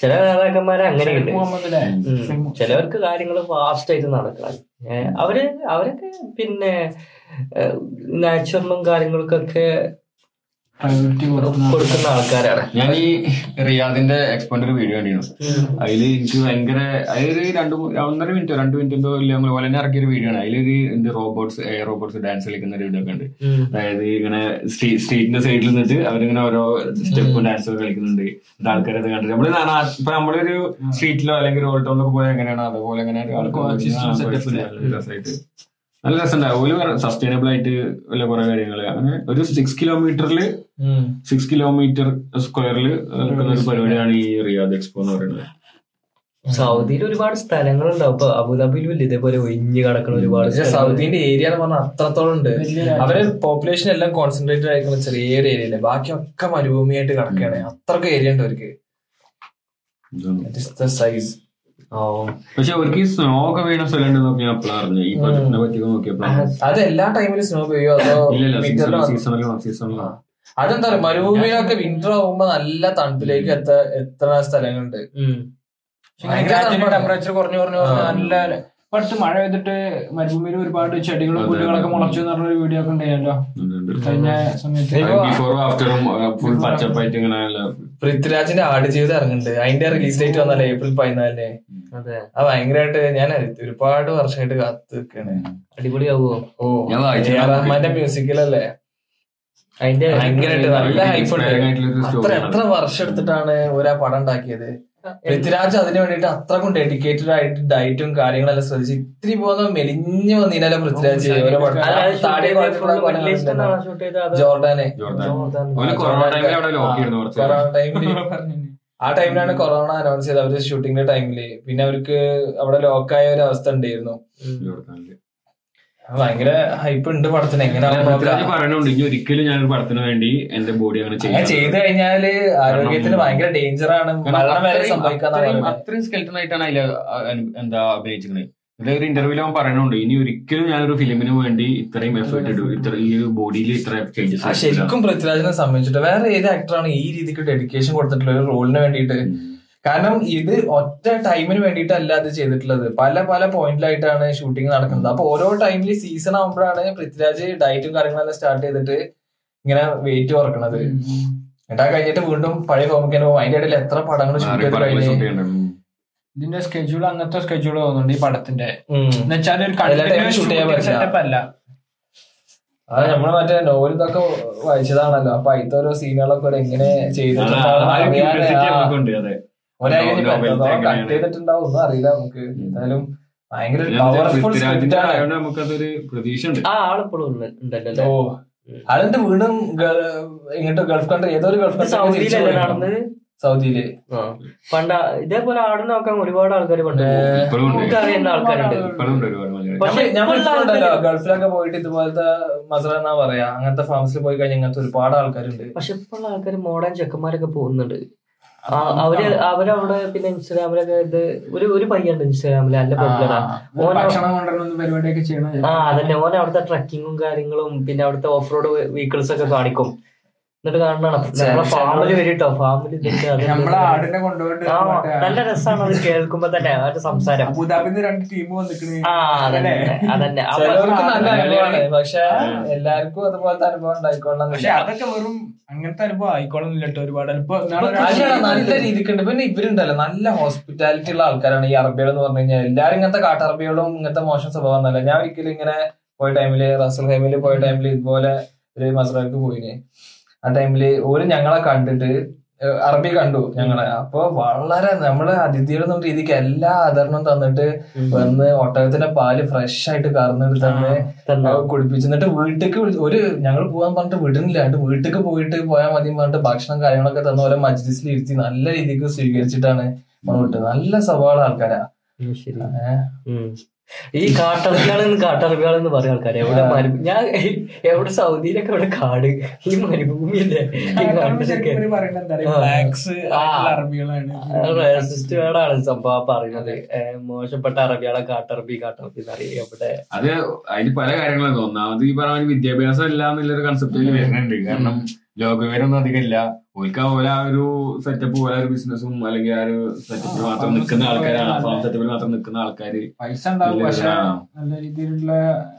ചില നേതാക്കന്മാരെ അങ്ങനെയുണ്ട്. ചിലവർക്ക് കാര്യങ്ങൾ ഫാസ്റ്റ് ആയിട്ട് നടക്കണം അവർ അവരൊക്കെ പിന്നെ നാച്ചുറലും കാര്യങ്ങൾക്കൊക്കെ പ്രയോറിറ്റി കൊടുക്കുന്ന ആൾക്കാരാണ്. ഞാൻ ഈ റിയാദിന്റെ എക്സ്പോന്റെ ഒരു വീഡിയോ കണ്ടിരുന്നു. അതിൽ എനിക്ക് ഭയങ്കര അതിലൊരു രണ്ട് ഒന്നര മിനിറ്റോ രണ്ട് മിനിറ്റ് എന്തോ ഇല്ല നമ്മൾ പോലെ തന്നെ ഇറക്കിയ ഒരു വീഡിയോ ആണ്. അതിലൊരു എന്ത് റോബോട്ട്സ് എയർ റോബോട്ട്സ് ഡാൻസ് കളിക്കുന്ന ഒരു വീഡിയോ ഒക്കെ ഉണ്ട് അതായത് ഇങ്ങനെ സ്ട്രീറ്റിന്റെ സൈഡിൽ നിന്നിട്ട് അവരിങ്ങനെ ഓരോ സ്റ്റെപ്പും ഡാൻസും കളിക്കുന്നുണ്ട്. ആൾക്കാരത് കണ്ടിട്ട്. നമ്മൾ ഇപ്പൊ നമ്മളൊരു സ്ട്രീറ്റിലോ അല്ലെങ്കിൽ റോൾ ടൗണിലോ പോയാൽ എങ്ങനെയാണ്? അതുപോലെ അങ്ങനെ ആൾക്കാർ നല്ല രസമുണ്ടാവും ഒരു സസ്റ്റൈനബിൾ ആയിട്ട് വല്ല കുറെ കാര്യങ്ങൾ. അങ്ങനെ ഒരു സിക്സ് കിലോമീറ്ററിൽ സിക്സ് കിലോമീറ്റർ സ്ക്വയറിൽ നടക്കുന്ന ഒരു പരിപാടിയാണ് ഈ റിയാദ് എക്സ്പോ എന്ന് പറയുന്നത്. സൗദിയിൽ ഒരുപാട് സ്ഥലങ്ങളുണ്ടാവും ഇപ്പൊ അബുദാബിയിലും ഇല്ല. ഇതേപോലെ ഒഴിഞ്ഞു കിടക്കുന്ന ഒരുപാട് പക്ഷെ സൗദിന്റെ ഏരിയ എന്ന് പറഞ്ഞാൽ അത്രത്തോളം ഉണ്ട്. അവരെ പോപ്പുലേഷൻ എല്ലാം കോൺസെൻട്രേറ്റഡ് ആയിരിക്കുന്ന ചെറിയൊരു ഏരിയയിൽ ബാക്കിയൊക്കെ മരുഭൂമിയായിട്ട് കിടക്കുകയാണ്. അത്രയ്ക്ക് ഏരിയ ഉണ്ട് അവർക്ക്. സൈസ് പക്ഷെ അവർക്ക് ഈ സ്നോ ഒക്കെ വീണ സ്ഥലം പറഞ്ഞു നോക്കി ഞാൻ അപ്പോഴാണ് ഈ പ്രൊജക്ടിനെ പറ്റി നോക്കിയപ്പോഴാണ് അത് എല്ലാ ടൈമിലും സ്നോ പെയ്യോ? അതോ ഇല്ല winter ലോ? സീസണിലും സീസണിലും അതെന്താ പറയാ മരുഭൂമിയിലൊക്കെ വിന്റർ ആകുമ്പോ നല്ല തണുപ്പിലേക്ക് എത്ര എത്തുന്ന സ്ഥലങ്ങളുണ്ട്. ടെമ്പറേച്ചർ കുറഞ്ഞു കുറഞ്ഞു നല്ല അടുത്ത് മഴ പെയ്തിട്ട് മരുഭൂമിയിൽ ഒരുപാട് ചെടികളും. പുല്ലുകളൊക്കെ മുളച്ചു എന്ന് പറഞ്ഞൊരു വീഡിയോ ഒക്കെ ഉണ്ടായല്ലോ. കഴിഞ്ഞ സമയത്ത്. ഇങ്ങനെ പൃഥ്വിരാജിന്റെ ആടുജീവിതം ഇറങ്ങുന്നുണ്ട്. അതിന്റെ റിലീസ് ഡേറ്റ് വന്നാലേ ഏപ്രിൽ പതിനാലിന്. അതെ. അത് ഭയങ്കരമായിട്ട് ഞാൻ ഒരുപാട് വർഷമായിട്ട് കാത്തു നിൽക്കാണ് അടിപൊളിയാവോ? ഓ റഹ്മാന്റെ മ്യൂസിക്കിലല്ലേ അതിന്റെ ഭയങ്കരമായിട്ട് നല്ല ഹൈപ്പ് ഉണ്ട്. അത്ര എത്ര വർഷം എടുത്തിട്ടാണ് ഒരാ പടം ഉണ്ടാക്കിയത്? പൃഥ്വിരാജ് അതിന് വേണ്ടിട്ട് അത്രക്കും ഡെഡിക്കേറ്റഡ് ആയിട്ട് ഡയറ്റും കാര്യങ്ങളെല്ലാം ശ്രദ്ധിച്ച് ഇത്തിരി പോകുന്ന മെലിഞ്ഞു വന്നില്ല പൃഥ്വിരാജ് ഓരോ ജോർഡാനെ. കൊറോണ ടൈമിൽ അവിടെ ലോക്ക് ചെയ്യുന്നു കുറച്ച് കൊറോണ ടൈമിൽ ആ ടൈമിലാണ് കൊറോണ അനൗൺസ് ചെയ്തത്. അവർ ഷൂട്ടിങ്ങിന്റെ ടൈമിൽ പിന്നെ അവർക്ക് അവിടെ ലോക്കായ ഒരു അവസ്ഥ ഉണ്ടായിരുന്നു. ഭയങ്കര ഹൈപ്പ് ഉണ്ട് പടത്തിന്. എങ്ങനെയാണ് പറയണുണ്ട് ഇനി ഒരിക്കലും ഞാനൊരു പടത്തിന് വേണ്ടി എന്റെ ബോഡി അങ്ങനെ ചെയ്യാം ചെയ്തു കഴിഞ്ഞാൽ ആരോഗ്യത്തിന് ഭയങ്കര ഡേഞ്ചർ ആണ്. മരണം വരെ സംഭവിക്കാന്നാ അത്രയും. സ്കെൽട്ടൺ ആയിട്ടാണ് അതിൽ എന്താ അഭിനയിച്ചിരുന്നത് ഇതിലെ ഒരു ഇന്റർവ്യൂൽ അവൻ പറയണുണ്ട് ഇനി ഒരിക്കലും ഞാനൊരു ഫിലിമിന് വേണ്ടി ഇത്രയും എഫേർട്ട് ഇടും. ഇത്ര ഈ ബോഡിയിൽ ഇത്ര ചേഞ്ചസ് ശരിക്കും പൃഥ്വിരാജിനെ സംബന്ധിച്ചിട്ട് വേറെ ഏത് ആക്ടറാണ് ഈ രീതിക്ക് ഡെഡിക്കേഷൻ കൊടുത്തിട്ടുള്ള ഒരു റോളിന് വേണ്ടിയിട്ട് കാരണം ഇത് ഒറ്റ ടൈമിന് വേണ്ടിയിട്ടല്ല അത് ചെയ്തിട്ടുള്ളത്. പല പല പോയിന്റിലായിട്ടാണ് ഷൂട്ടിംഗ് നടക്കുന്നത്. അപ്പൊ ഓരോ ടൈമിൽ സീസൺ ആകുമ്പോഴാണ് പൃഥ്വിരാജ് ഡയറ്റും കാര്യങ്ങളെല്ലാം സ്റ്റാർട്ട് ചെയ്തിട്ട് ഇങ്ങനെ വെയിറ്റ് കുറക്കണത്. എന്നിട്ട് കഴിഞ്ഞിട്ട് വീണ്ടും പഴയ ഫോമിക്കാൻ പോകും അതിന്റെ ഇടയിൽ എത്ര പടങ്ങൾ ഷൂട്ട് ചെയ്ത് കഴിഞ്ഞ് ഇതിന്റെ സ്കെഡ്യൂൾ അങ്ങനത്തെ സ്കെഡ്യൂൾ തോന്നുന്നുണ്ട് ഈ പടത്തിന്റെ. എന്നുവെച്ചാൽ ഒരു time ചെയ്യാൻ പറ്റില്ല. സെറ്റപ്പ് അല്ല. അത് നമ്മൾ മറ്റേ നോവൽ ഇതൊക്കെ വായിച്ചതാണല്ലോ. അപ്പൊ അതിലത്തെ ഓരോ സീനുകളൊക്കെ എങ്ങനെ ചെയ്തിട്ടുണ്ട്? കട്ട് ചെയ്തിട്ടുണ്ടാവും ഒന്നും അറിയില്ല. നമുക്ക് എന്തായാലും ഭയങ്കര പവർഫുൾ സ്ക്രിപ്റ്റ് ആണ്. നമുക്കതൊരു പ്രതീക്ഷ ഉണ്ട് ആ ആളിപ്പോഴും ഉണ്ട്- ഉണ്ടല്ലോ ഓ. അല്ലേ? വീണ്ടും ഇങ്ങോട്ട് ഗൾഫ് കൺട്രി ഏതോ ഒരു ഗൾഫ് കൺട്രി സൗദിയിൽ. പണ്ട് പണ്ട് ആട് നോക്കാൻ ഒരുപാട് ആൾക്കാർ പണ്ട് അറിയുന്ന ആൾക്കാരുണ്ട്. ഇപ്പോഴുള്ള ഗൾഫിലൊക്കെ പോയിട്ട് ഇതുപോലത്തെ മസറ എന്നാ പറയാ അങ്ങനത്തെ ഫാംസിൽ പോയി കഴിഞ്ഞാൽ ഇങ്ങനത്തെ ഒരുപാട് ആൾക്കാരുണ്ട്. പക്ഷെ ഇപ്പോഴുള്ള ആൾക്കാർ മോഡേൺ ചെക്കന്മാരൊക്കെ പോകുന്നുണ്ട്. അവർ അവരവിടെ പിന്നെ ഇൻസ്റ്റാഗ്രാമിലൊക്കെ ഇത് ഒരു ഒരു പയ്യുണ്ട് ഇൻസ്റ്റാഗ്രാമിൽ നല്ല പരിപാടിയൊക്കെ ചെയ്യണം ആ അതന്നെ. ഓൻ അവിടുത്തെ ട്രക്കിങ്ങും കാര്യങ്ങളും പിന്നെ അവിടുത്തെ ഓഫ് റോഡ് വെഹിക്കിൾസ് ഒക്കെ കാണിക്കും. എന്നിട്ട് കാണണം നമ്മളെ ഫാമിലി വരിട്ടോ? ഫാമിലി നമ്മളെ ആടിനെ കൊണ്ടുപോയിട്ട് ആ മറ്റേ നല്ല രസമാണ് അത് കേൾക്കുമ്പോ തന്നെ അവരുടെ സംസാരം. അതന്നെ പക്ഷെ എല്ലാവർക്കും അതുപോലത്തെ അനുഭവം ഉണ്ടായിക്കൊള്ളാം പക്ഷെ അതൊക്കെ വെറും അങ്ങനത്തെ അനുഭവം ആയിക്കോളന്നില്ല കേട്ടോ. ഒരുപാട് നല്ല രീതിക്കുണ്ട്. പിന്നെ ഇവരുണ്ടല്ലോ നല്ല ഹോസ്പിറ്റാലിറ്റി ഉള്ള ആൾക്കാരാണ് ഈ അറബികൾ എന്ന് പറഞ്ഞു കഴിഞ്ഞാൽ. എല്ലാരും ഇങ്ങനത്തെ കാട്ടറബികളും ഇങ്ങനത്തെ മോശം സ്വഭാവം ഒന്നല്ല ഞാൻ ഒരിക്കലും ഇങ്ങനെ പോയ ടൈമിൽ റസൽ ഹൈമിൽ പോയ ടൈമിൽ ഇതുപോലെ ഒരു മസറക്ക് പോയിന്. ആ ടൈമിൽ ഓര് ഞങ്ങളെ കണ്ടിട്ട് അറബി കണ്ടു ഞങ്ങളെ. അപ്പൊ വളരെ നമ്മൾ അതിഥികളെന്ന രീതിക്ക് എല്ലാ ആദരണവും തന്നിട്ട് വന്ന് ഒട്ടകത്തിന്റെ പാൽ ഫ്രഷ് ആയിട്ട് കറന്നിട്ട് തന്നെ കുടിപ്പിച്ചു എന്നിട്ട് വീട്ടിലേക്ക് ഒരു ഞങ്ങൾ പോകാൻ പറഞ്ഞിട്ട് വിടുന്നില്ല. വീട്ടിലേക്ക് പോയിട്ട് പോയാൽ മതി പറഞ്ഞിട്ട് ഭക്ഷണം കാര്യങ്ങളൊക്കെ തന്ന പോലെ മജ്ലിസിൽ ഇരുത്തി നല്ല രീതിക്ക് സ്വീകരിച്ചിട്ടാണ് നമ്മൾ വിട്ടത്. നല്ല സ്വഭാവമുള്ള ആൾക്കാരാ. ഈ കാട്ടറബികളെന്ന് കാട്ടറബികളെന്ന് പറയുന്ന ആൾക്കാർ എവിടെ മരു ഞാൻ എവിടെ സൗദിയിലൊക്കെ ഇവിടെ കാട്? ഈ മരുഭൂമിയല്ലേ? ഈ കാട്ടിലൊക്കെ. പറയാ റേസിസ്റ്റുകളാണ് സംഭവം പറയുന്നത്. മോശപ്പെട്ട അറബികളെ കാട്ടറബി കാട്ടറബി എന്നറിയാം എവിടെ? അത് അതിന് പല കാര്യങ്ങളും ഒന്നാമത് ഈ പറഞ്ഞ വിദ്യാഭ്യാസം ഇല്ല എന്നുള്ളൊരു കൺസെപ്റ്റിൽ വരുന്നുണ്ട്. കാരണം ലോകവിവരമൊന്നും അധികം ഇല്ല. ഓൽക്ക് ആ ഒരു സെറ്റപ്പ് പോലെ ഒരു ബിസിനസ്സും അല്ലെങ്കിൽ ആ ഒരു സെറ്റപ്പിൽ മാത്രം നിൽക്കുന്ന ആൾക്കാരാണ്. ഫാം സെറ്റപ്പിൽ മാത്രം നിൽക്കുന്ന ആൾക്കാര് പൈസ ഉണ്ടാവും പക്ഷെ നല്ല രീതിയിലുള്ള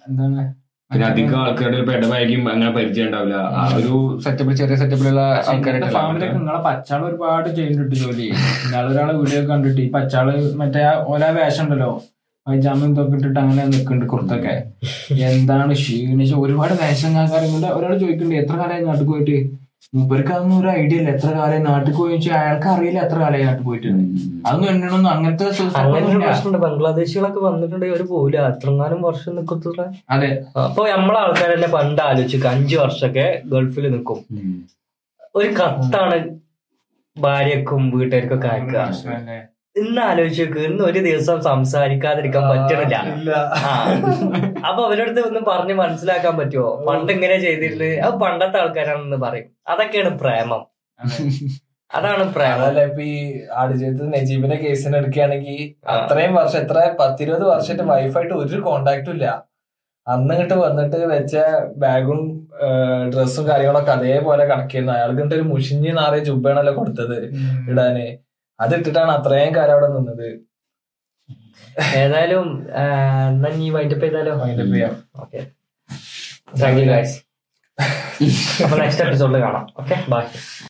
എന്താണ് പിന്നെ അധികം ആൾക്കാരുടെ ഒരു പെടവായിരിക്കും അങ്ങനെ പരിചയം ഉണ്ടാവില്ല. ആ ഒരു സെറ്റപ്പിൽ ചെറിയ സെറ്റപ്പിലുള്ള ഫാമിലൊക്കെ ആൾക്കാരായിട്ട് നിങ്ങളെ പച്ചാൾ ഒരുപാട് ചെയ്യുന്നുണ്ട് ജോലി. ഒരാളെ വീഡിയോ കണ്ടിട്ട് ഈ പച്ചാൾ മറ്റേ ഓല വേഷം ഉണ്ടല്ലോ. ജാമ്യം തൊക്കെ ഇട്ടിട്ട് അങ്ങനെ നിൽക്കുന്നുണ്ട് കുർത്തൊക്കെ എന്താണ് ക്ഷീണിച്ച് ഒരുപാട് വേഷം കാര്യങ്ങളുടെ ഒരാൾ ചോദിക്കുന്നുണ്ട് എത്ര കാലമായി നാട്ടിൽ പോയിട്ട്? മൂപ്പർക്ക് അതൊന്നും ഒരു ഐഡിയ ഇല്ല. എത്ര കാലം നാട്ടിൽ പോയി വെച്ചാൽ അയാൾക്ക് അറിയില്ല എത്ര കാലമായി നാട്ടിൽ പോയിട്ട് അതൊന്നും എന്നൊന്നും അങ്ങനത്തെ അങ്ങനെ പ്രശ്നമുണ്ട്. ബംഗ്ലാദേശികളൊക്കെ വന്നിട്ടുണ്ടെങ്കിൽ ഒരു പോവില്ല അത്രങ്ങാനും വർഷം നിൽക്കത്തില്ല അതെ. അപ്പൊ നമ്മളെ ആൾക്കാർ തന്നെ പണ്ട് ആലോചിക്കുക അഞ്ചു വർഷമൊക്കെ ഗൾഫിൽ നിൽക്കും ഒരു കത്താണ് ഭാര്യക്കും വീട്ടുകാർക്കൊക്കെ അയക്കുക? ഇന്ന് ആലോചിച്ച് ഇന്ന് ഒരു ദിവസം സംസാരിക്കാതിരിക്കാൻ പറ്റണില്ല. അപ്പൊ അവരടുത്ത് ഒന്ന് പറഞ്ഞ് മനസ്സിലാക്കാൻ പറ്റുമോ പണ്ട് ഇങ്ങനെ ചെയ്തിരുന്നത്? അത് പണ്ടത്തെ ആൾക്കാരാണെന്ന് പറയും. അതൊക്കെയാണ് പ്രേമം. അതാണ് പ്രേമം. ഇപ്പൊ ഈ ആടുജീവിതത്തിൽ നജീബിന്റെ കേസിന് എടുക്കുകയാണെങ്കിൽ അത്രയും വർഷം എത്ര പത്തിരുപത് വർഷമായിട്ട് വൈഫായിട്ട് ഒരു കോണ്ടാക്റ്റും ഇല്ല. അന്ന് ഇങ്ങോട്ട് വന്നിട്ട് വെച്ച ബാഗും ഡ്രസ്സും കാര്യങ്ങളൊക്കെ അതേപോലെ കണക്കിയിരുന്നു അയാൾക്ക് ഒരു മുഷിഞ്ഞ് നാറിയ ജുബയാണല്ലോ കൊടുത്തത് ഇടാന്. അത് ഇട്ടിട്ടാണ് അത്രയും കാലം അവിടെ നിന്നത്. ഏതായാലും എന്നാ നീ വൈൻഡപ്പ് ചെയ്താലോ? വൈൻഡപ്പ് ചെയ്യാം. ഓക്കെ താങ്ക് യു ഗൈസ് അപ്പൊ നെക്സ്റ്റ് എപ്പിസോഡിൽ കാണാം. Okay bye